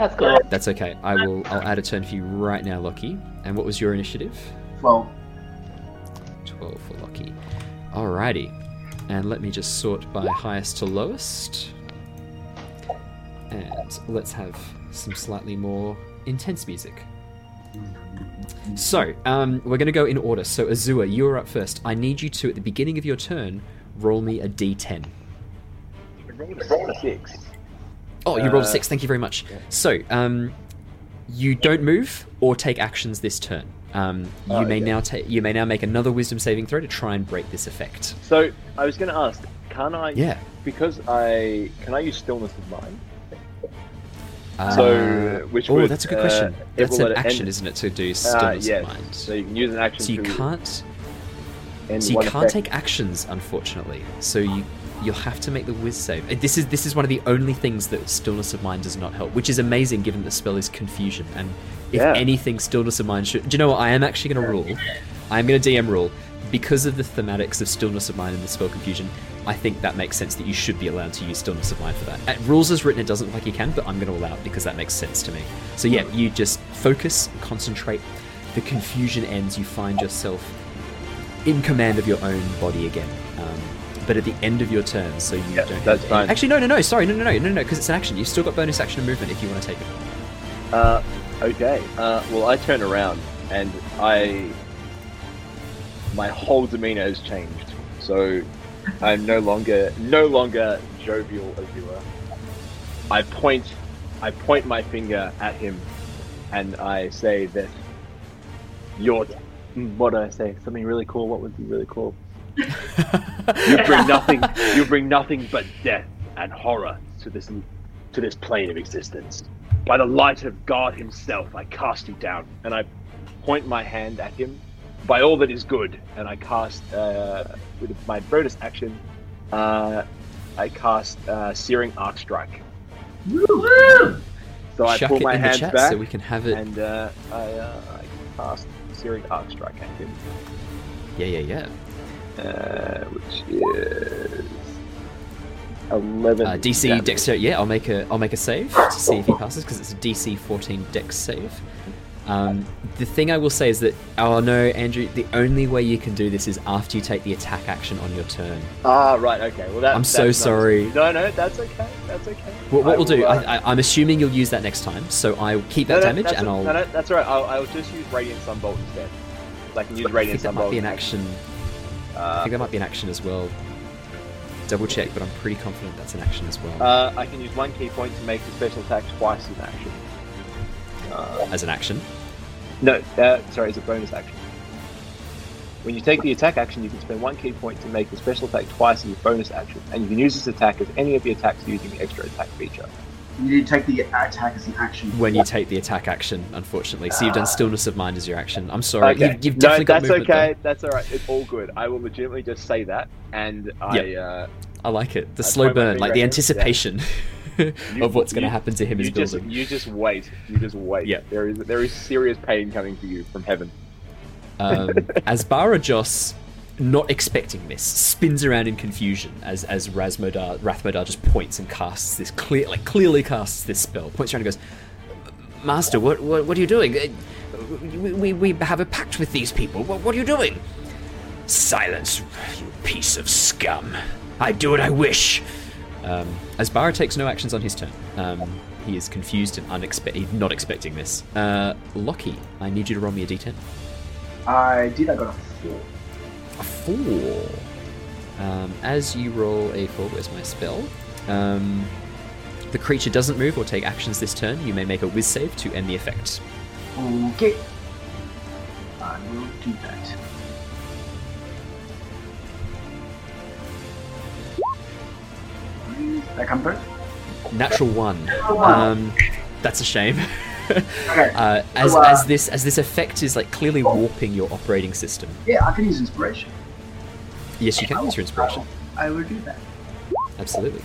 That's cool. that's okay. I will. I'll add a turn for you right now, Lockie. And what was your initiative? Well, 12 for Lockie. Alrighty. And let me just sort by highest to lowest. And let's have some slightly more intense music. So, um, we're going to go in order. So, Azure, you're up first. I need you to, at the beginning of your turn, roll me a d10. Roll a six. Oh, you rolled a Uh, six. Thank you very much. So, um, you don't move or take actions this turn. Um, you Oh, may okay. now take. You may now make another Wisdom saving throw to try and break this effect. So I was going to ask, can I? Yeah. Because I can I use stillness of mind? Uh, So, which oh, would, that's a good uh, question. That's an action, end- isn't it, to do Uh, stillness yes. of mind? So you can use an action. So you can't. So you can't effect. take actions, unfortunately. So you you'll have to make the whiz save. Uh, This is this is one of the only things that stillness of mind does not help, which is amazing given the spell is confusion. And if Yeah. anything, stillness of mind should. Do you know what? I am actually going to rule. I am going to DM rule because of the thematics of stillness of mind and the spell confusion. I think that makes sense that you should be allowed to use stillness of mind for that. At rules as written, it doesn't look like you can, but I'm going to allow it because that makes sense to me. So yeah, you just focus, concentrate. The confusion ends. You find yourself in command of your own body again. But at the end of your turn, so you Yeah, don't. that's fine. Actually, no, no, no. Sorry, no, no, no, no, no, because it's an action. You've still got bonus action and movement if you want to take it. Uh, okay. Uh, well, I turn around and I. My whole demeanor has changed. So I'm no longer no longer jovial as you were. I point I point my finger at him and I say that you're what do I say? Something really cool. What would be really cool? You bring nothing you bring nothing but death and horror to this to this plane of existence. By the light of God Himself, I cast you down, and I point my hand at him. By all that is good, and I cast uh, with my bonus action. Uh, I cast uh, Searing Arc Strike. So I Chuck pull my in the hands back, so we can have it. and uh, I, uh, I cast Searing Arc Strike at him, Yeah, yeah, yeah. Uh, which is eleven. Uh, DC damage. Dexterity. Yeah, I'll make a I'll make a save to see if he passes because it's a DC 14 Dex save. Um, the thing I will say is that oh no, Andrew, the only way you can do this is after you take the attack action on your turn. Ah, right. Okay. Well, that, I'm so not- sorry. No, no, that's okay. That's okay. What, what I we'll do, uh, I, I, I'm assuming you'll use that next time, so I'll keep that no, no, damage and a- I'll. No, no, that's all right. I'll, I'll just use Radiant Sunbolt instead. I can use Radiant think that Sunbolt. might be an action. I Uh, think that might be an action as well. Double check, but I'm pretty confident that's an action as well. uh, I can use one ki point to make the special attack twice as an action. Uh, as an action. no, uh, sorry, it's a bonus action. When you take the attack action, you can spend one key point to make the special attack twice as a bonus action, and you can use this attack as any of the attacks using the extra attack feature. You need to take the attack as an action. When you take the attack action, unfortunately. So you've done stillness of mind as your action. I'm sorry. Okay. You've, you've definitely no, got that's movement okay. there. That's all right. It's all good. I will legitimately just say that, and I. Uh, I like it. The That's slow burn, like the right there. anticipation [laughs] You- [laughs] of what's going to happen to him is you just, building. you just wait. You just wait. Yeah. There is there is serious pain coming for you from heaven. Um, [laughs] Azbara Jos, not expecting this, spins around in confusion as as Rath Modar, Rathmodar just points and casts this clear, like clearly casts this spell. Points around and goes, "Master, what what, what are you doing? Uh, We, we, we have a pact with these people. What, what are you doing?" Silence, you piece of scum. I do what I wish. Um, Azbara takes no actions on his turn, um, he is confused and unexpected, not expecting this. Uh, Lockie, I need you to roll me a d10. I did. I got a four. A four. Um, as you roll a four, where's my spell? Um, the creature doesn't move or take actions this turn. You may make a whiz save to end the effect. Okay. I will do that. That come through? Natural one. Um, that's a shame. [laughs] Okay. [laughs] uh, as, So, uh, as this as this effect is like clearly warping your operating system. Yeah, I can use inspiration. Yes, you can use your inspiration. I will do that. Absolutely.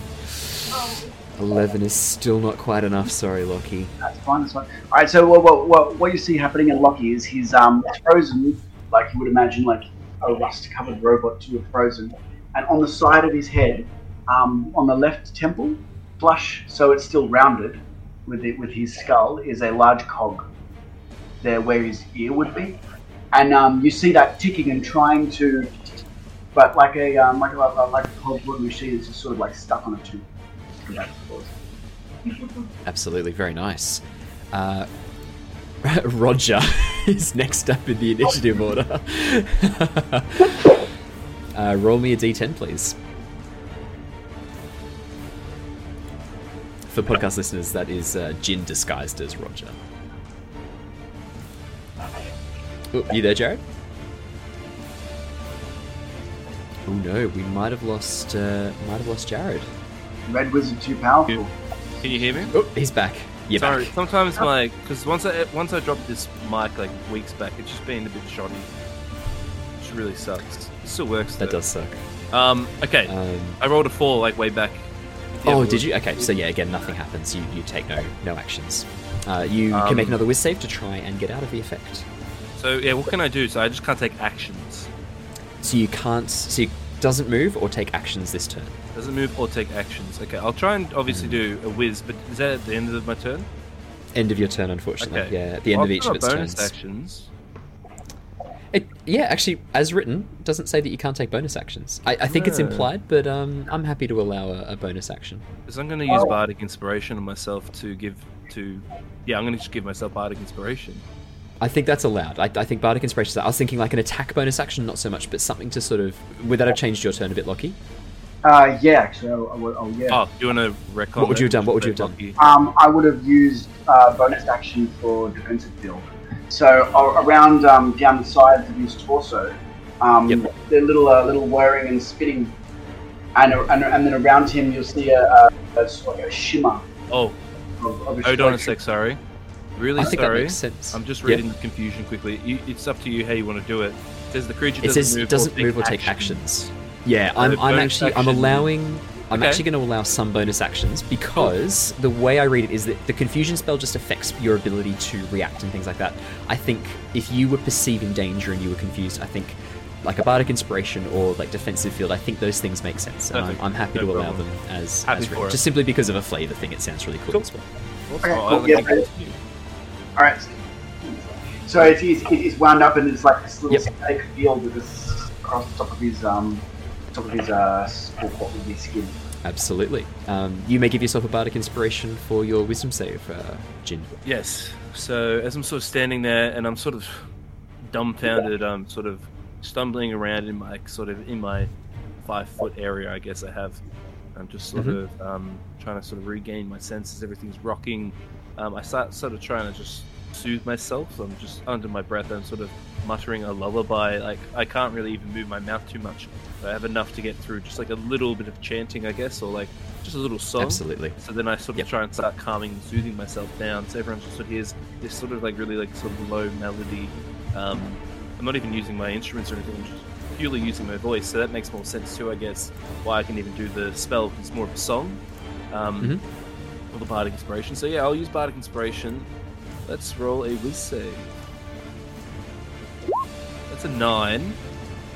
Eleven is still not quite enough. Sorry, Lockie. That's fine. That's fine. All right. So what, what, what, what you see happening in Lockie is he's um frozen, like you would imagine, like a rust-covered robot to have frozen, and on the side of his head, um, on the left temple, flush, so it's still rounded, with it with his skull, is a large cog. There, where his ear would be, and um, you see that ticking and trying to, but like a um, like a like a cogwood machine is just sort of like stuck on a tube. [laughs] Absolutely, very nice. Uh, [laughs] Roger [laughs] is next up in the initiative order. uh, roll me a d10, please. For podcast listeners, that is uh, Jin disguised as Roger. Oh, you there, Jared? Oh no, we might have lost. Uh, might have lost Jared. Red wizard too powerful. Can you hear me? Oh, he's back. You're Sorry, back. sometimes my because once I once I dropped this mic like weeks back, it's just been a bit shoddy. Which really sucks. It still works. That does suck. Um. Okay. Um, I rolled a four like way back. Oh, did you? Okay, so yeah, again, nothing happens. You you take no no actions. Uh, you can Um, make another whiz save to try and get out of the effect. So yeah, what can I do? So I just can't take actions. So you can't. So you, doesn't move or take actions this turn. Doesn't move or take actions. Okay, I'll try and obviously do a whiz, but is that at the end of my turn? End of your turn, unfortunately. Okay. Yeah, at the end Well, of I've each of its bonus turns. actions. It, yeah, actually, as written, doesn't say that you can't take bonus actions. I, I think it's implied, but um, I'm happy to allow a, a bonus action. Because I'm going to use bardic inspiration on myself to give to. Yeah, I'm going to just give myself bardic inspiration. I think that's allowed. I, I think Bardic Inspiration. is- I was thinking like an attack bonus action, not so much, but something to sort of. Would that have changed your turn a bit, Lockie? Uh, yeah, actually, oh, oh, oh, yeah. Oh, do you want to recon? What would you have done? What would you have Lockie. Um, I would have used uh, bonus action for defensive field. So uh, around um, down the sides of his torso, um, Yep. they're little uh, little whirring and spinning, and, and and then around him you'll see a, a, a sort of a shimmer Oh, of, of a hold on a sec. Sorry. Really I think that sorry. makes sense. I'm just Yeah. reading the confusion quickly. You, it's up to you how you want to do it. It says the creature doesn't says move, doesn't or move or take take action. actions. Yeah, So I'm, I'm bonus actually I'm action- allowing. I'm Okay. actually going to allow some bonus actions because the way I read it is that the confusion spell just affects your ability to react and things like that. I think if you were perceiving danger and you were confused, I think like a bardic inspiration or like defensive field, I think those things make sense, and I'm, I'm happy No to allow problem. them as, Happy as for it. just simply because of a flavor thing. It sounds really cool, Cool. as well. Okay, I'll cool, yeah. you. All right. So it's, it's, it's wound up and it's like this little Yep. field with this across the top of his um top of his uh s- what what would be skin. Absolutely. Um, you may give yourself a bardic inspiration for your wisdom save, uh, Jin. Yes. So as I'm sort of standing there and I'm sort of dumbfounded, I'm sort of stumbling around in my sort of in my five foot area, I guess I have. I'm just sort Mhm. of um, trying to sort of regain my senses. Everything's rocking. Um, I start sort of trying to just soothe myself. I'm just under my breath. I'm sort of muttering a lullaby. Like I can't really even move my mouth too much. But I have enough to get through. Just like a little bit of chanting, I guess, or like just a little song. Absolutely. So then I sort of Yep. try and start calming and soothing myself down. So everyone just sort of hears this sort of like really like sort of low melody. Um, I'm not even using my instruments or anything. I'm just purely using my voice. So that makes more sense too, I guess. Why I can even do the spell. It's more of a song. Um, Mhm. Or the bardic inspiration. So yeah, I'll use bardic inspiration. Let's roll a whiz save. A nine,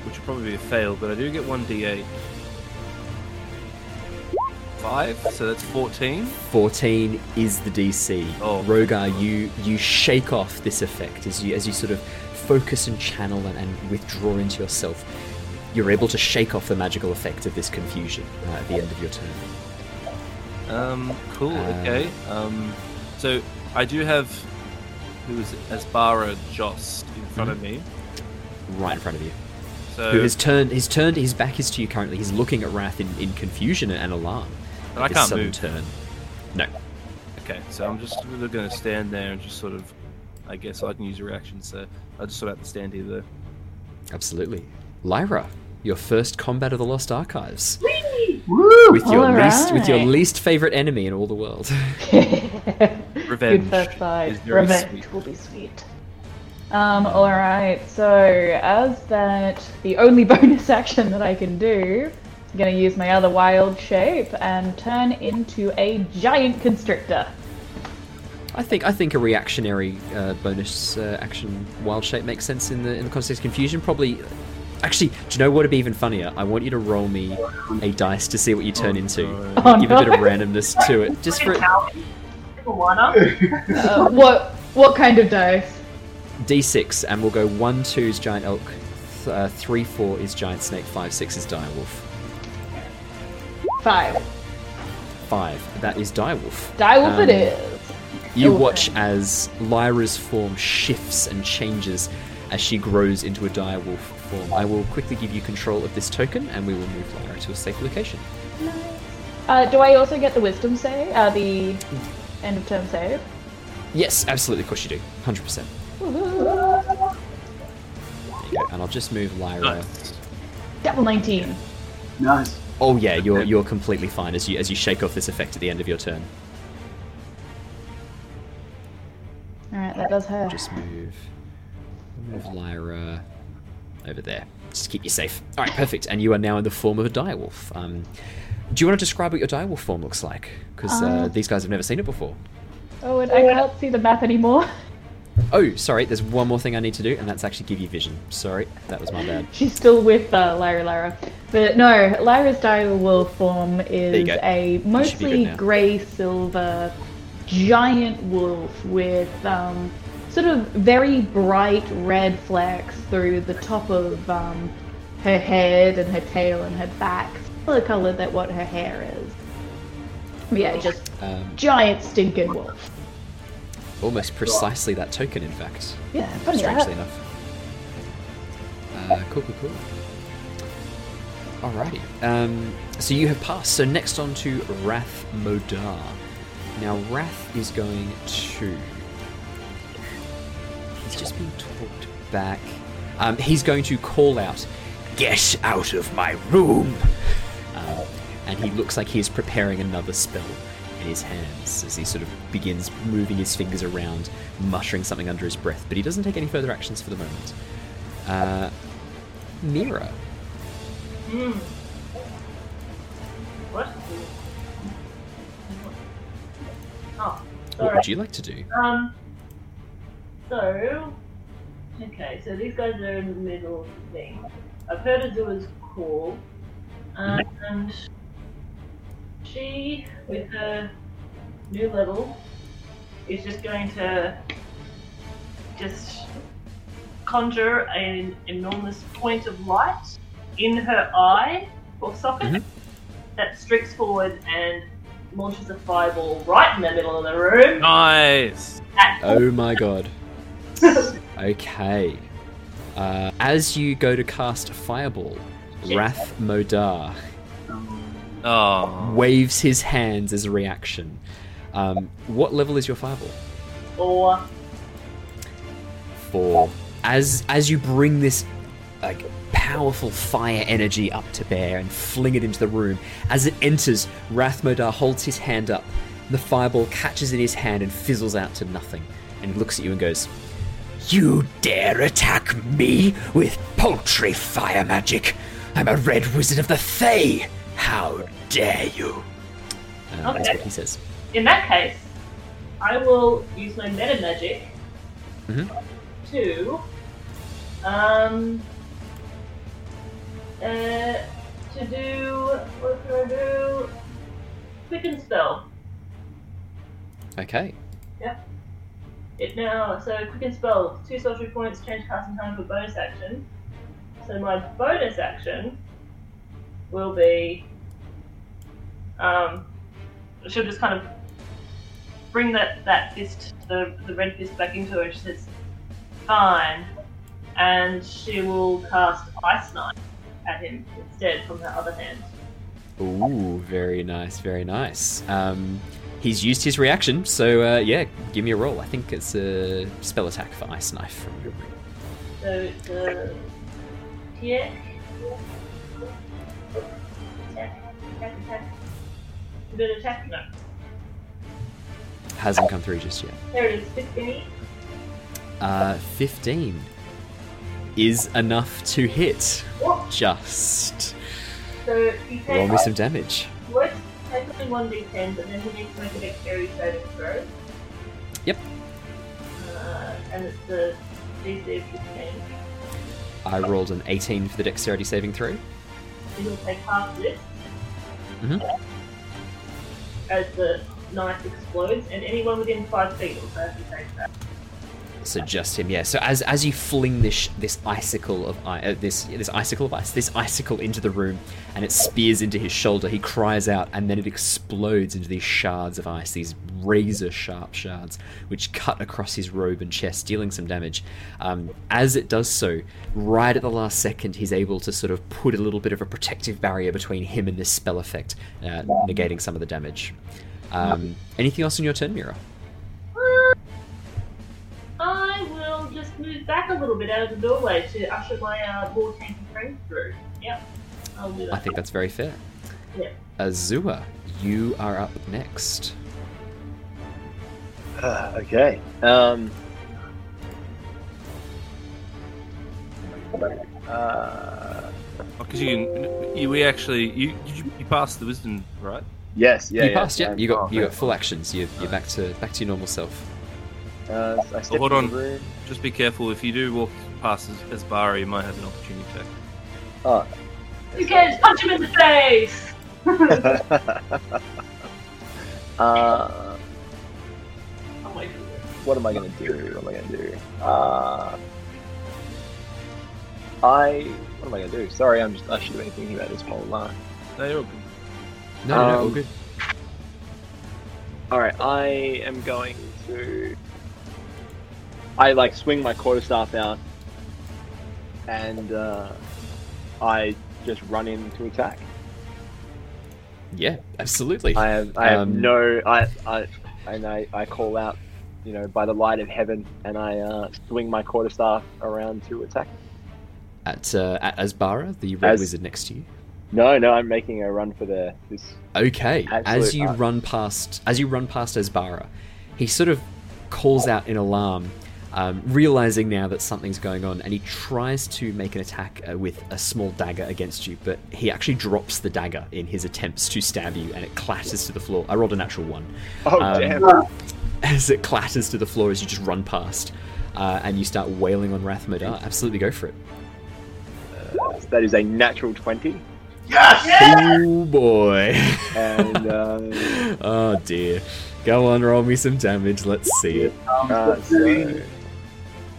which will probably be a fail, but I do get one d8. Five, so that's fourteen. 14 is the DC. Oh. Roger, you you shake off this effect as you as you sort of focus and channel and, and withdraw into yourself. You're able to shake off the magical effect of this confusion uh, at the end of your turn. Um, cool. Uh, okay. Um, so I do have who is it? Azbara Jos in front of me. Right in front of you. So Who has turned he's turned his back is to you currently. He's looking at Rath in, in confusion and alarm. And I can't sudden move. turn. No. okay, so I'm just really going to stand there and just sort of, I guess I can use a reaction. So I just sort of have to stand here though. Absolutely. Lyra, your first combat of the Lost Archives. Woo! With your All least with your least favourite enemy in all the world. [laughs] Revenge Good first fight. Revenge sweet. will be sweet. Um, alright, so as that the only [laughs] bonus action that I can do, I'm gonna use my other wild shape and turn into a giant constrictor. I think I think a reactionary uh, bonus uh, action wild shape makes sense in the in the context of confusion. Probably, actually, do you know what would be even funnier? I want you to roll me a dice to see what you turn Oh, into. Oh, Give a bit of randomness to it, [laughs] just for Why not? [laughs] Uh, what what kind of dice? d6, and we'll go 1, 2 is giant elk, th- uh, 3, 4 is giant snake, 5, 6 is dire wolf. Five. 5. That is dire wolf. Dire wolf um, it is. You watch as Lyra's form shifts and changes as she grows into a dire wolf form. I will quickly give you control of this token, and we will move Lyra to a safe location. Uh, do I also get the wisdom save? Uh, the end of turn save? Yes, absolutely. Of course you do. 100%. And I'll just move Lyra. Nice. Double 19. Nice. Oh yeah, you're you're completely fine as you as you shake off this effect at the end of your turn. Alright, that does hurt. Just move move Lyra over there. Just keep you safe. All right, perfect. And you are now in the form of a direwolf. Um, do you want to describe what your direwolf form looks like? Because uh, Uh, these guys have never seen it before. Oh, and I can't see the map anymore. [laughs] Oh, sorry. There's one more thing I need to do, and that's actually give you vision. Sorry, that was my bad. She's still with uh, Lyra Lyra. But no, Lyra's dire wolf form is a mostly grey silver giant wolf with um, sort of very bright red flecks through the top of um, her head and her tail and her back, similar colour that what her hair is. Yeah, just Um, giant stinking wolf. Almost precisely that token, in fact. Yeah, funny strangely that. enough. Uh, cool, cool, cool. Alrighty. Um, so you have passed. So next on to Rath Modar. Now Rath is going to. He's just being talked back. Um, he's going to call out, "Get out of my room!" Um, and he looks like he's preparing another spell in his hands as he sort of begins moving his fingers around, muttering something under his breath. But he doesn't take any further actions for the moment. Uh, Mira. Hmm. What? Oh, What would you like to do? Um. So, okay, so these guys are in the middle of the thing. I've heard Azua's call, and she, with her new level, is just going to just conjure an enormous point of light in her eye or socket Mhm. that streaks forward and launches a fireball right in the middle of the room. Nice. Oh my [laughs] god. Okay. Uh, as you go to cast Fireball, Rath Modar Oh. waves his hands as a reaction. Um, what level is your Fireball? or for as as you bring this like powerful fire energy up to bear and fling it into the room as it enters Rath Modar holds his hand up the fireball catches in his hand and fizzles out to nothing and he looks at you and goes you dare attack me with paltry fire magic i'm a red wizard of the Thay. How dare you uh, that's what he says in that case, I will use my meta magic Mhm. to um uh to do what can I do? Quicken spell. okay Yep. It now so quicken spell, two sorcery points, change casting time for bonus action. So my bonus action will be um she'll just kind of bring that, that fist the, the red fist back into her she says, Fine and she will cast Ice Knife at him instead from her other hand. Ooh, very nice, very nice. Um, he's used his reaction, so uh, yeah, give me a roll. I think it's a spell attack for Ice Knife from your room. So it's a yeah. Is it attack? No. Hasn't come through just yet. There it is, 15. Uh, 15 is enough to hit. What? Just So takes, roll me some damage. won't take only 1d10, but then he needs to make a dexterity saving throw. Yep. Uh, and it's the DC of 15. I rolled an 18 for the dexterity saving throw. So he'll take half this. Mhm. As the knife explodes, and anyone within 5 feet also has to take that. So just him, yeah. So as as you fling this this icicle of uh, this this icicle of ice, this icicle into the room, and it spears into his shoulder, he cries out, and then it explodes into these shards of ice, these razor sharp shards, which cut across his robe and chest, dealing some damage. Um, as it does so, right at the last second, he's able to sort of put a little bit of a protective barrier between him and this spell effect, uh, negating some of the damage. Um, anything else in your turn, Mira? Will just move back a little bit out of the doorway to usher my uh, more tanky friend through. Yep, I'll do that. I think that's very fair. Yeah. Azua, you are up next. Uh, okay. Um. Uh, Because you, can- you, we actually, you, you, you passed the wisdom, right? yes. Yeah. you yeah, passed, yeah. I'm- You got oh, you got full actions. You, you're back to back to your normal self. Uh, I stepped hold on. the. Just be careful. If you do walk past as, Azbara, you might have an opportunity attack. Oh. You can punch him in the face. [laughs] uh, what am I gonna do? What am I gonna do? Uh, I. What am I gonna do? Sorry, I'm just. I should have been thinking about this whole line. No, you're all good. No, no, no, all Um, good. All right, I am going to. I like swing my quarterstaff out, and uh, I just run in to attack. Yeah, absolutely. I have, I have Um, no, I, I, and I, I call out, you know, by the light of heaven, and I uh, swing my quarterstaff around to attack. At uh, at Azbara, the red As- wizard next to you. No, no, I'm making a run for the this. Okay, as you art. run past, as you run past Azbara, he sort of calls out in alarm, um, realizing now that something's going on, and he tries to make an attack uh, with a small dagger against you, but he actually drops the dagger in his attempts to stab you, and it clatters to the floor. I rolled a natural one. Oh Um, damn! [laughs] As it clatters to the floor as you just run past, uh, and you start wailing on Rath Modar. Absolutely go for it. That is a natural twenty, Yes! Oh boy. and uh, [laughs] oh dear. Go on, roll me some damage. Let's see it. Um, uh, so,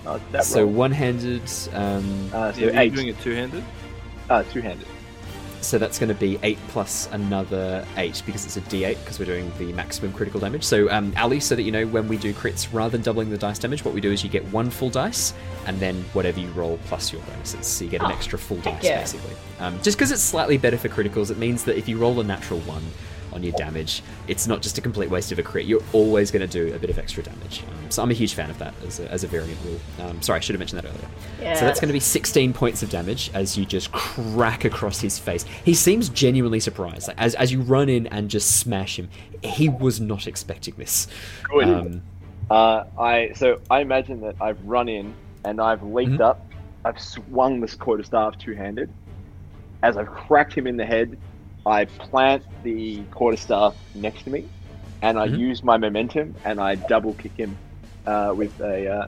uh, that So roll. one-handed. Um, uh, so Yeah, you're eight, doing it two-handed. uh, two-handed. so that's going to be eight plus another eight because it's a D8 because we're doing the maximum critical damage. So um, Ali, so that you know when we do crits, rather than doubling the dice damage, what we do is you get one full dice and then whatever you roll plus your bonuses. So you get an Oh, extra full dice yeah. basically. Um, just because it's slightly better for criticals, it means that if you roll a natural one on your damage, it's not just a complete waste of a crit. You're always going to do a bit of extra damage. Um, so I'm a huge fan of that as a, as a variant rule. Um, sorry, I should have mentioned that earlier. Yeah. So that's going to be 16 points of damage as you just crack across his face. He seems genuinely surprised. Like, as, as you run in and just smash him, he was not expecting this. Good. Um, Uh, I so I imagine that I've run in and I've leaped Mhm. up. I've swung this quarterstaff two-handed. As I've cracked him in the head, I plant the quarterstaff next to me, and I Mhm. use my momentum and I double kick him uh, with a. Uh,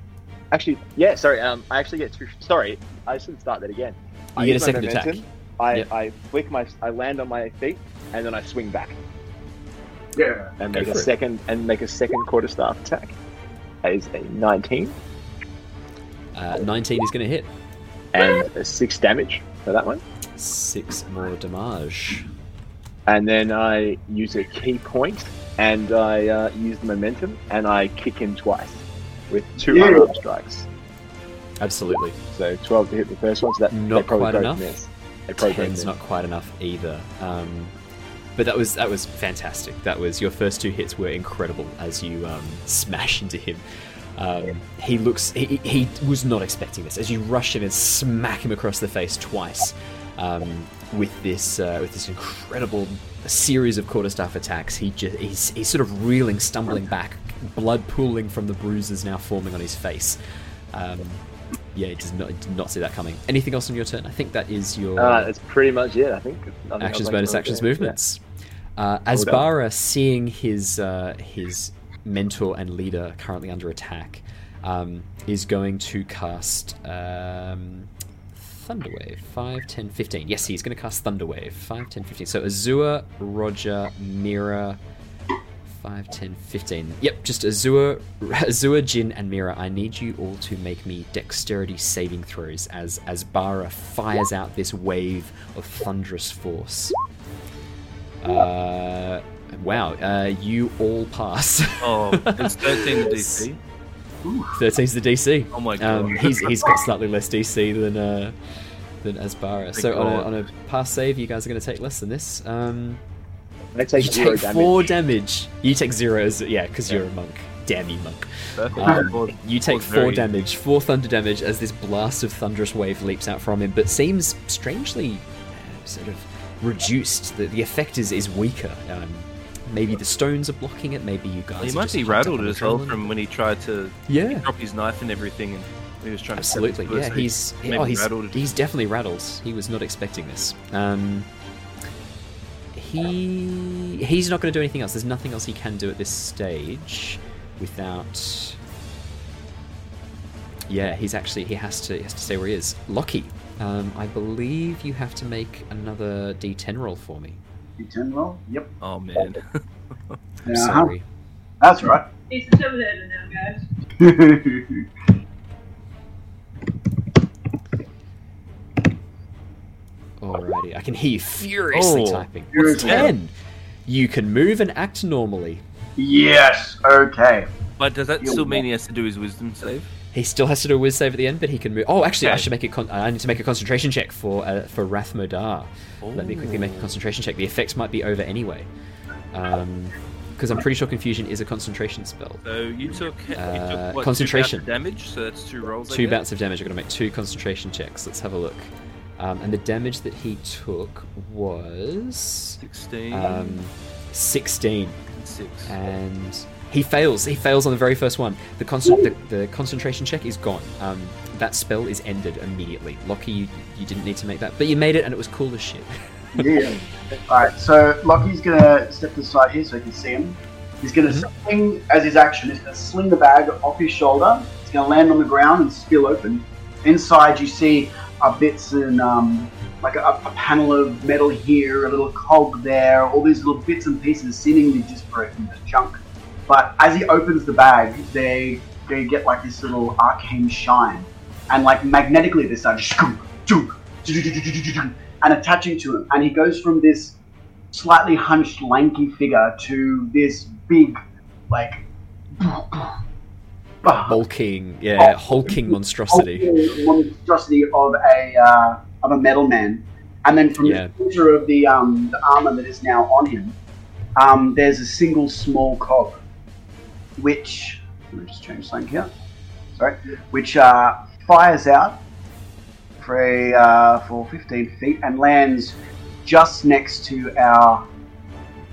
actually, yeah, sorry. Um, I actually get two. Sorry, I should start that again. I get a use my second attack. I, Yep. I flick my. I land on my feet and then I swing back Yeah. and Go make a for it. second and make a second quarterstaff attack. That is a 19 uh, 19 is going to hit. and six damage for that one. Six more damage. And then I use a ki point and I uh, use the momentum and I kick him twice with two Yeah. unarmed strikes. Absolutely. So 12 to hit the first one, so that Not probably quite both enough. miss. They Ten's not quite enough either. Um, but that was that was fantastic. That was your first two hits were incredible as you um, smash into him. Um, he looks he, he was not expecting this as you rush him and smack him across the face twice um, with this uh, with this incredible series of quarterstaff attacks. He just he's, he's sort of reeling, stumbling back, blood pooling from the bruises now forming on his face. Um, yeah, he does not did not see that coming. Anything else on your turn? I think that is your Uh, that's pretty much it, I think. Nothing actions, else bonus, actions, movements. Uh, Azbara, seeing his uh, his mentor and leader currently under attack, um, is going to cast um, Thunderwave. 5, 10, 15. Yes, he's going to cast Thunderwave. 5, 10, 15. So Azure, Roger, Mira. 5, 10, 15. Yep, just Azure, [laughs] Azure, Jin, and Mira. I need you all to make me dexterity saving throws as Azbara fires out this wave of thunderous force. Uh, wow, uh, you all pass. [laughs] Oh, it's 13 the DC. 13's the DC. Oh my god. Um, he's he's got slightly less DC than uh, than Azbara. So on a, on a pass save, you guys are going to take less than this. Um, I take you zero take damage. four damage. You take zero, as, yeah, because you're a monk. Damn you, monk. Um, you take four damage, four thunder damage as this blast of thunderous wave leaps out from him, but seems strangely uh, sort of reduced. The, the effect is, is weaker. Um, maybe the stones are blocking it. Maybe you guys. He are might be rattled as well from when he tried to yeah. drop his knife and everything, and he was trying Absolutely, to. yeah. He's he- oh, he's, rattled. he's definitely rattled. He was not expecting this. Um, he he's not going to do anything else. There's nothing else he can do at this stage without. Yeah, he's actually he has to he has to stay where he is. Lockie, Um, I believe you have to make another D10 roll for me. D10 roll. Yep. Oh man. [laughs] I'm Uh-huh. sorry. That's right. He's a Terminator now, guys. [laughs] Alrighty, I can hear you furiously Oh. typing. Furiously. Ten. You can move and act normally. yes. Okay. but does that You're still mean welcome. he has to do his wisdom save? He still has to do a whiz save at the end, but he can move. Oh, actually, I should make a. Con- I need to make a concentration check for uh, for Rath Modar. Let me quickly make a concentration check. The effects might be over anyway, because I'm pretty sure confusion is a concentration spell. So you took, you Uh, took what, concentration. Two bouts of damage. So that's two rolls. Two bouts of damage. I'm going to make two concentration checks. Let's have a look. Um, and the damage that he took was Sixteen. um, 16. six. and he fails. He fails on the very first one. The, concent- the, the concentration check is gone. Um, that spell is ended immediately. Lockie, you, you didn't need to make that, but you made it, and it was cool as shit. [laughs] Yeah. Alright, so Lockie's gonna step to the side here so you can see him. He's gonna Mhm. sling, as his action, he's gonna sling the bag off his shoulder. It's gonna land on the ground and spill open. Inside, you see uh, bits and um, like a, a panel of metal here, a little cog there, all these little bits and pieces, seemingly disparate and just junk. But as he opens the bag, they they get like this little arcane shine, and like magnetically they start and attaching to him. And he goes from this slightly hunched, lanky figure to this big, like, Hulking, yeah, hulking monstrosity. hulking monstrosity of a uh, of a metal man. And then from Yeah. the center of the um, the armor that is now on him, um, there's a single small cog, which let me just change something here. Sorry, which uh, fires out for a uh, for 15 feet and lands just next to our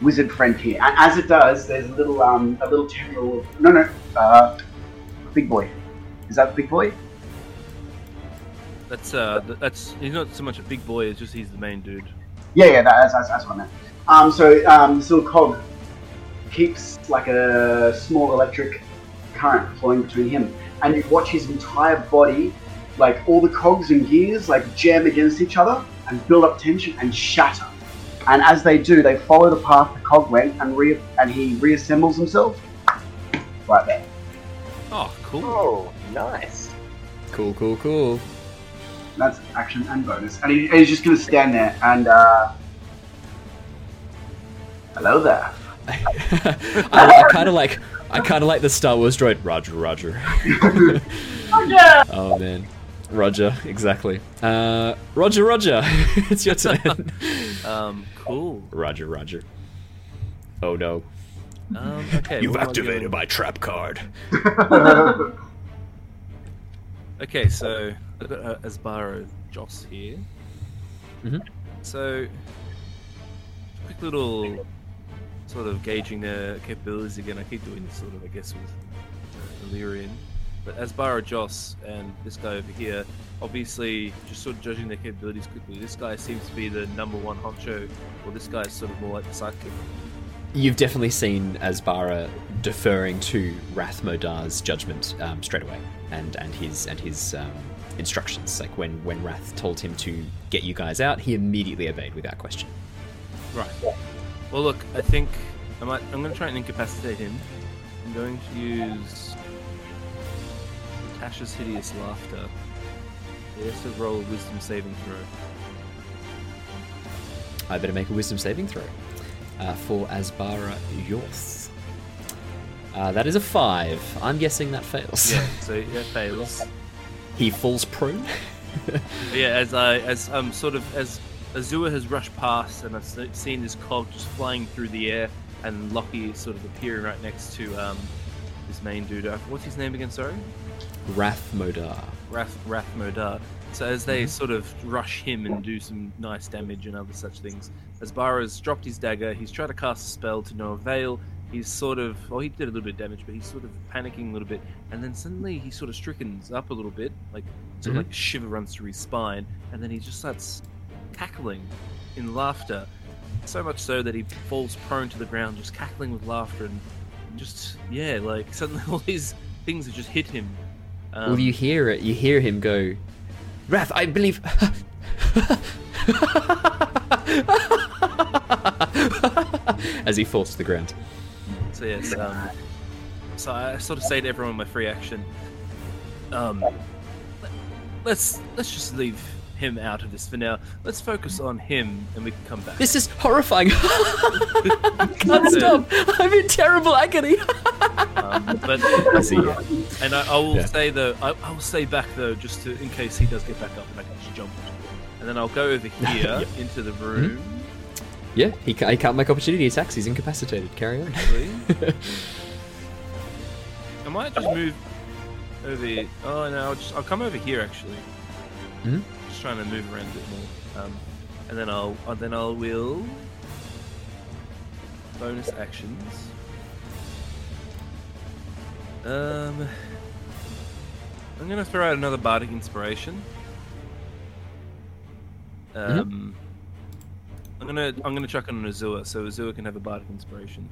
wizard friend here. And as it does, there's a little um, a little tendril. No, no, uh, big boy. Is that the big boy? That's uh, that's he's not so much a big boy. It's just he's the main dude. Yeah, yeah, that's, that's, that's what I meant. Um, so um, this little cog keeps like a small electric current flowing between him, and you watch his entire body, like all the cogs and gears, like jam against each other and build up tension and shatter. And as they do, they follow the path the cog went, and re- and he reassembles himself right there. Oh, cool. Oh, nice. Cool, cool, cool. That's action and bonus, and he, he's just gonna stand there and. Uh, Hello there. I, I kind of like, I kind of like the Star Wars droid. Roger, Roger. Roger! oh man, Roger, exactly. Uh, Roger, Roger. [laughs] it's your turn. [laughs] Um, cool. Roger, Roger. Oh no. Um, okay. what am I doing? my trap card. [laughs] Okay, so I've got uh, Azbara Jos here. Mhm. So, quick little sort of gauging their capabilities again. I keep doing this sort of, I guess, with uh, Illyrian. But Azbara Jos and this guy over here, obviously, just sort of judging their capabilities quickly, this guy seems to be the number one honcho, or this guy is sort of more like the sidekick. You've definitely seen Azbara deferring to Rath Modar's judgment um, straight away, and and his and his um, instructions. Like when when Rath told him to get you guys out, he immediately obeyed without question. Right. Well, look, I think I might. I'm going to try and incapacitate him. I'm going to use Tasha's hideous laughter. He has to roll a wisdom saving throw. I better make a Wisdom saving throw uh, for Azbara Jos. Uh, that is a five. I'm guessing that fails. Yeah. [laughs] So that fails. he falls prone. Yeah, as I as um sort of as Azua has rushed past and I've seen this cog just flying through the air, and Lockie is sort of appearing right next to um this main dude. Uh, What's his name again? Sorry. Rathmodar. Rath, Rath Modar. So as they sort of rush him and do some nice damage and other such things, as Azbara's dropped his dagger. He's tried to cast a spell to no avail. He's sort of, well, he did a little bit of damage, but he's sort of panicking a little bit. And then suddenly he sort of strickens up a little bit, like sort Mhm. of like a shiver runs through his spine, and then he just starts cackling in laughter. So much so that he falls prone to the ground, just cackling with laughter and just yeah, like [laughs] suddenly all these things have just hit him. Um, well, you hear it. You hear him go. Rath, I believe. [laughs] As he falls to the ground. So yes, um, so I sort of say to everyone my free action, um, let's let's just leave him out of this for now. Let's focus on him, and we can come back. This is horrifying. [laughs] I [laughs] can't stop. I'm in terrible agony. [laughs] Um, but I see. Yeah. and I, I will Yeah. stay though. I, I will stay back though, just to in case he does get back up and I can just jump. And then I'll go over here Yeah. into the room. Yeah, he can't, he can't make opportunity attacks. He's incapacitated. Carry on. Actually, I might just move over. Here. Oh no, I'll just I'll come over here actually. Mhm. Just trying to move around a bit more. Um, and then I'll and then I'll will bonus actions. Um, I'm gonna throw out another bardic inspiration. Um, I'm gonna I'm gonna chuck on Azua so Azua can have a bardic inspiration.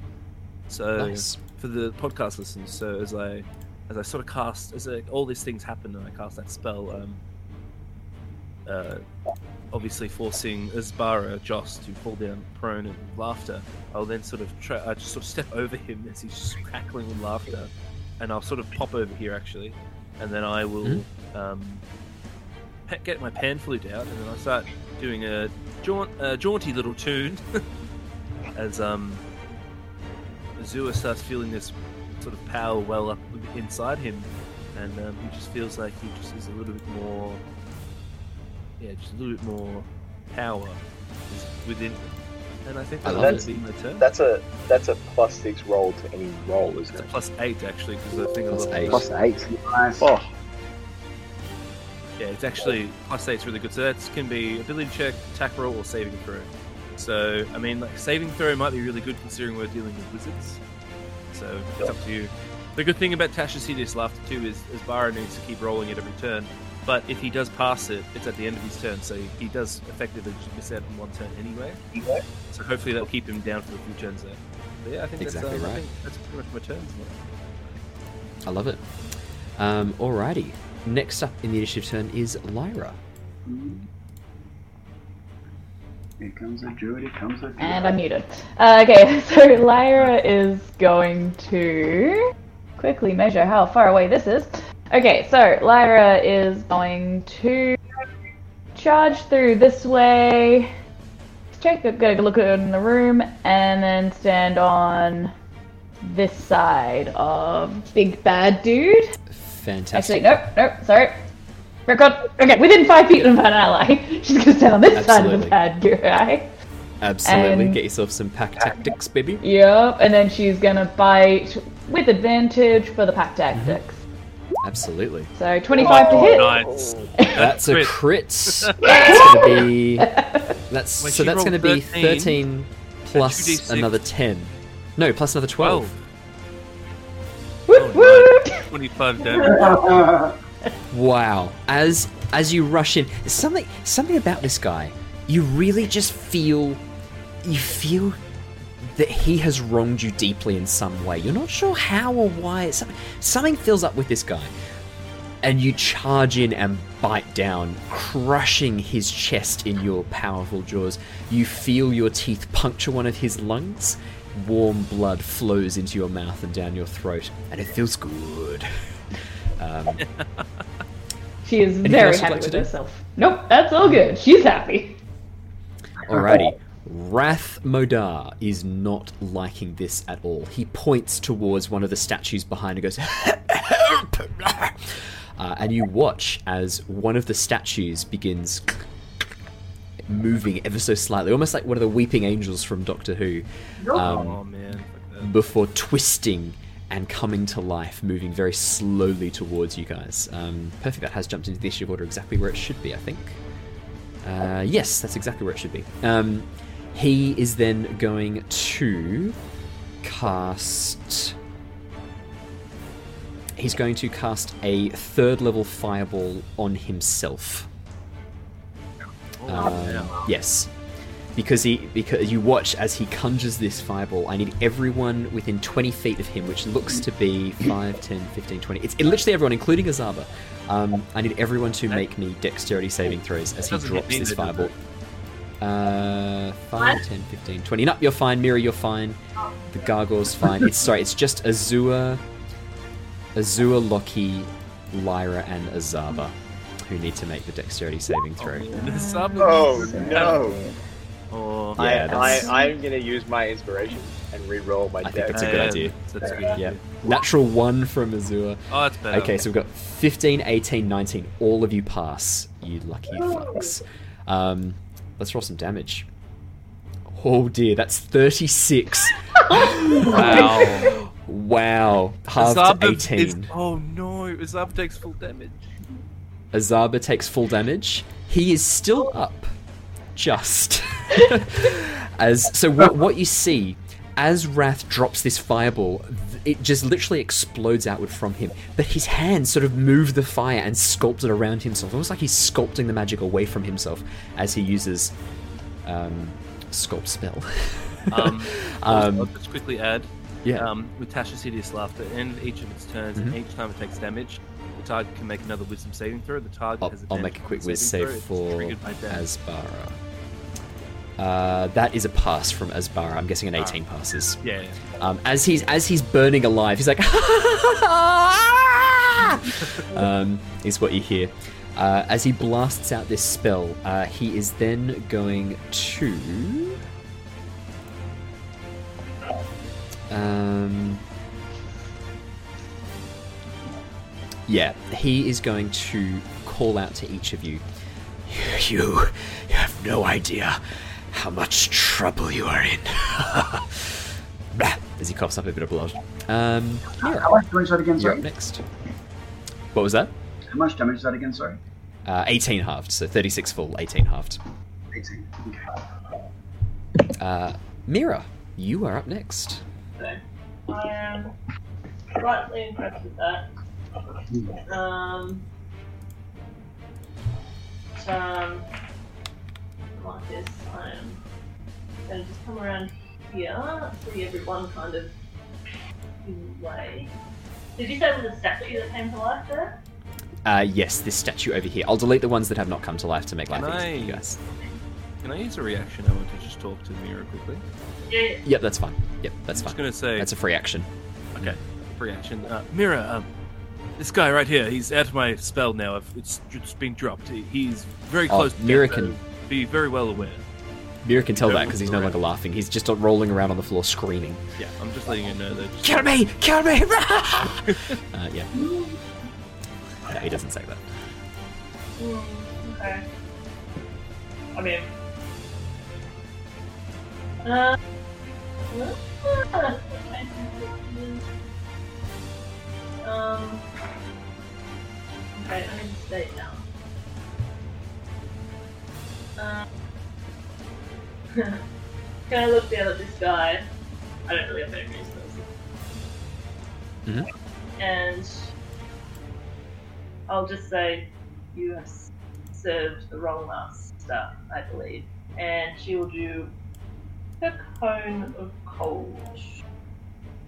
So Nice. for the podcast listeners, so as I as I sort of cast as I, all these things happen and I cast that spell, um, uh, obviously forcing Azbara Jos to fall down prone in laughter. I'll then sort of try I just sort of step over him as he's just crackling with laughter, and I'll sort of pop over here actually, and then I will um, get my pan flute out, and then I start doing a jaunt, uh, jaunty little tune [laughs] as um, Azua starts feeling this sort of power well up inside him, and um, he just feels like he just is a little bit more, yeah, just a little bit more power is within. And I think that'll love be my turn. That's a that's a plus six roll to any roll, isn't It's a it? plus eight actually because I think I Plus love eight. Plus eight. Nice. Oh, Yeah, it's actually plus eight's really good. So that can be ability check, attack roll, or saving throw. So I mean, like saving throw might be really good considering we're dealing with wizards. So it's up to you. The good thing about Tasha's Hideous Laughter too is Azbara needs to keep rolling at every turn. But if he does pass it, it's at the end of his turn, so he does effectively miss out on one turn anyway. So hopefully that'll keep him down for a few turns there. But yeah, I think Exactly that's, uh, I right. think that's pretty much my turn. I love it. Um, alrighty. Next up in the initiative turn is Lyra. Here comes a druid, here comes a druid. And I'm muted. Uh, okay, [laughs] so Lyra is going to quickly measure how far away this is. Okay, so Lyra is going to charge through this way. Let's check, gotta look in the room, and then stand on this side of Big Bad Dude. Fantastic. Actually, nope, nope, sorry. Record. Okay, within five feet of an ally. [laughs] She's gonna stand on this side of Absolutely. the bad guy. Absolutely. and- Get yourself some pack tactics, baby. Yep, and then she's gonna bite with advantage for the pack mm-hmm. tactics. Absolutely. So 25 to oh, hit. Nice. [laughs] That's a crit. crit. That's gonna be. [laughs] That's When so. That's gonna be 13, plus plus another ten. No, plus another twelve. Woot Oh, woot! 25 [laughs] damage. Wow. As as you rush in, there's something something about this guy. You really just feel you feel that he has wronged you deeply in some way. You're not sure how or why. Something, fills up with this guy. And you charge in and bite down, crushing his chest in your powerful jaws. You feel your teeth puncture one of his lungs. Warm blood flows into your mouth and down your throat, and it feels good. [laughs] Um, She is very happy like with herself. Nope, that's all good. She's happy. Alrighty. Rath Modar is not liking this at all. He points towards one of the statues behind and goes, Help! [laughs] Uh, and you watch as one of the statues begins moving ever so slightly, almost like one of the weeping angels from Doctor Who, oh um, man, before twisting and coming to life, moving very slowly towards you guys. Um, perfect, that has jumped into the initiative order exactly where it should be, I think. Uh, yes, that's exactly where it should be. Um, he is then going to cast. He's going to cast a third level fireball on himself. Oh, Um, yeah. yes. because he because you watch as he conjures this fireball. I need everyone within 20 feet of him, which looks to be 5, 10, 15, 20. It's literally everyone, including Azbara. Um, I need everyone to make me dexterity saving throws as he drops this fireball. Uh, 5, 10, 15, 20. Nope, you're fine. Mira, you're fine. The gargoyle's fine. It's sorry, it's just Azua, Azua, Lockie, Lyra, and Azbara who need to make the dexterity saving throw. Azbara- Oh no! Oh, Yeah, I, I, I'm gonna use my inspiration and re-roll my I think that's a good idea. That's a good Yeah. Natural 1 from Azua. Oh, that's better. Okay, so we've got 15, 18, 19. All of you pass, you lucky fucks. Um, let's roll some damage. Oh dear, that's 36. [laughs] Wow. wow. Half to 18. is- oh no, Azbara takes full damage. Azbara takes full damage. He is still up, just [laughs] as so. What, what you see as Rath drops this fireball, th- it just literally explodes outward from him. But his hands sort of move the fire and sculpt it around himself, almost like he's sculpting the magic away from himself as he uses um, sculpt spell. [laughs] Um, [laughs] I'll Um, just quickly add, yeah. um, with Tasha's Hideous Laughter, and each of its turns, and Mhm. each time it takes damage, the target can make another Wisdom saving throw. The target I'll, has I'll make a quick saving save. For. Azbara. Uh, that is a pass from Azbara. I'm guessing an 18 passes. Yeah, yeah. Um, as he's as he's burning alive, he's like, [laughs] um, is what you hear. Uh, as he blasts out this spell, uh, he is then going to. Um, yeah, he is going to call out to each of you. [laughs] You, you have no idea how much trouble you are in. As he coughs up a bit of blood. Um, Mira, How much damage is that again, you're up sorry? next. What was that? How much damage is that again, sorry? Uh, 18 halved, so 36 full, 18 halved. 18. Okay. Uh, Mira, you are up next. So, I am slightly impressed with that. Um, um, like this, I am going to just come around here, see everyone kind of in the way. Did you say it was a statue that came to life there? Uh, yes, this statue over here. I'll delete the ones that have not come to life to make life Can easier for you guys. Can I use a reaction? I want to just talk to Mira quickly. Yeah. Yep, that's fine. Yep, that's fine. I'm just fine. gonna say, That's a free action. okay, reaction. Uh, Mira, um, this guy right here, he's out of my spell now. I've, it's just been dropped. He, he's very Oh, close. to Mira death, can- so Be very well aware. Mira can tell that because he's no longer laughing. He's just rolling around on the floor screaming. Yeah, I'm just letting you know that. Kill me! Kill me! [laughs] uh, yeah. No, he doesn't say that. Mm, okay. I mean. Uh. Um. Okay, I need to stay down. Can I look down at this guy? I don't really have any reasons. Mhm. And I'll just say, you have served the wrong master, I believe. And she will do the cone of cold.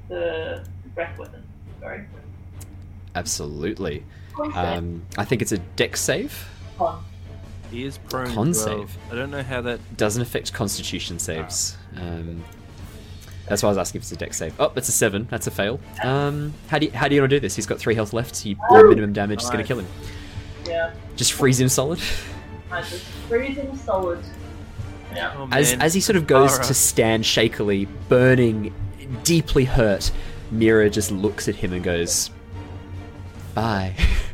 The breath weapon. Sorry. Absolutely. Um, I think it's a deck save. Con. He is prone. Con well. save. I don't know how that. Doesn't affect Constitution saves. Um, that's why I was asking if it's a deck save. Oh, it's a seven. That's a fail. Um, how do you, how do you want to do this? He's got three health left. You, your minimum damage is going to kill him. Yeah. Just freeze him solid. I just freeze him solid. Yeah. Oh, As as he sort of goes Tara. to stand shakily, burning, deeply hurt, Mira just looks at him and goes, "Bye." [laughs]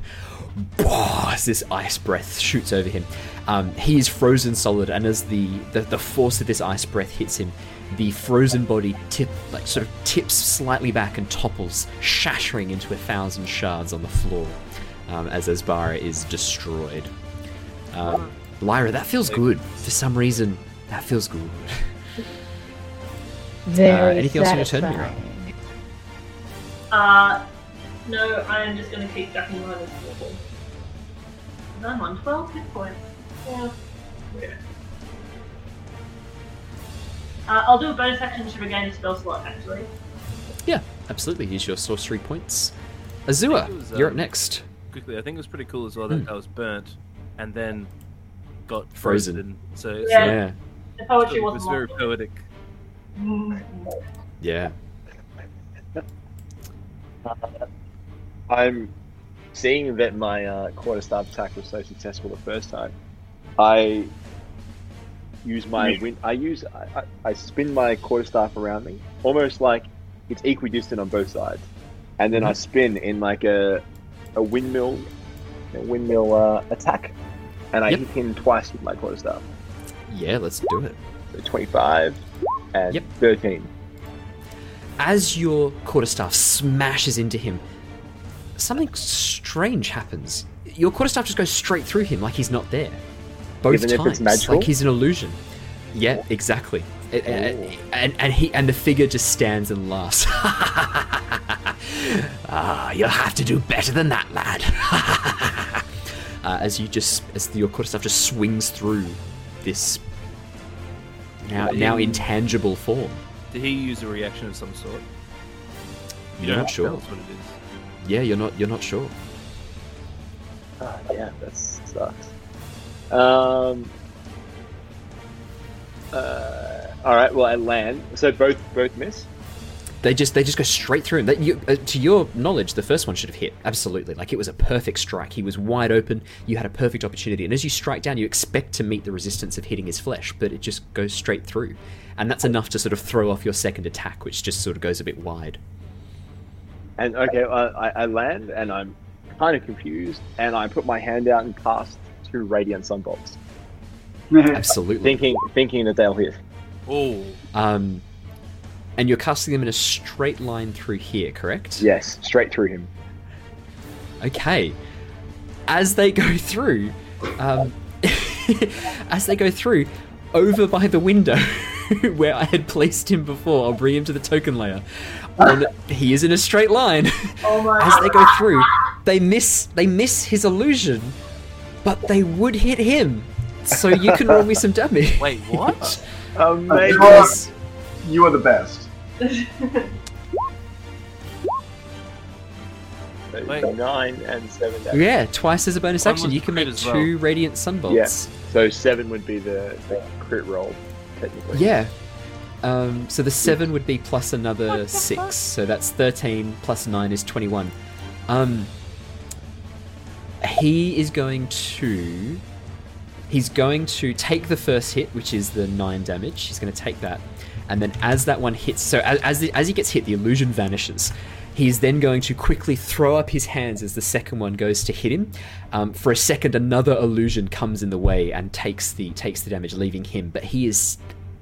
Bah, as this ice breath shoots over him, um, he is frozen solid, and as the, the the force of this ice breath hits him, the frozen body tip like sort of tips slightly back and topples, shattering into a thousand shards on the floor, um, as Azbara is destroyed. Um, Lyra, that feels good. For some reason, that feels good. [laughs] Very anything else on your turn, satisfying. Uh, no, I am just going to keep ducking mine as normal. And I'm on 12 hit points. Yeah. yeah. Uh, I'll do a bonus action to regain a spell slot, actually. Yeah, absolutely. Use your sorcery points. Azure, it was, you're up um, next. Quickly, I think it was pretty cool as well that Hmm. I was burnt and then got Frozen. frozen. So it's Yeah. Yeah, The poetry it wasn't was very long. poetic. Mm. yeah. I'm seeing that my uh, quarterstaff attack was so successful the first time. I use my win. I use. I, I, I spin my quarterstaff around me, almost like it's equidistant on both sides, and then I spin in like a a windmill, a windmill uh, attack, and I Yep. hit him twice with my quarterstaff. Yeah, let's do it. So twenty-five and Yep. thirteen. As your quarterstaff smashes into him, something strange happens. Your quarterstaff just goes straight through him like he's not there. Both Even if times, it's magical? like he's an illusion. Yeah, exactly. It- and, and and he and the figure just stands and laughs. [laughs] ah, you'll have to do better than that, lad. [laughs] uh, as you just as your quarterstaff just swings through this now now intangible form. Did he use a reaction of some sort? You're not sure. That's what it is. Yeah, you're not you're not sure. Ah, yeah, that sucks. Um. Uh, all right. Well, I land. So both both miss. They just they just go straight through him. That you, uh, to your knowledge, the first one should have hit absolutely. Like it was a perfect strike. He was wide open. You had a perfect opportunity, and as you strike down, you expect to meet the resistance of hitting his flesh, but it just goes straight through, and that's enough to sort of throw off your second attack, which just sort of goes a bit wide. And okay, I, I land, and I'm kind of confused, and I put my hand out and cast two radiant sunbolts, [laughs] Absolutely. thinking thinking that they'll hit. Oh, Um, and you're casting them in a straight line through here, correct? Yes, straight through him. Okay. As they go through, um, [laughs] as they go through, over by the window [laughs] where I had placed him before, I'll bring him to the token layer. On, he is in a straight line. [laughs] Oh my As they go through, they miss they miss his illusion, but they would hit him. So you can roll me some [laughs] damage. wait, what? [laughs] Amazing. Because- You are the best. Wait. Nine and seven damage. yeah, twice as a bonus One action, was you can crit make as well. two radiant sunbolts. Yes. So seven would be the, the crit roll, technically. Yeah. Um, so the seven would be plus another six, so that's thirteen plus nine is twenty-one. Um, he is going to. He's going to take the first hit, which is the nine damage. He's going to take that, and then as that one hits, so as as, the, as he gets hit, the illusion vanishes. He is then going to quickly throw up his hands as the second one goes to hit him. Um, for a second, another illusion comes in the way and takes the takes the damage, leaving him. But he is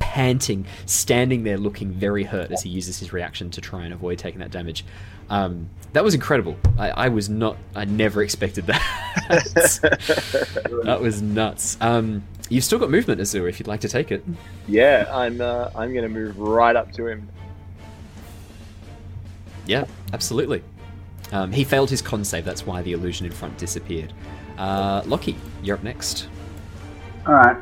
panting, standing there looking very hurt as he uses his reaction to try and avoid taking that damage. Um, that was incredible. I, I was not. I never expected that. [laughs] that was nuts. Um, you've still got movement, Azure, if you'd like to take it. Yeah, I'm. Uh, I'm gonna move right up to him. Yeah, absolutely. Um, he failed his con save. That's why the illusion in front disappeared. Uh, Lockie, you're up next. Alright.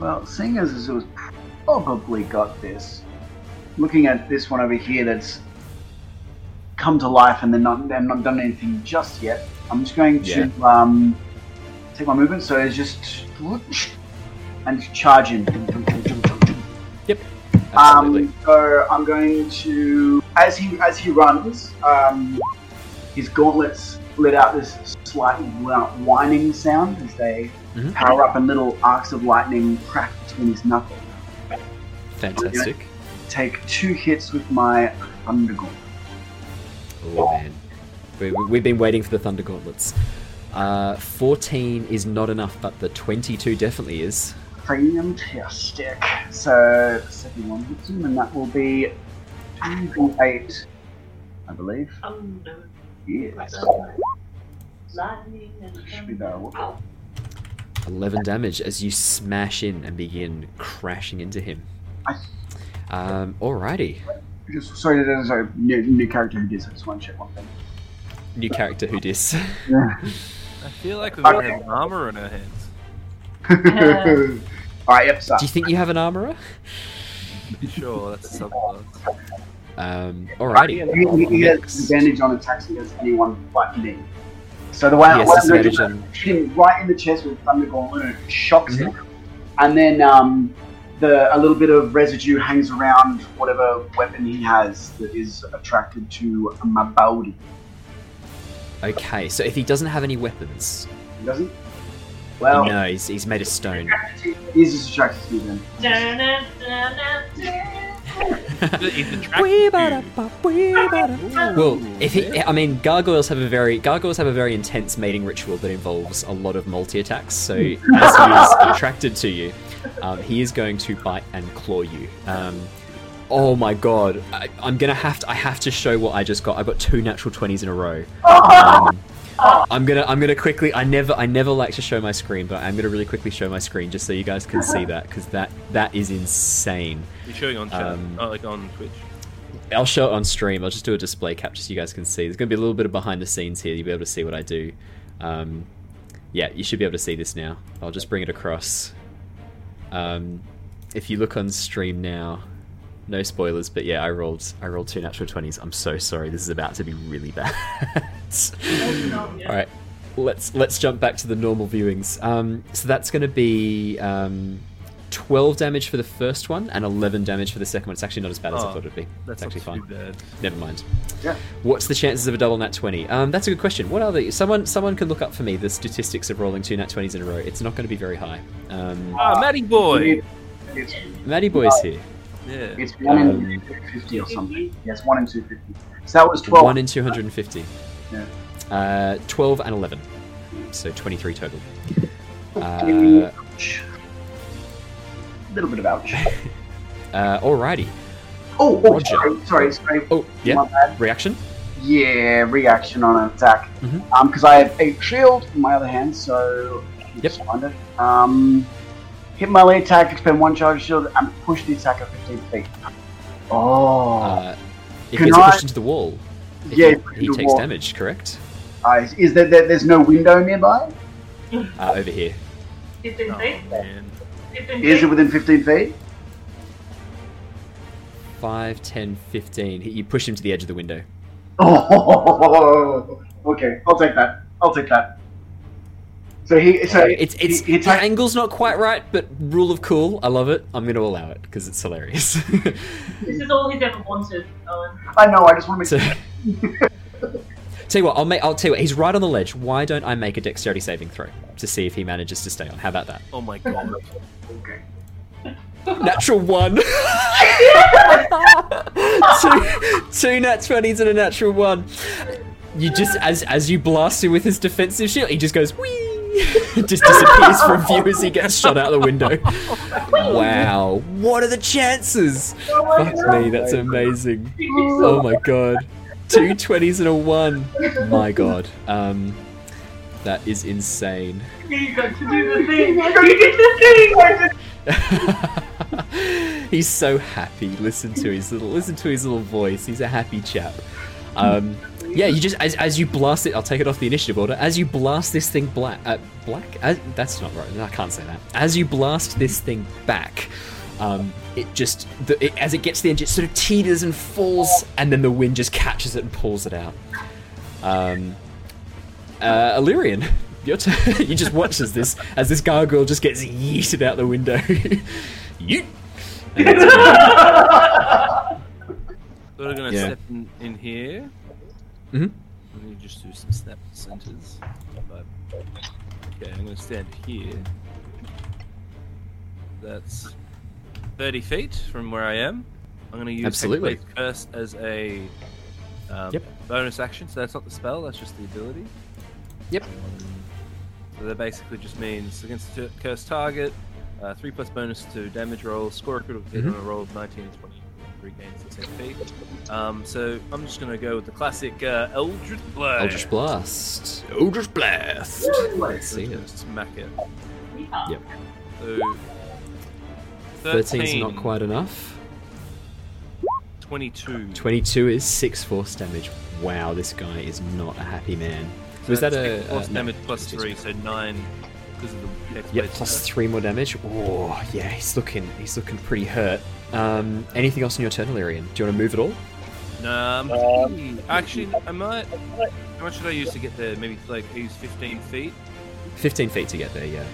Well, seeing as Azure's probably got this, looking at this one over here that's come to life and they're not, they've not done anything just yet, I'm just going to um, take my movement, so it's just. and charge in. Absolutely. Um, so I'm going to, as he as he runs, um, his gauntlets let out this slight whining sound as they Mhm. power up, and little arcs of lightning crack between his knuckles. Fantastic. Take two hits with my thunder gauntlet. Oh man, we, we- we've been waiting for the Thunder Gauntlets. Uh, 14 is not enough, but the 22 definitely is. Fantastic. So the second one hits him, and that will be two d8, I believe. Um, no. Yes. Lightning and Should be that. Thunder. 11 damage as you smash in and begin crashing into him. Um, alrighty. Just sorry, there's a new, new character who did. So I just want to check one thing. New character who dis. Yeah. [laughs] I feel like we might Okay. have armor on our hands. All [laughs] Alright, yep, so. Do you think you have an armorer? Sure, that's a subclass. Um, alrighty. He, he, he has advantage on attacks against anyone but me. So the way He has what I'm going to disadvantage do on- hit him right in the chest with Thunder Gauntlet, it shocks him, Mm-hmm. and then um, the a little bit of residue hangs around whatever weapon he has that is attracted to my body. Okay, so if he doesn't have any weapons, He doesn't? Well, no, he's, he's made of stone. he's just attracted to me then. He's attracted to you. Well, if he, I mean, gargoyles have a very gargoyles have a very intense mating ritual that involves a lot of multi attacks. So as he is attracted to you, um, he is going to bite and claw you. Um, oh my god, I, I'm gonna have to. I have to show what I just got. I got two natural twenties in a row. [laughs] Um, I'm gonna I'm gonna quickly. I never I never like to show my screen, but I'm gonna really quickly show my screen just so you guys can see that because that that is insane. You're showing on chat, Um, oh, like on Twitch. I'll show it on stream. I'll just do a display capture so you guys can see. There's to be a little bit of behind the scenes here. You'll be able to see what I do. Um, yeah, you should be able to see this now. I'll just bring it across. Um, if you look on stream now, no spoilers, but yeah, I rolled I rolled two natural twenties. I'm so sorry. This is about to be really bad. [laughs] All right, let's let's jump back to the normal viewings. Um, so that's going to be um, 12 damage for the first one and 11 damage for the second one. It's actually not as bad as I Oh, thought it'd be. That's it's actually fine. bad. Never mind. Yeah. What's the chances of a double nat 20? Um, that's a good question. What are the someone someone can look up for me the statistics of rolling two nat 20s in a row. It's not going to be very high. Um, Ah, Matty boy. It's, Matty Boy's here. Yeah. it's 1 in Um, 250 or something. Yes, 1 in 250. So that was 12. One in 250. Yeah. Uh, 12 and 11. So 23 total. Uh, Ouch. little bit of ouch. [laughs] uh, alrighty. Oh, oh Roger. sorry, sorry, sorry. Oh, yeah. Reaction? Yeah, reaction on an attack. Mhm. Um, because I have a shield in my other hand, so let me Yep. find it. Um, hit my lead attack, expend one charge shield, and push the attacker 15 feet. Oh, Uh, if Can he's I- pushed into the wall, yeah. he, he takes wall. damage, correct? Uh, is- is there, there? There's no window nearby? Uh, over here. 15 Oh, feet? man. 15 Is it within 15 feet? 5, 10, 15. You push him to the edge of the window. [laughs] Oh, okay. I'll take that. I'll take that. So he, so it's it's he, he the attacked- angle's not quite right, but rule of cool, I love it. I'm going to allow it because it's hilarious. [laughs] This is all he's ever wanted, Owen. I know. I just want to so, make. [laughs] [laughs] tell you what, I'll make. I'll tell you what. He's right on the ledge. Why don't I make a dexterity saving throw to see if he manages to stay on? How about that? Oh my god. Okay. Natural one. two, two nat twenties and a natural one. You just as as you blast him with his defensive shield, he just goes wee. [laughs] just disappears from view as he gets shot out the window. [laughs] Wow, what are the chances? Fuck me, that's amazing. Oh my god, two twenties and a one. My god, um, that is insane. You got to do the thing! You did the thing! [laughs] He's so happy. Listen to his little listen to his little voice. He's a happy chap. Um, yeah, you just as, as you blast it. I'll take it off the initiative order. As you blast this thing black, uh, black. As, that's not right. I can't say that. As you blast this thing back, um, it just the, it, as it gets to the edge, it sort of teeters and falls, and then the wind just catches it and pulls it out. Um, uh, Illyrian, [laughs] your turn. [laughs] you just watch as this as this gargoyle just gets yeeted out the window. [laughs] Yeet. And it's- we're gonna Yeah. step in, in here. Mhm. Let me just do some snap centers. But, okay, I'm gonna stand here. That's 30 feet from where I am. I'm gonna use Absolutely. Curse as a um, Yep. bonus action. So that's not the spell. That's just the ability. Yep. So that basically just means against a cursed target, uh, three plus bonus to damage roll, score a critical hit Mhm. on a roll of 19 and 20, regains its HP. Um, so I'm just going to go with the classic uh, Eldritch Blast. Eldritch Blast. Eldritch Blast. Let's see just it. gonna smack it. Yep. So 13 is not quite enough. 22. 22 is 6 force damage. Wow, this guy is not a happy man. So Was that a. six force uh, damage plus it's just- three, so nine because of the X Yep, plus three more damage. Oh, yeah, he's looking he's looking pretty hurt. Um, anything else in your turn, Illyrian? Do you want to move at all? Nah, Um, actually, I might. How much should I use to get there? Maybe like use 15 feet. 15 feet to get there, yeah.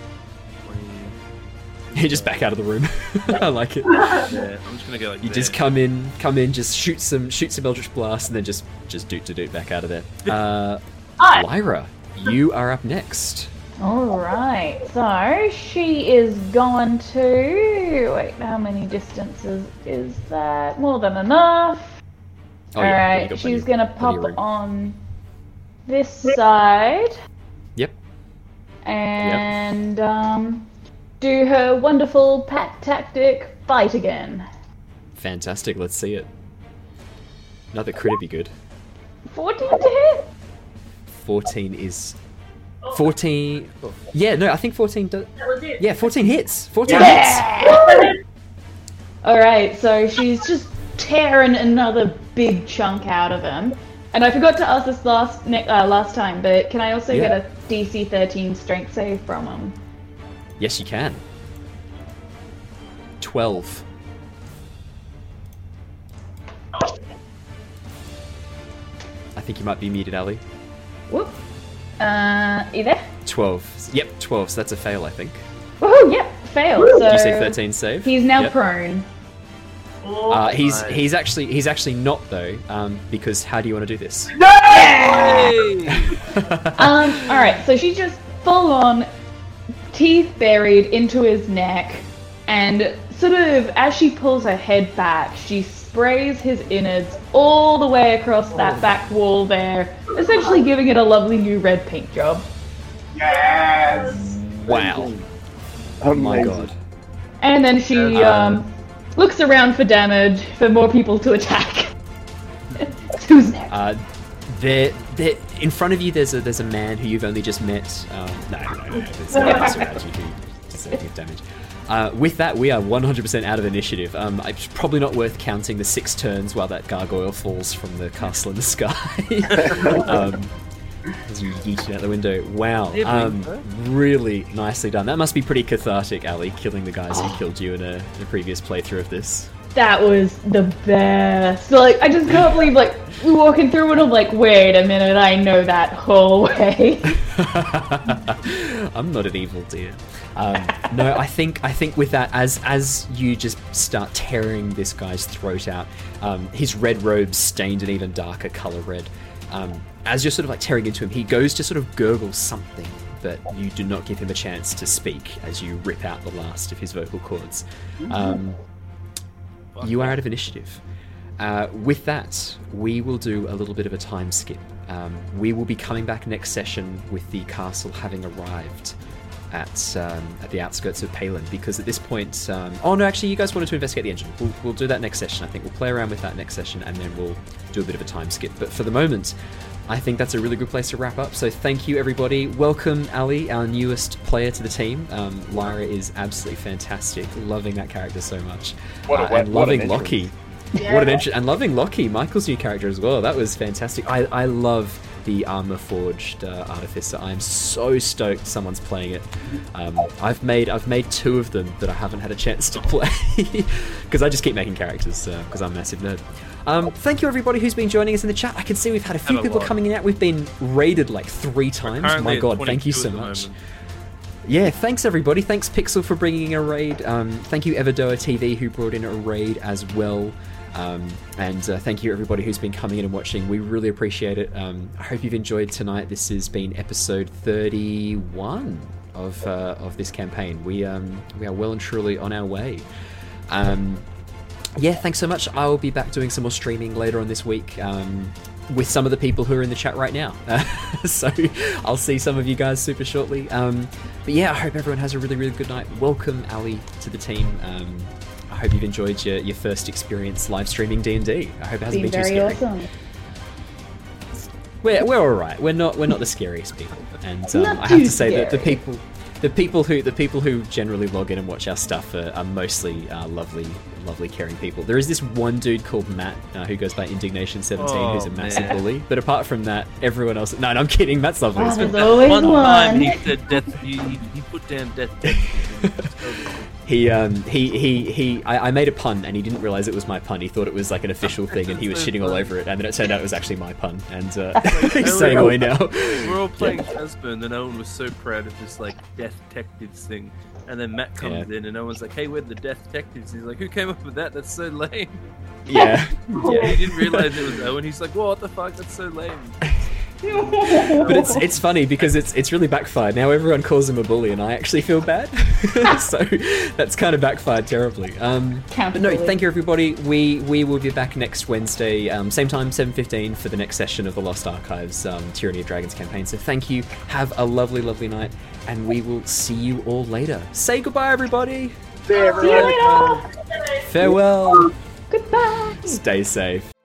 20. You [laughs] just back out of the room. [laughs] I like it. Yeah, I'm just gonna go like You just come in, come in, just shoot some, shoot some Eldritch Blast, and then just, just doot to doot back out of there. [laughs] Uh, Lyra, you are up next. Alright, so she is going to. Wait, how many distances is that? More than enough. Oh, yeah, yeah, plenty she's gonna pop on this side Yep. and um, do her wonderful pack tactic fight again. Fantastic. Let's see it. Another crit would be good. 14 to hit? 14 is. 14. Yeah, no, I think 14 does. That was it. Yeah, 14 hits. 14 hits. Alright, so she's just tearing another big chunk out of him. And I forgot to ask this last ne- uh, last time, but can I also Yeah. get a DC 13 strength save from him? Yes, you can. 12. I think you might be muted, Ally. Whoop. Uh, you there? 12. Yep, 12. So that's a fail, I think. Woohoo, yep, failed. So Did you say 13 save? He's now Yep. prone. Oh, Uh, he's Nice. he's actually he's actually not though, um, because how do you want to do this? [laughs] Hey! [laughs] Um, alright, so she's just full on teeth buried into his neck, and sort of as she pulls her head back, she sprays his innards all the way across that back wall there, essentially giving it a lovely new red paint job. Yes. Wow! Oh my god! And then she um, looks around for damage, for more people to attack. [laughs] Who's next? Uh, there, there, in front of you, there's a there's a man who you've only just met. Um, no, no, no, no, there's no one else around you who does anything damage. Uh, with that, we are 100% out of initiative. Um, it's probably not worth counting the six turns while that gargoyle falls from the castle in the sky. [laughs] um, as you yeet out the window. Wow. Um, really nicely done. That must be pretty cathartic, Ally, killing the guys who killed you in a, in a previous playthrough of this. That was the best. Like, I just can't believe, like, we walking through and I'm like, wait a minute, I know that whole way. [laughs] [laughs] I'm not an evil dear. Um, no, I think I think with that, as as you just start tearing this guy's throat out, um, his red robes stained an even darker color red. Um, as you're sort of like tearing into him, he goes to sort of gurgle something, but you do not give him a chance to speak as you rip out the last of his vocal cords. Um, you are out of initiative. Uh, with that, we will do a little bit of a time skip. Um, we will be coming back next session with the castle having arrived at um, at the outskirts of Palin because at this point, um, oh no, actually, you guys wanted to investigate the engine. We'll, we'll do that next session. I think we'll play around with that next session and then we'll do a bit of a time skip. But for the moment, I think that's a really good place to wrap up. So thank you, everybody. Welcome, Ally, our newest player to the team. Um, Lyra is absolutely fantastic. Loving that character so much. What a Uh, and what loving entrance. Lockie. What an entrance! And loving Lockie, Michael's new character as well. That was fantastic. I, I love the Warforged uh, artificer. I'm so stoked someone's playing it. Um, I've made I've made two of them that I haven't had a chance to [laughs] play because I just keep making characters because I'm a massive nerd. Um, thank you everybody who's been joining us in the chat. I can see we've had a few Had a people lot. coming in out. We've been raided like three times. My god, thank you so much. Yeah, thanks everybody. Thanks Pixel for bringing a raid. Um, thank you Everdoa TV who brought in a raid as well. Um, and uh, thank you everybody who's been coming in and watching. We really appreciate it. Um, I hope you've enjoyed tonight. This has been episode 31 of uh, of this campaign. We um, we are well and truly on our way. Um, yeah, thanks so much. I will be back doing some more streaming later on this week um, with some of the people who are in the chat right now. [laughs] so I'll see some of you guys super shortly. Um, but yeah, I hope everyone has a really, really good night. Welcome, Ally, to the team. Um, I hope you've enjoyed your, your first experience live streaming D&D. I hope it hasn't Been been, too scary. awesome. We're, we're all right. We're not we're not the scariest people, and um, I have to say that the people the people who the people who generally log in and watch our stuff are, are mostly uh, lovely, lovely, caring people. There is this one dude called Matt uh, who goes by Indignation Seventeen, Oh, who's a massive man. bully. But apart from that, everyone else. No, no I'm kidding. Matt's lovely. Oh, well. One one. time he said death. He, he he put put down death [laughs] detectives. He um he he he I, I made a pun and he didn't realize it was my pun. He thought it was like an official [laughs] thing and he was shitting all over it and then it turned out it was actually my pun and uh, [laughs] [laughs] he's staying away now. We're all playing Jasmine, and Owen was so proud of this like death detectives thing. And then Matt comes in, and Owen's like, "Hey, we're the death detectives." He's like, "Who came up with that? That's so lame." Yeah. Yeah, he didn't realize it was Owen. He's like, "What the fuck? That's so lame." [laughs] But it's it's funny because it's it's really backfired. Now everyone calls him a bully, and I actually feel bad. [laughs] so that's kind of backfired terribly. Um, but no, thank you everybody. We we will be back next Wednesday, um, same time, seven fifteen, for the next session of the Lost Archives um, Tyranny of Dragons campaign. So thank you. Have a lovely, lovely night, and we will see you all later. Say goodbye, everybody. See you later. Farewell. Goodbye. Stay safe.